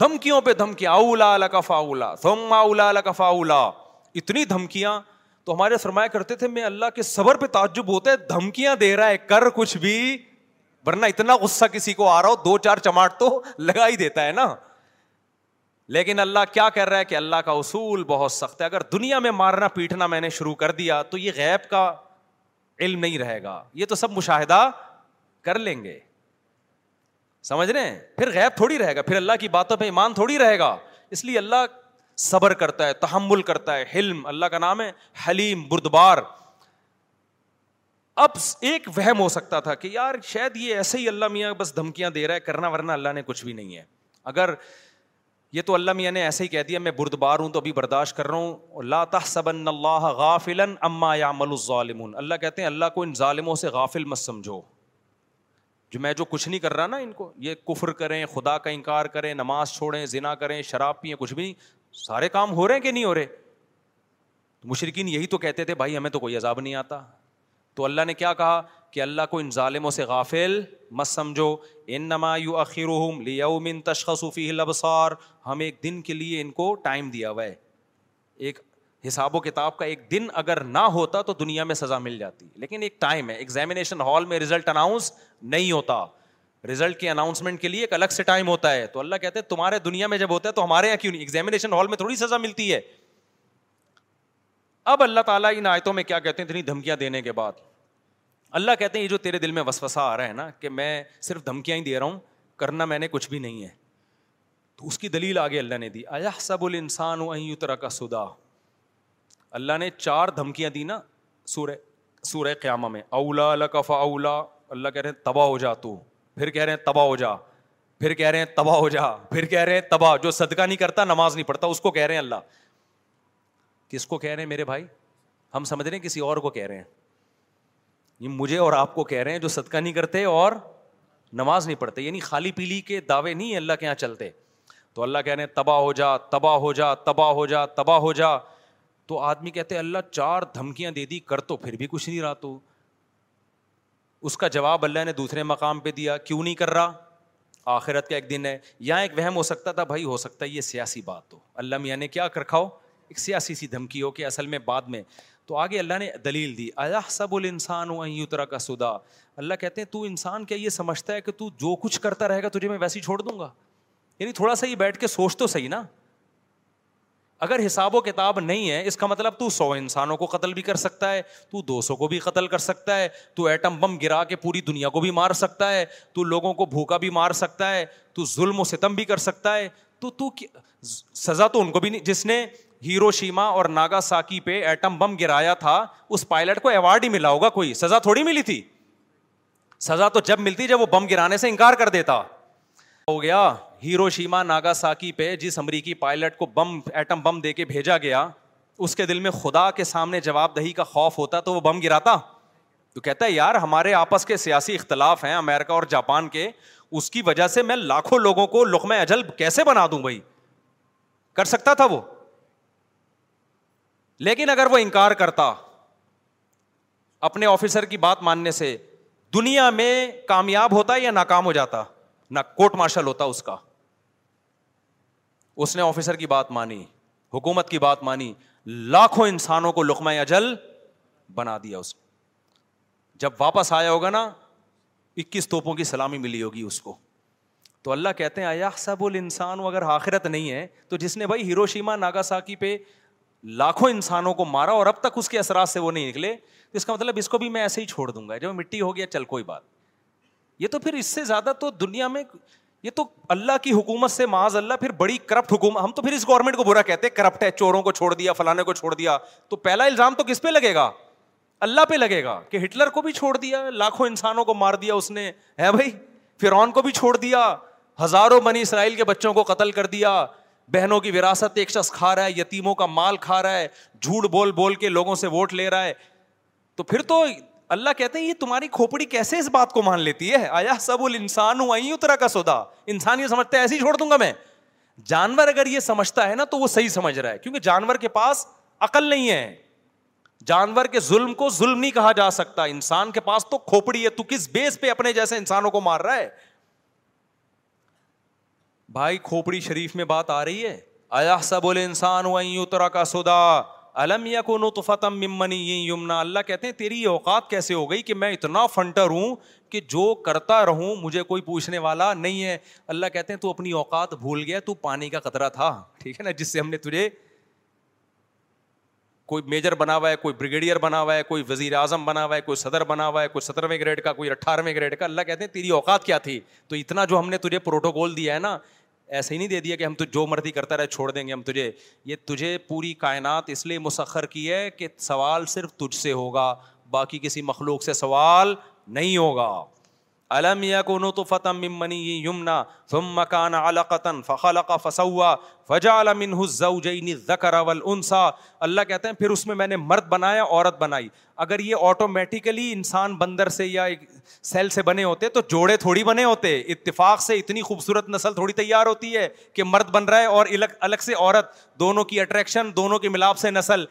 دھمکیوں پہ دھمکیاں اولا لکفا اولا ثم اولا لکفا اولا اتنی دھمکیاں تو ہمارے فرمایا کرتے تھے، میں اللہ کے صبر پہ تعجب ہوتا ہے، دھمکیاں دے رہا ہے، کر کچھ بھی۔ ورنہ اتنا غصہ کسی کو آ رہا ہو، دو چار چماٹ تو لگا ہی دیتا ہے نا۔ لیکن اللہ کیا کر رہا ہے کہ اللہ کا اصول بہت سخت ہے۔ اگر دنیا میں مارنا پیٹنا میں نے شروع کر دیا تو یہ غیب کا علم نہیں رہے گا۔ یہ تو سب مشاہدہ کر لیں گے۔ سمجھ رہے ہیں؟ پھر غیب تھوڑی رہے گا، پھر اللہ کی باتوں پہ ایمان تھوڑی رہے گا۔ اس لیے اللہ صبر کرتا ہے، تحمل کرتا ہے، حلم۔ اللہ کا نام ہے حلیم، بردبار۔ اب ایک وہم ہو سکتا تھا کہ یار شاید یہ ایسے ہی اللہ میاں بس دھمکیاں دے رہا ہے، کرنا ورنہ اللہ نے کچھ بھی نہیں ہے۔ اگر یہ تو اللہ میاں نے ایسے ہی کہہ دیا، میں بردبار ہوں تو ابھی برداشت کر رہا ہوں۔ اللہ تحسبن اللہ غافلا اما یعمل الظالمون۔ اللہ کہتے ہیں، اللہ کو ان ظالموں سے غافل مت سمجھو۔ جو میں جو کچھ نہیں کر رہا نا ان کو، یہ کفر کریں، خدا کا انکار کریں، نماز چھوڑیں ذنا کریں، شراب پئیں، کچھ بھی نہیں۔ سارے کام ہو رہے ہیں کہ نہیں ہو رہے؟ مشرقین یہی تو کہتے تھے، بھائی ہمیں تو کوئی عذاب نہیں آتا۔ تو اللہ نے کیا کہا؟ کہ اللہ کو ان ظالموں سے غافل مت سمجھو۔ ان نما یو اخیر تشخصی لبسار ہم ایک دن کے لیے ان کو ٹائم دیا ہوا ہے۔ ایک حساب و کتاب کا ایک دن اگر نہ ہوتا تو دنیا میں سزا مل جاتی۔ لیکن ایک ٹائم ہے ایگزامینیشن ہال میں ریزلٹ اناؤنس نہیں ہوتا۔ ریزلٹ کے اناؤنسمنٹ کے لیے ایک الگ سے ٹائم ہوتا ہے۔ تو اللہ کہتے ہیں، تمہارے دنیا میں جب ہوتا ہے تو ہمارے یہاں کیوں نہیں؟ ایگزامینیشن ہال میں تھوڑی سزا ملتی ہے۔ اب اللہ تعالیٰ ان آیتوں میں کیا کہتے ہیں؟ اتنی دھمکیاں دینے کے بعد۔ اللہ کہتے ہیں، یہ جو تیرے دل میں وسوسا آ رہا ہے نا کہ میں صرف دھمکیاں ہی دے رہا ہوں، کرنا میں نے کچھ بھی نہیں ہے۔ تو اس کی دلیل آگے اللہ نے دی۔ آیا سب الانسان طرح کا سدا اللہ نے چار دھمکیاں دی نا سورہ سورہ قیامہ میں۔ اولا لکف اولا۔ اللہ کہہ رہے ہیں، تباہ ہو جا تو۔ پھر کہہ رہے ہیں، تباہ ہو جا۔ پھر کہہ رہے ہیں، تباہ ہو جا۔ پھر کہہ رہے ہیں، تباہ۔ جو صدقہ نہیں کرتا، نماز نہیں پڑھتا، اس کو کہہ رہے ہیں اللہ۔ کس کو کہہ رہے ہیں میرے بھائی؟ ہم سمجھ رہے ہیں کسی اور کو کہہ رہے ہیں۔ یہ مجھے اور آپ کو کہہ رہے ہیں جو صدقہ نہیں کرتے اور نماز نہیں پڑھتے۔ یعنی خالی پیلی کے دعوے نہیں اللہ کے یہاں چلتے۔ تو اللہ کہہ رہے ہیں، تباہ ہو جا، تباہ ہو جا، تباہ ہو جا، تباہ ہو جا۔ تو آدمی کہتے اللہ چار دھمکیاں دے دی، کر تو، پھر بھی کچھ نہیں رہا تو۔ اس کا جواب اللہ نے دوسرے مقام پہ دیا، کیوں نہیں کر رہا؟ آخرت کا ایک دن ہے۔ یہاں ایک وہم ہو سکتا تھا، بھائی ہو سکتا ہے، یہ سیاسی بات ہو اللہ میاں نے کیا کر کھاؤ؟ ایک سیاسی سی دھمکی ہو کہ اصل میں بعد میں۔ تو آگے اللہ نے دلیل دی اللہ سب الانسان ہوں اترا کا سدا۔ اللہ کہتے ہیں، تو انسان کیا یہ سمجھتا ہے کہ تو جو کچھ کرتا رہے گا، تجھے میں ویسے ہی چھوڑ دوں گا؟ یعنی تھوڑا سا ہی بیٹھ کے سوچ تو صحیح نا۔ اگر حساب و کتاب نہیں ہے، اس کا مطلب تو سو انسانوں کو قتل بھی کر سکتا ہے، تو دو سو کو بھی قتل کر سکتا ہے، تو ایٹم بم گرا کے پوری دنیا کو بھی مار سکتا ہے، تو لوگوں کو بھوکا بھی مار سکتا ہے، تو ظلم و ستم بھی کر سکتا ہے۔ تو تو سزا تو ان کو بھی نہیں، جس نے ہیرو شیما اور ناگا ساکی پہ ایٹم بم گرایا تھا، اس پائلٹ کو ایوارڈ ہی ملا ہوگا کوئی، سزا تھوڑی ملی تھی۔ سزا تو جب ملتی جب وہ بم گرانے سے انکار کر دیتا۔ ہو گیا۔ ہیرو شیما ناگا ساکی پہ جس امریکی پائلٹ کو بم، ایٹم بم دے کے بھیجا گیا، اس کے دل میں خدا کے سامنے جواب دہی کا خوف ہوتا تو وہ بم گراتا۔ تو کہتا ہے، یار، ہمارے آپس کے سیاسی اختلاف ہیں امیرکا اور جاپان کے، اس کی وجہ سے میں لاکھوں لوگوں کو لقمہ اجل کیسے بنا دوں بھائی؟ کر سکتا تھا وہ۔ لیکن اگر وہ انکار کرتا اپنے آفیسر کی بات ماننے سے، دنیا میں کامیاب ہوتا یا ناکام ہو جاتا؟ نہ کوٹ مارشل ہوتا اس کا۔ اس نے آفیسر کی بات مانی، حکومت کی بات مانی، لاکھوں انسانوں کو لکما اجل بنا دیا اس جب واپس آیا ہوگا نا، اکیس توپوں کی سلامی ملی ہوگی اس کو۔ تو اللہ کہتے ہیں آیا سب الانسان، اگر آخرت نہیں ہے، تو جس نے بھائی ہیرو شیما ناگا ساکی پہ لاکھوں انسانوں کو مارا اور اب تک اس کے اثرات سے وہ نہیں نکلے، تو اس کا مطلب اس کو بھی میں ایسے ہی چھوڑ دوں گا۔ جب مٹی ہو گیا، چل کوئی بات۔ یہ تو پھر اس سے زیادہ تو دنیا میں یہ تو اللہ کی حکومت سے معاذ اللہ پھر بڑی کرپٹ حکومت ہم تو پھر اس گورنمنٹ کو برا کہتے ہیں کرپٹ ہے، چوروں کو چھوڑ دیا، فلانے کو چھوڑ دیا۔ تو پہلا الزام تو کس پہ لگے گا؟ اللہ پہ لگے گا کہ ہٹلر کو بھی چھوڑ دیا، لاکھوں انسانوں کو مار دیا اس نے۔ ہے بھائی، فرعون کو بھی چھوڑ دیا، ہزاروں بنی اسرائیل کے بچوں کو قتل کر دیا۔ بہنوں کی وراثت ایک شخص کھا رہا ہے، یتیموں کا مال کھا رہا ہے، جھوٹ بول بول کے لوگوں سے ووٹ لے رہا ہے۔ تو پھر تو اللہ کہتے ہیں، یہ تمہاری کھوپڑی کیسے اس بات کو مان لیتی ہے؟ آیا، سب الانسان ہوں اترا کا سودا. انسان یہ سمجھتا ہے، ایسے ہی چھوڑ دوں گا میں. جانور اگر یہ سمجھتا ہے نا، تو وہ صحیح سمجھ رہا ہے، کیونکہ جانور کے پاس عقل نہیں ہے۔ جانور کے ظلم کو ظلم نہیں کہا جا سکتا۔ انسان کے پاس تو کھوپڑی ہے، تو کس بیس پہ اپنے جیسے انسانوں کو مار رہا ہے؟ بھائی، کھوپڑی شریف میں بات آ رہی ہے۔ آیا، سب انسان اترا کا سودا۔ الم یا کو نطفتم ممنی یمنا اللہ کہتے ہیں، تیری یہ اوقات کیسے ہو گئی کہ میں اتنا فنٹر ہوں کہ جو کرتا رہوں مجھے کوئی پوچھنے والا نہیں ہے. اللہ کہتے ہیں، تو اپنی اوقات بھول گیا، تو پانی کا قطرہ تھا. ٹھیک ہے نا، جس سے ہم نے تجھے کوئی میجر بنا ہوا ہے، کوئی بریگیڈیئر بنا ہوا ہے، کوئی وزیر اعظم بنا ہوا ہے، کوئی صدر بنا ہوا ہے، کوئی سترویں گریڈ کا، کوئی اٹھارہویں گریڈ کا، اللہ کہتے ہیں، تیری اوقات کیا تھی؟ تو اتنا جو ہم نے تجھے پروٹوکول دیا ہے نا ایسے ہی نہیں دے دیا کہ ہم تو جو مرضی کرتا رہے چھوڑ دیں گے، ہم تجھے، یہ تجھے پوری کائنات اس لیے مسخر کی ہے کہ سوال صرف تجھ سے ہوگا، باقی کسی مخلوق سے سوال نہیں ہوگا۔ الم یکن طفتا من منی یمنا ثم کان علقتا فخلق فسوا فجعل منه الزوجین الذکر والانثى اللہ کہتے ہیں، پھر اس میں میں نے مرد بنایا، عورت بنائی۔ اگر یہ آٹومیٹیکلی انسان بندر سے یا ایک سیل سے بنے ہوتے، تو جوڑے تھوڑی بنے ہوتے۔ اتفاق سے اتنی خوبصورت نسل تھوڑی تیار ہوتی ہے کہ مرد بن رہا ہے اور الگ سے عورت۔ دونوں کی اٹریکشن دونوں کے ملاپ سے نسل۔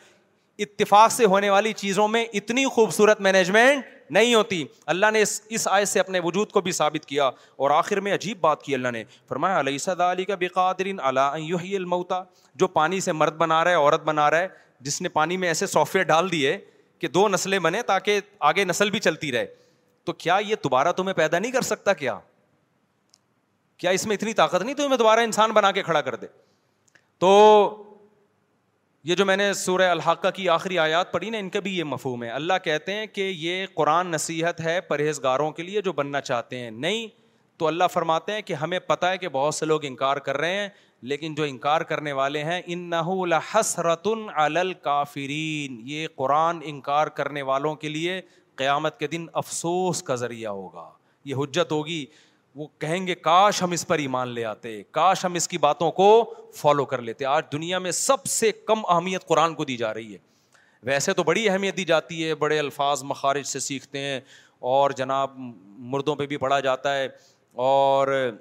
اتفاق سے ہونے والی چیزوں میں اتنی خوبصورت مینجمنٹ نہیں ہوتی۔ اللہ نے اس اس آئے سے اپنے وجود کو بھی ثابت کیا۔ اور آخر میں عجیب بات کی اللہ نے۔ فرمایا علیہ صد علی کا بقادرین علیہ الموتا جو پانی سے مرد بنا رہا ہے، عورت بنا رہا ہے، جس نے پانی میں ایسے سافٹ ویئر ڈال دیے کہ دو نسلیں بنے تاکہ آگے نسل بھی چلتی رہے۔ تو کیا یہ دوبارہ تمہیں پیدا نہیں کر سکتا کیا؟ کیا اس میں اتنی طاقت نہیں تمہیں دوبارہ انسان بنا کے کھڑا کر دے؟ تو یہ جو میں نے سورہ الحقہ کی آخری آیات پڑھی نا، ان کا بھی یہ مفہوم ہے اللہ کہتے ہیں کہ یہ قرآن نصیحت ہے پرہیزگاروں کے لیے جو بننا چاہتے ہیں۔ نہیں، تو اللہ فرماتے ہیں کہ ہمیں پتہ ہے کہ بہت سے لوگ انکار کر رہے ہیں، لیکن جو انکار کرنے والے ہیں ان نہ حسرت الکافرین۔ یہ قرآن انکار کرنے والوں کے لیے قیامت کے دن افسوس کا ذریعہ ہوگا۔ یہ حجت ہوگی۔ وہ کہیں گے، کاش ہم اس پر ایمان لے آتے، کاش ہم اس کی باتوں کو فالو کر لیتے۔ آج دنیا میں سب سے کم اہمیت قرآن کو دی جا رہی ہے۔ ویسے تو بڑی اہمیت دی جاتی ہے، بڑے الفاظ مخارج سے سیکھتے ہیں اور جناب مردوں پہ بھی پڑھا جاتا ہے اور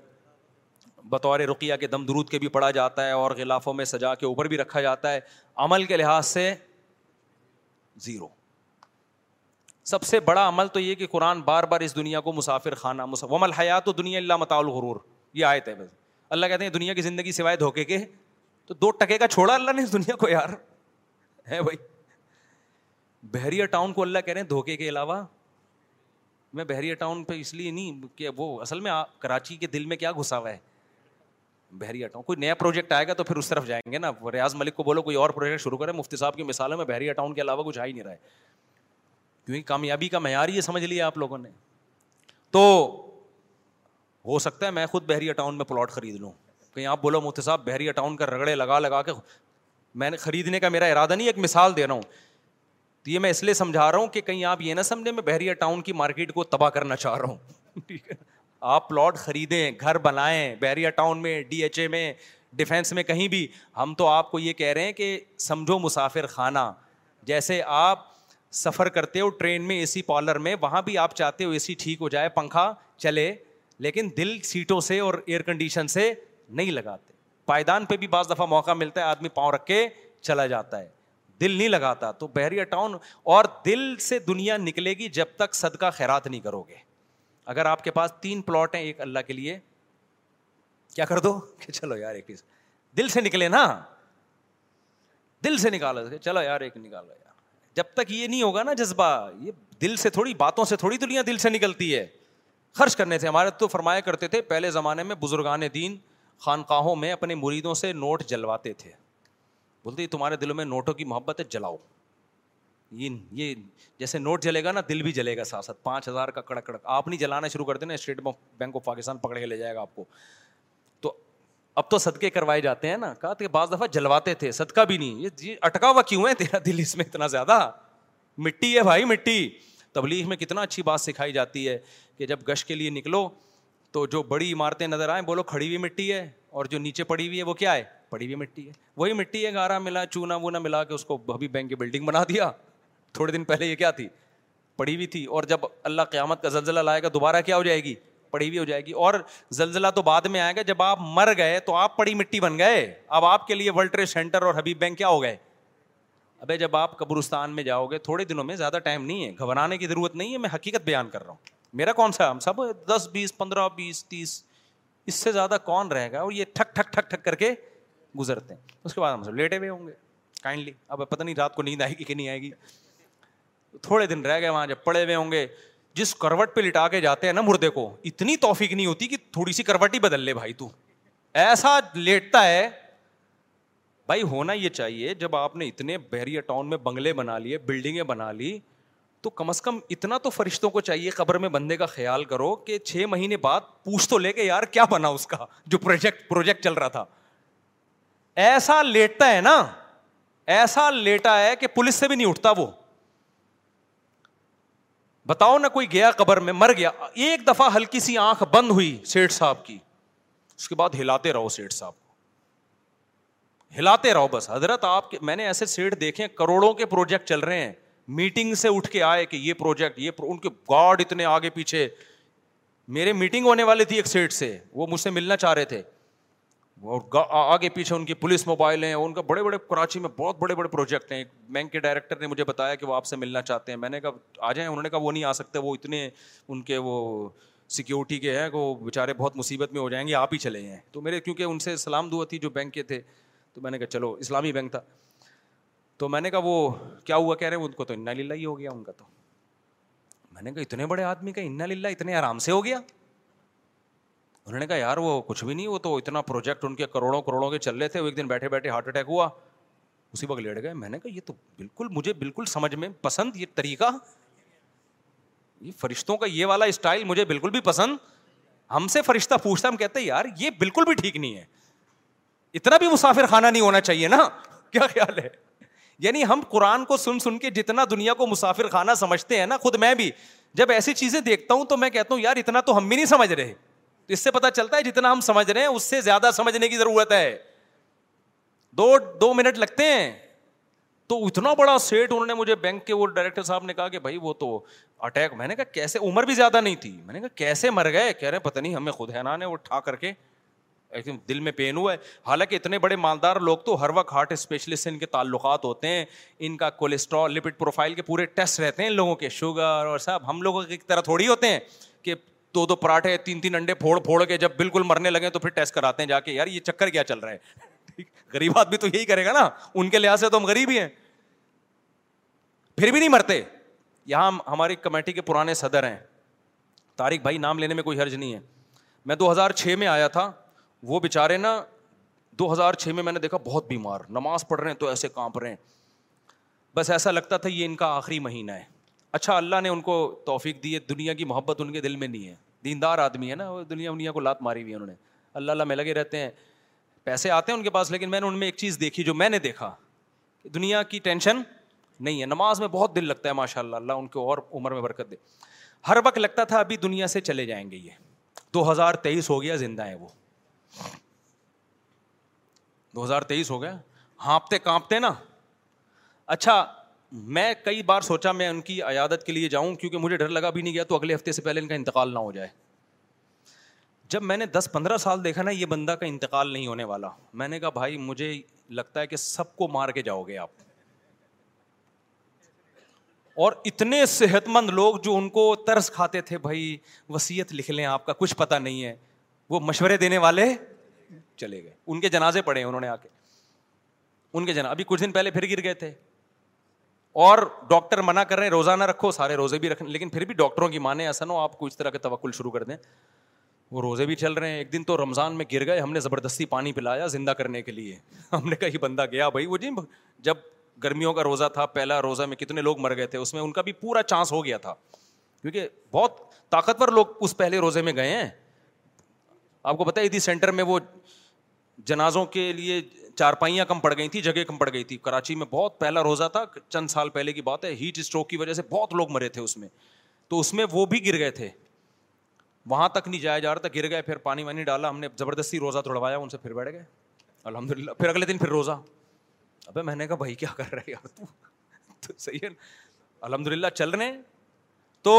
بطور رقیہ کے دم درود کے بھی پڑھا جاتا ہے اور غلافوں میں سجا کے اوپر بھی رکھا جاتا ہے۔ عمل کے لحاظ سے زیرو۔ سب سے بڑا عمل تو یہ کہ قرآن بار بار اس دنیا کو مسافر خانہ ومل حیات و دنیا اللہ متا الغرور۔ یہ آئے تھے بس۔ اللہ کہتے ہیں دنیا کی زندگی سوائے دھوکے کے، تو دو ٹکے کا چھوڑا اللہ نے اس دنیا کو یار۔ ہے بھائی۔ بحریہ ٹاؤن کو اللہ کہہ رہے ہیں دھوکے کے علاوہ۔ میں بحریہ ٹاؤن پہ اس لیے نہیں کہ وہ اصل میں کراچی کے دل میں کیا گھسا ہوا ہے؟ بحریہ ٹاؤن۔ کوئی نیا پروجیکٹ آئے گا تو پھر اس طرف جائیں گے نا۔ ریاض ملک کو بولو، کوئی اور پروجیکٹ شروع کرے مفتی صاحب کی مثالوں میں بحریہ ٹاؤن کے علاوہ کچھ آ ہی نہیں رہا ہے۔ کیونکہ کامیابی کا معیار یہ سمجھ لیا آپ لوگوں نے۔ تو ہو سکتا ہے میں خود بحریہ ٹاؤن میں پلاٹ خرید لوں۔ کہیں آپ بولو مفتی صاحب بحریہ ٹاؤن کا رگڑے لگا لگا کے میں نے خریدنے کا میرا ارادہ نہیں، ایک مثال دے رہا ہوں۔ تو یہ میں اس لیے سمجھا رہا ہوں کہ کہیں آپ یہ نہ سمجھیں میں بحریہ ٹاؤن کی مارکیٹ کو تباہ کرنا چاہ رہا ہوں۔ ٹھیک ہے۔ آپ پلاٹ خریدیں، گھر بنائیں بحریہ ٹاؤن میں، ڈی ایچ اے میں، ڈیفینس میں کہیں بھی۔ ہم تو آپ کو یہ کہہ رہے ہیں کہ سمجھو مسافر خانہ، جیسے آپ سفر کرتے ہو، ٹرین میں، اے سی پارلر میں، وہاں بھی آپ چاہتے ہو اے سی ٹھیک ہو جائے، پنکھا چلے، لیکن دل سیٹوں سے اور ایئر کنڈیشن سے نہیں لگاتے۔ پائیدان پہ بھی بعض دفعہ موقع ملتا ہے، آدمی پاؤں رکھ کے چلا جاتا ہے۔ دل نہیں لگاتا، تو بحریہ ٹاؤن، اور دل سے دنیا نکلے گی جب تک صدقہ خیرات نہیں کرو گے۔ اگر آپ کے پاس تین پلاٹ ہیں ایک اللہ کے لیے، کیا کر دو؟ کہ چلو یار ایک دل سے نکلے نا۔ دل سے نکالو۔ چلو یار ایک نکالو یار۔ جب تک یہ نہیں ہوگا نا جذبہ، یہ دل سے تھوڑی، باتوں سے تھوڑی دنیا دل سے نکلتی ہے۔ خرچ کرنے سے ہمارے تو فرمایا کرتے تھے، پہلے زمانے میں بزرگان دین خانقاہوں میں اپنے مریدوں سے نوٹ جلواتے تھے۔ بولتے تمہارے دلوں میں نوٹوں کی محبت ہے، جلاؤ۔ یہ جیسے نوٹ جلے گا نا، دل بھی جلے گا ساتھ ساتھ۔ پانچ ہزار کا کڑک کڑک۔ آپ نہیں جلانا شروع کر دینا، اسٹیٹ بینک آف پاکستان پکڑ کے لے جائے گا آپ کو۔ اب تو صدقے کروائے جاتے ہیں نا۔ کہا کہ بعض دفعہ جلواتے تھے، صدقہ بھی نہیں۔ یہ جی اٹکا ہوا کیوں ہے؟ تیرا دل اس میں اتنا زیادہ۔ مٹی ہے بھائی، مٹی۔ تبلیغ میں کتنا اچھی بات سکھائی جاتی ہے کہ جب گش کے لیے نکلو تو جو بڑی عمارتیں نظر آئیں، بولو کھڑی ہوئی مٹی ہے اور جو نیچے پڑی ہوئی ہے وہ کیا ہے؟ پڑی ہوئی مٹی ہے۔ وہی مٹی ہے، گارا ملا، چونا وونا ملا کے اس کو ابھی بینک کی بلڈنگ بنا دیا۔ تھوڑے دن پہلے یہ کیا تھی؟ پڑی ہوئی تھی اور جب اللہ قیامت کا زلزلہ لائے گا، دوبارہ کیا ہو جائے گی؟ پڑی ہوئی ہو جائے گی۔ اور زلزلہ تو بعد میں آئے گا، جب آپ مر گئے تو آپ پڑی مٹی بن گئے۔ اب آپ کے لیے ورلڈ ٹریڈ سینٹر اور حبیب بینک کیا ہو گئے؟ ابھی جب آپ قبرستان میں جاؤ گے، تھوڑے دنوں میں زیادہ ٹائم نہیں ہے، گھبرانے کی ضرورت نہیں ہے، میں حقیقت بیان کر رہا ہوں۔ میرا کون سا؟ ہم سب دس، بیس، پندرہ، بیس، تیس، اس سے زیادہ کون رہے گا؟ اور یہ ٹھک ٹھک ٹھک ٹھک کر کے گزرتے ہیں۔ اس کے بعد ہم سب لیٹے ہوئے ہوں گے کائنڈلی اب پتہ نہیں رات کو نیند آئے گی کہ نہیں آئے گی۔ تھوڑے دن رہ گئے وہاں، جب پڑے ہوئے ہوں گے جس کروٹ پہ لٹا کے جاتے ہیں نا مردے کو، اتنی توفیق نہیں ہوتی کہ تھوڑی سی کروٹ ہی بدل لے بھائی تو۔ ایسا لیٹتا ہے، بھائی ہونا یہ چاہیے، جب آپ نے اتنے بحریہ ٹاؤن میں بنگلے بنا لیے، بلڈنگیں بنا لی، تو کم از کم اتنا تو فرشتوں کو چاہیے قبر میں بندے کا خیال کرو کہ چھ مہینے بعد پوچھ تو لے کے یار کیا بنا اس کا جو پروجیکٹ پروجیکٹ چل رہا تھا۔ ایسا لیٹتا ہے نا، ایسا لیٹا ہے کہ پولیس سے بھی نہیں اٹھتا وہ۔ بتاؤ نا کوئی گیا قبر میں مر گیا، ایک دفعہ ہلکی سی آنکھ بند ہوئی سیٹ صاحب کی۔ اس کے بعد ہلاتے رہو سیٹ صاحب کو۔ ہلاتے رہو بس۔ حضرت آپ کے، میں نے ایسے سیٹ دیکھے کروڑوں کے پروجیکٹ چل رہے ہیں۔ میٹنگ سے اٹھ کے آئے کہ یہ پروجیکٹ، یہ ان کے گارڈ اتنے آگے پیچھے۔ میرے میٹنگ ہونے والے تھی ایک سیٹ سے، وہ مجھ سے ملنا چاہ رہے تھے۔ اور آگے پیچھے ان کی پولیس موبائل ہیں، ان کا بڑے بڑے کراچی میں بہت بڑے بڑے پروجیکٹ ہیں۔ ایک بینک کے ڈائریکٹر نے مجھے بتایا کہ وہ آپ سے ملنا چاہتے ہیں۔ میں نے کہا، آ جائیں۔ انہوں نے کہا، وہ نہیں آ سکتے، وہ اتنے ان کے وہ سیکورٹی کے ہیں کہ وہ بیچارے بہت مصیبت میں ہو جائیں گے، آپ ہی چلے ہیں۔ تو میرے، کیونکہ ان سے سلام دعا تھی جو بینک کے تھے، تو میں نے کہا، چلو، اسلامی بینک تھا۔ تو میں نے کہا، وہ کیا ہوا؟ کہہ رہے ہیں، ان کو تو انا للہ ہی ہو گیا، ان کا تو۔ میں نے کہا، اتنے بڑے آدمی کا انا للہ اتنے آرام سے ہو گیا؟ انہوں نے کہا، یار وہ کچھ بھی نہیں، وہ تو اتنا پروجیکٹ ان کے کروڑوں کروڑوں کے چل رہے تھے، وہ ایک دن بیٹھے بیٹھے ہارٹ اٹیک ہوا۔ اسی وقت لیٹ گئے۔ میں نے کہا، یہ تو بالکل مجھے بالکل سمجھ میں پسند یہ طریقہ۔ یہ فرشتوں کا یہ والا اسٹائل مجھے بالکل بھی پسند۔ ہم سے فرشتہ پوچھتا ہم کہتے یار یہ بالکل بھی ٹھیک نہیں ہے۔ اتنا بھی مسافر خانہ نہیں ہونا چاہیے نا۔ کیا خیال ہے؟ یعنی ہم قرآن کو سن سن کے جتنا دنیا کو مسافر خانہ سمجھتے ہیں نا، خود میں بھی۔ جب ایسی چیزیں دیکھتا ہوں تو میں کہتا ہوں، یار اتنا تو ہم بھی نہیں سمجھ رہے۔ اس سے پتا چلتا ہے جتنا ہم سمجھ رہے ہیں، اس سے زیادہ سمجھنے کی ضرورت ہے۔ دو دو منٹ لگتے ہیں۔ تو اتنا بڑا سیٹ انہوں نے مجھے بینک کے وہ ڈائریکٹر صاحب نے کہا کہ بھائی وہ تو اٹیک، میں نے کہا کیسے، عمر بھی زیادہ نہیں تھی۔ میں نے کہا کیسے مر گئے؟ کہہ رہے پتہ نہیں، ہمیں خود ہے نا نے وہ ٹھا کر کے دل میں پین ہوا ہے۔ حالانکہ اتنے بڑے مالدار لوگ تو ہر وقت ہارٹ اسپیشلسٹ سے ان کے تعلقات ہوتے ہیں۔ ان کا کولیسٹرول، لپڈ پروفائل کے پورے ٹیسٹ رہتے ہیں ان لوگوں کے۔ شوگر اور سب، ہم لوگوں کی طرح تھوڑی ہوتے ہیں کہ دو دو پراٹھے، تین تین انڈے پھوڑ پھوڑ کے جب بالکل مرنے لگے تو پھر ٹیسٹ کراتے ہیں جا کے، یار یہ چکر کیا چل رہا ہے؟ غریب آدمی تو یہی کرے گا نا، ان کے لحاظ سے تو ہم غریب ہی ہیں۔ پھر بھی نہیں مرتے۔ یہاں ہماری کمیٹی کے پرانے صدر ہیں۔ طارق بھائی، نام لینے میں کوئی حرج نہیں ہے۔ میں دو ہزار چھ میں آیا تھا، وہ بےچارے نا، دو ہزار چھ میں میں نے دیکھا بہت بیمار، نماز پڑھ رہے ہیں تو ایسے کانپ رہے ہیں۔ بس ایسا لگتا تھا یہ ان کا آخری مہینہ ہے۔ اچھا اللہ نے ان کو توفیق دی ہے، دنیا کی محبت ان کے دل میں نہیں ہے۔ دیندار آدمی ہے نا، وہ دنیا دنیا کو لات ماری ہوئی ہے انہوں نے۔ اللہ اللہ میں لگے رہتے ہیں۔ پیسے آتے ہیں ان کے پاس، لیکن میں نے ان میں ایک چیز دیکھی جو میں نے دیکھا۔ دنیا کی ٹینشن نہیں ہے۔ نماز میں بہت دل لگتا ہے ماشاء اللہ اللہ ان کو اور عمر میں برکت دے۔ ہر وقت لگتا تھا ابھی دنیا سے چلے جائیں گے یہ۔ دو ہزار تیئیس ہو گیا، زندہ ہے وہ۔ دو ہزار تیئیس ہو گیا۔ ہانپتے کانپتے نا۔ اچھا میں کئی بار سوچا میں ان کی عیادت کے لیے جاؤں، کیونکہ مجھے ڈر لگا بھی نہیں گیا تو اگلے ہفتے سے پہلے ان کا انتقال نہ ہو جائے۔ جب میں نے دس پندرہ سال دیکھا نا، یہ بندہ کا انتقال نہیں ہونے والا۔ میں نے کہا، بھائی، مجھے لگتا ہے کہ سب کو مار کے جاؤ گے آپ۔ اور اتنے صحت مند لوگ جو ان کو ترس کھاتے تھے، بھائی وسیعت لکھ لیں آپ کا، کچھ پتا نہیں ہے۔ وہ مشورے دینے والے چلے گئے۔ ان کے جنازے پڑے انہوں نے آ کے۔ ان کے جنا، ابھی کچھ دن پہلے پھر گر گئے تھے۔ اور ڈاکٹر منع کر رہے ہیں روزہ نہ رکھو، سارے روزے بھی رکھیں لیکن پھر بھی ڈاکٹروں کی مانے ایسا نہ ہو آپ کو اس طرح کے توکل شروع کر دیں۔ وہ روزے بھی چل رہے ہیں۔ ایک دن تو رمضان میں گر گئے، ہم نے زبردستی پانی پلایا زندہ کرنے کے لیے۔ ہم نے کہیں بندہ گیا بھائی، وہ جی جب گرمیوں کا روزہ تھا، پہلا روزہ میں کتنے لوگ مر گئے تھے، اس میں ان کا بھی پورا چانس ہو گیا تھا۔ کیونکہ بہت طاقتور لوگ اس پہلے روزے میں گئے ہیں۔ آپ کو پتا عیدی سینٹر میں وہ جنازوں کے لیے چارپائیاں کم پڑ گئی تھی جگہ کم پڑ گئی تھی۔ کراچی میں بہت پہلا روزہ تھا، چند سال پہلے کی بات ہے، ہیٹ اسٹروک کی وجہ سے بہت لوگ مرے تھے اس میں۔ تو اس میں وہ بھی گر گئے تھے۔ وہاں تک نہیں جایا جا رہا تھا، گر گئے، پھر پانی وانی ڈالا، ہم نے زبردستی روزہ توڑوایا، ان سے پھر بیٹھ گئے۔ الحمد للہ پھر اگلے دن پھر روزہ۔ ابھی میں نے کہا، بھائی، کیا کر رہے یار؟ تو صحیح ہے الحمد للہ چل رہے ہیں۔ تو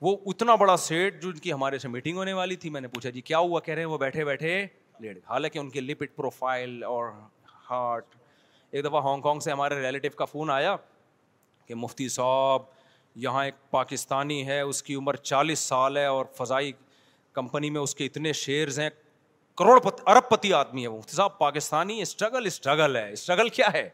وہ اتنا بڑا سیٹ جو ان کی ہمارے سے میٹنگ ہونے والی تھی، میں نے پوچھا جی کیا ہوا؟ کہہ رہے ہیں، وہ بیٹھے بیٹھے لیٹ حالانکہ ان کے لپٹ پروفائل اور ہارٹ ایک دفعہ ہانگ کانگ سے ہمارے ریلیٹیو کا فون آیا کہ مفتی صاحب، یہاں ایک پاکستانی ہے، اس کی عمر چالیس سال ہے اور فضائی کمپنی میں اس کے اتنے شیئرز ہیں، کروڑ پتی ارب پتی آدمی ہے مفتی صاحب، پاکستانی اسٹرگل اسٹرگل ہے۔ اسٹرگل کیا ہے؟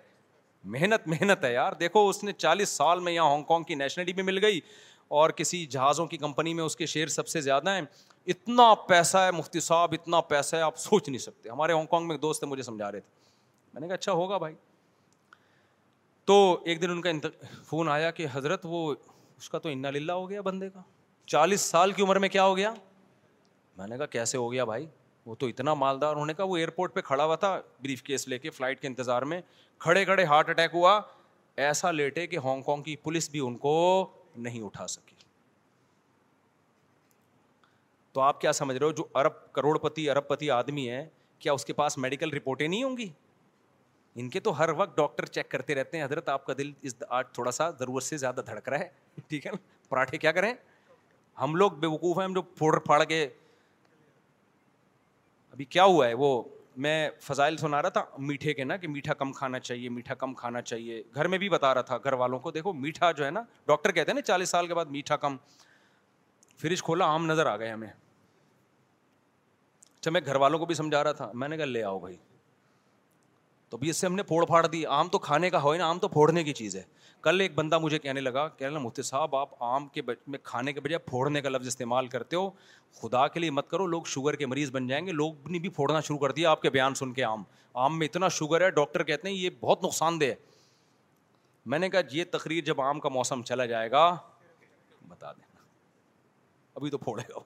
محنت محنت ہے یار۔ دیکھو، اس نے چالیس سال میں یہاں ہانگ کانگ کی نیشنلٹی بھی مل گئی۔ اور کسی جہازوں کی کمپنی میں اس کے شیئر سب سے زیادہ ہیں، اتنا پیسہ ہے مفتی صاحب، اتنا پیسہ ہے، آپ سوچ نہیں سکتے۔ ہمارے ہانگ کانگ میں ایک دوست مجھے سمجھا رہے تھے۔ میں نے کہا اچھا ہوگا بھائی۔ تو ایک دن ان کا فون آیا کہ حضرت، وہ اس کا تو انا للہ ہو گیا بندے کا۔ چالیس سال کی عمر میں کیا ہو گیا؟ میں نے کہا، کیسے ہو گیا بھائی؟ وہ تو اتنا مالدار ہونے کا وہ ایئرپورٹ پہ کھڑا ہوا تھا بریف کیس لے کے، فلائٹ کے انتظار میں۔ کھڑے کھڑے ہارٹ اٹیک ہوا۔ ایسا لیٹے کہ ہانگ کانگ کی پولیس بھی ان کو نہیں اٹھا سکی۔ تو آپ کیا سمجھ رہے ہو جو ارب کروڑ پتی ارب پتی آدمی ہے کیا اس کے پاس میڈیکل رپورٹیں نہیں ہوں گی؟ ان کے تو ہر وقت ڈاکٹر چیک کرتے رہتے ہیں۔ حضرت، آپ کا دل اس آج تھوڑا سا ضرورت سے زیادہ دھڑک رہا ہے۔ ٹھیک ہے نا؟ پراٹھے کیا کریں؟ ہم لوگ بے وقوف ہیں، ہم جو پھوڑ پھاڑ کے۔ ابھی کیا ہوا ہے؟ وہ میں فضائل سنا رہا تھا، میٹھے کے نا، کہ میٹھا کم کھانا چاہیے، میٹھا کم کھانا چاہیے۔ گھر میں بھی بتا رہا تھا، گھر والوں کو دیکھو، میٹھا جو ہے نا، ڈاکٹر کہتے ہیں نا، چالیس سال کے بعد میٹھا کم۔ فریج کھولا آم نظر آ گئے ہمیں۔ اچھا میں گھر والوں کو بھی سمجھا رہا تھا۔ میں نے کہا، لے آؤ بھائی۔ تو بھی اس سے ہم نے پھوڑ پھاڑ دی۔ آم تو کھانے کا ہو نا، آم تو پھوڑنے کی چیز ہے۔ کل ایک بندہ مجھے کہنے لگا کہنے لگا، مفتی صاحب، آپ آم کے میں کھانے کے بجائے پھوڑنے کا لفظ استعمال کرتے ہو۔ خدا کے لیے مت کرو، لوگ شوگر کے مریض بن جائیں گے۔ لوگ نے بھی پھوڑنا شروع کر دیا آپ کے بیان سن کے آم۔ آم میں اتنا شوگر ہے، ڈاکٹر کہتے ہیں یہ بہت نقصان دہ ہے۔ میں نے کہا، یہ تقریر جب آم کا موسم چلا جائے گا، بتا دینا۔ ابھی تو پھوڑے گا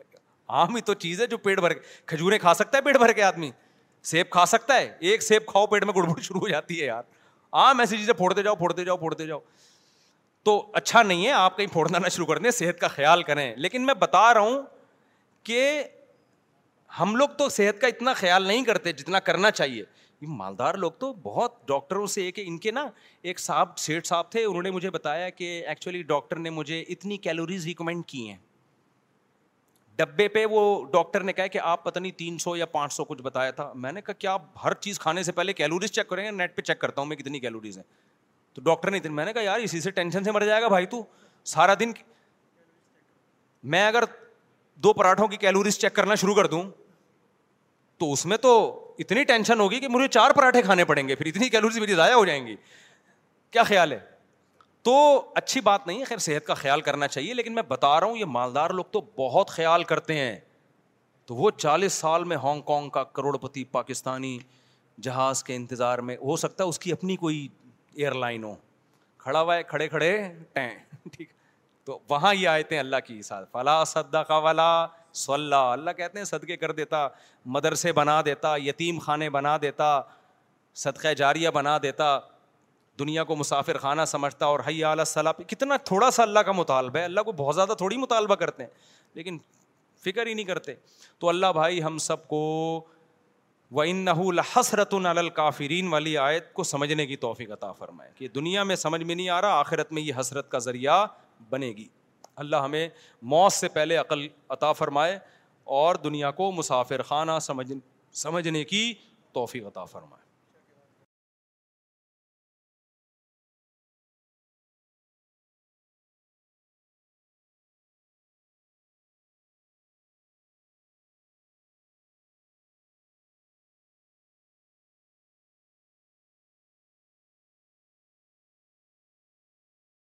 آم ہی تو چیز ہے جو پیٹ بھر کے کھجورے کھا سکتا ہے پیٹ بھر کے آدمی۔ سیب کھا سکتا ہے؟ ایک سیب کھاؤ، پیٹ میں گڑبڑ شروع ہو جاتی ہے یار۔ عام ایسی چیزیں پھوڑتے جاؤ پھوڑتے جاؤ پھوڑتے جاؤ۔ تو اچھا نہیں ہے، آپ کہیں پھوڑنا نہ شروع کر دیں، صحت کا خیال کریں۔ لیکن میں بتا رہا ہوں کہ ہم لوگ تو صحت کا اتنا خیال نہیں کرتے جتنا کرنا چاہیے۔ مالدار لوگ تو بہت ڈاکٹروں سے ایک، ان کے نا ایک صاحب سیٹ صاحب تھے، انہوں نے مجھے بتایا کہ ایکچولی ڈاکٹر نے مجھے اتنی کیلوریز ریکمینڈ کی ہیں۔ ڈبے پہ وہ ڈاکٹر نے کہا کہ آپ پتہ نہیں تین سو یا پانچ سو کچھ بتایا تھا۔ میں نے کہا کیا آپ ہر چیز کھانے سے پہلے کیلوریز چیک کریں گے، نیٹ پہ چیک کرتا ہوں میں کتنی کیلوریز ہیں۔ تو ڈاکٹر نے میں نے کہا یار اسی سے ٹینشن سے مر جائے گا بھائی تو۔ سارا دن میں اگر دو پراٹھوں کی کیلوریز چیک کرنا شروع کر دوں، تو اس میں تو اتنی ٹینشن ہوگی کہ مجھے چار پراٹھے کھانے پڑیں گے، پھر اتنی کیلوریز میری ضائع ہو جائیں گی۔ کیا خیال ہے؟ تو اچھی بات نہیں ہے، خیر صحت کا خیال کرنا چاہیے، لیکن میں بتا رہا ہوں، یہ مالدار لوگ تو بہت خیال کرتے ہیں۔ تو وہ چالیس سال میں ہانگ کانگ کا کروڑ پتی پاکستانی جہاز کے انتظار میں، ہو سکتا ہے اس کی اپنی کوئی ایئر لائن ہو۔ کھڑا ہوا ہے، کھڑے کھڑے ٹین ٹھیک۔ تو وہاں یہ آئے تھے اللہ کی ساتھ فلاں صدا والا صلی اللہ کہتے ہیں، صدقے کر دیتا، مدرسے بنا دیتا، یتیم خانے بنا دیتا، صدقہ جاریہ بنا دیتا۔ دنیا کو مسافر خانہ سمجھتا اور حی اعلیٰ صلاح کتنا تھوڑا سا اللہ کا مطالبہ ہے۔ اللہ کو بہت زیادہ تھوڑی مطالبہ کرتے ہیں، لیکن فکر ہی نہیں کرتے۔ تو اللہ بھائی ہم سب کو و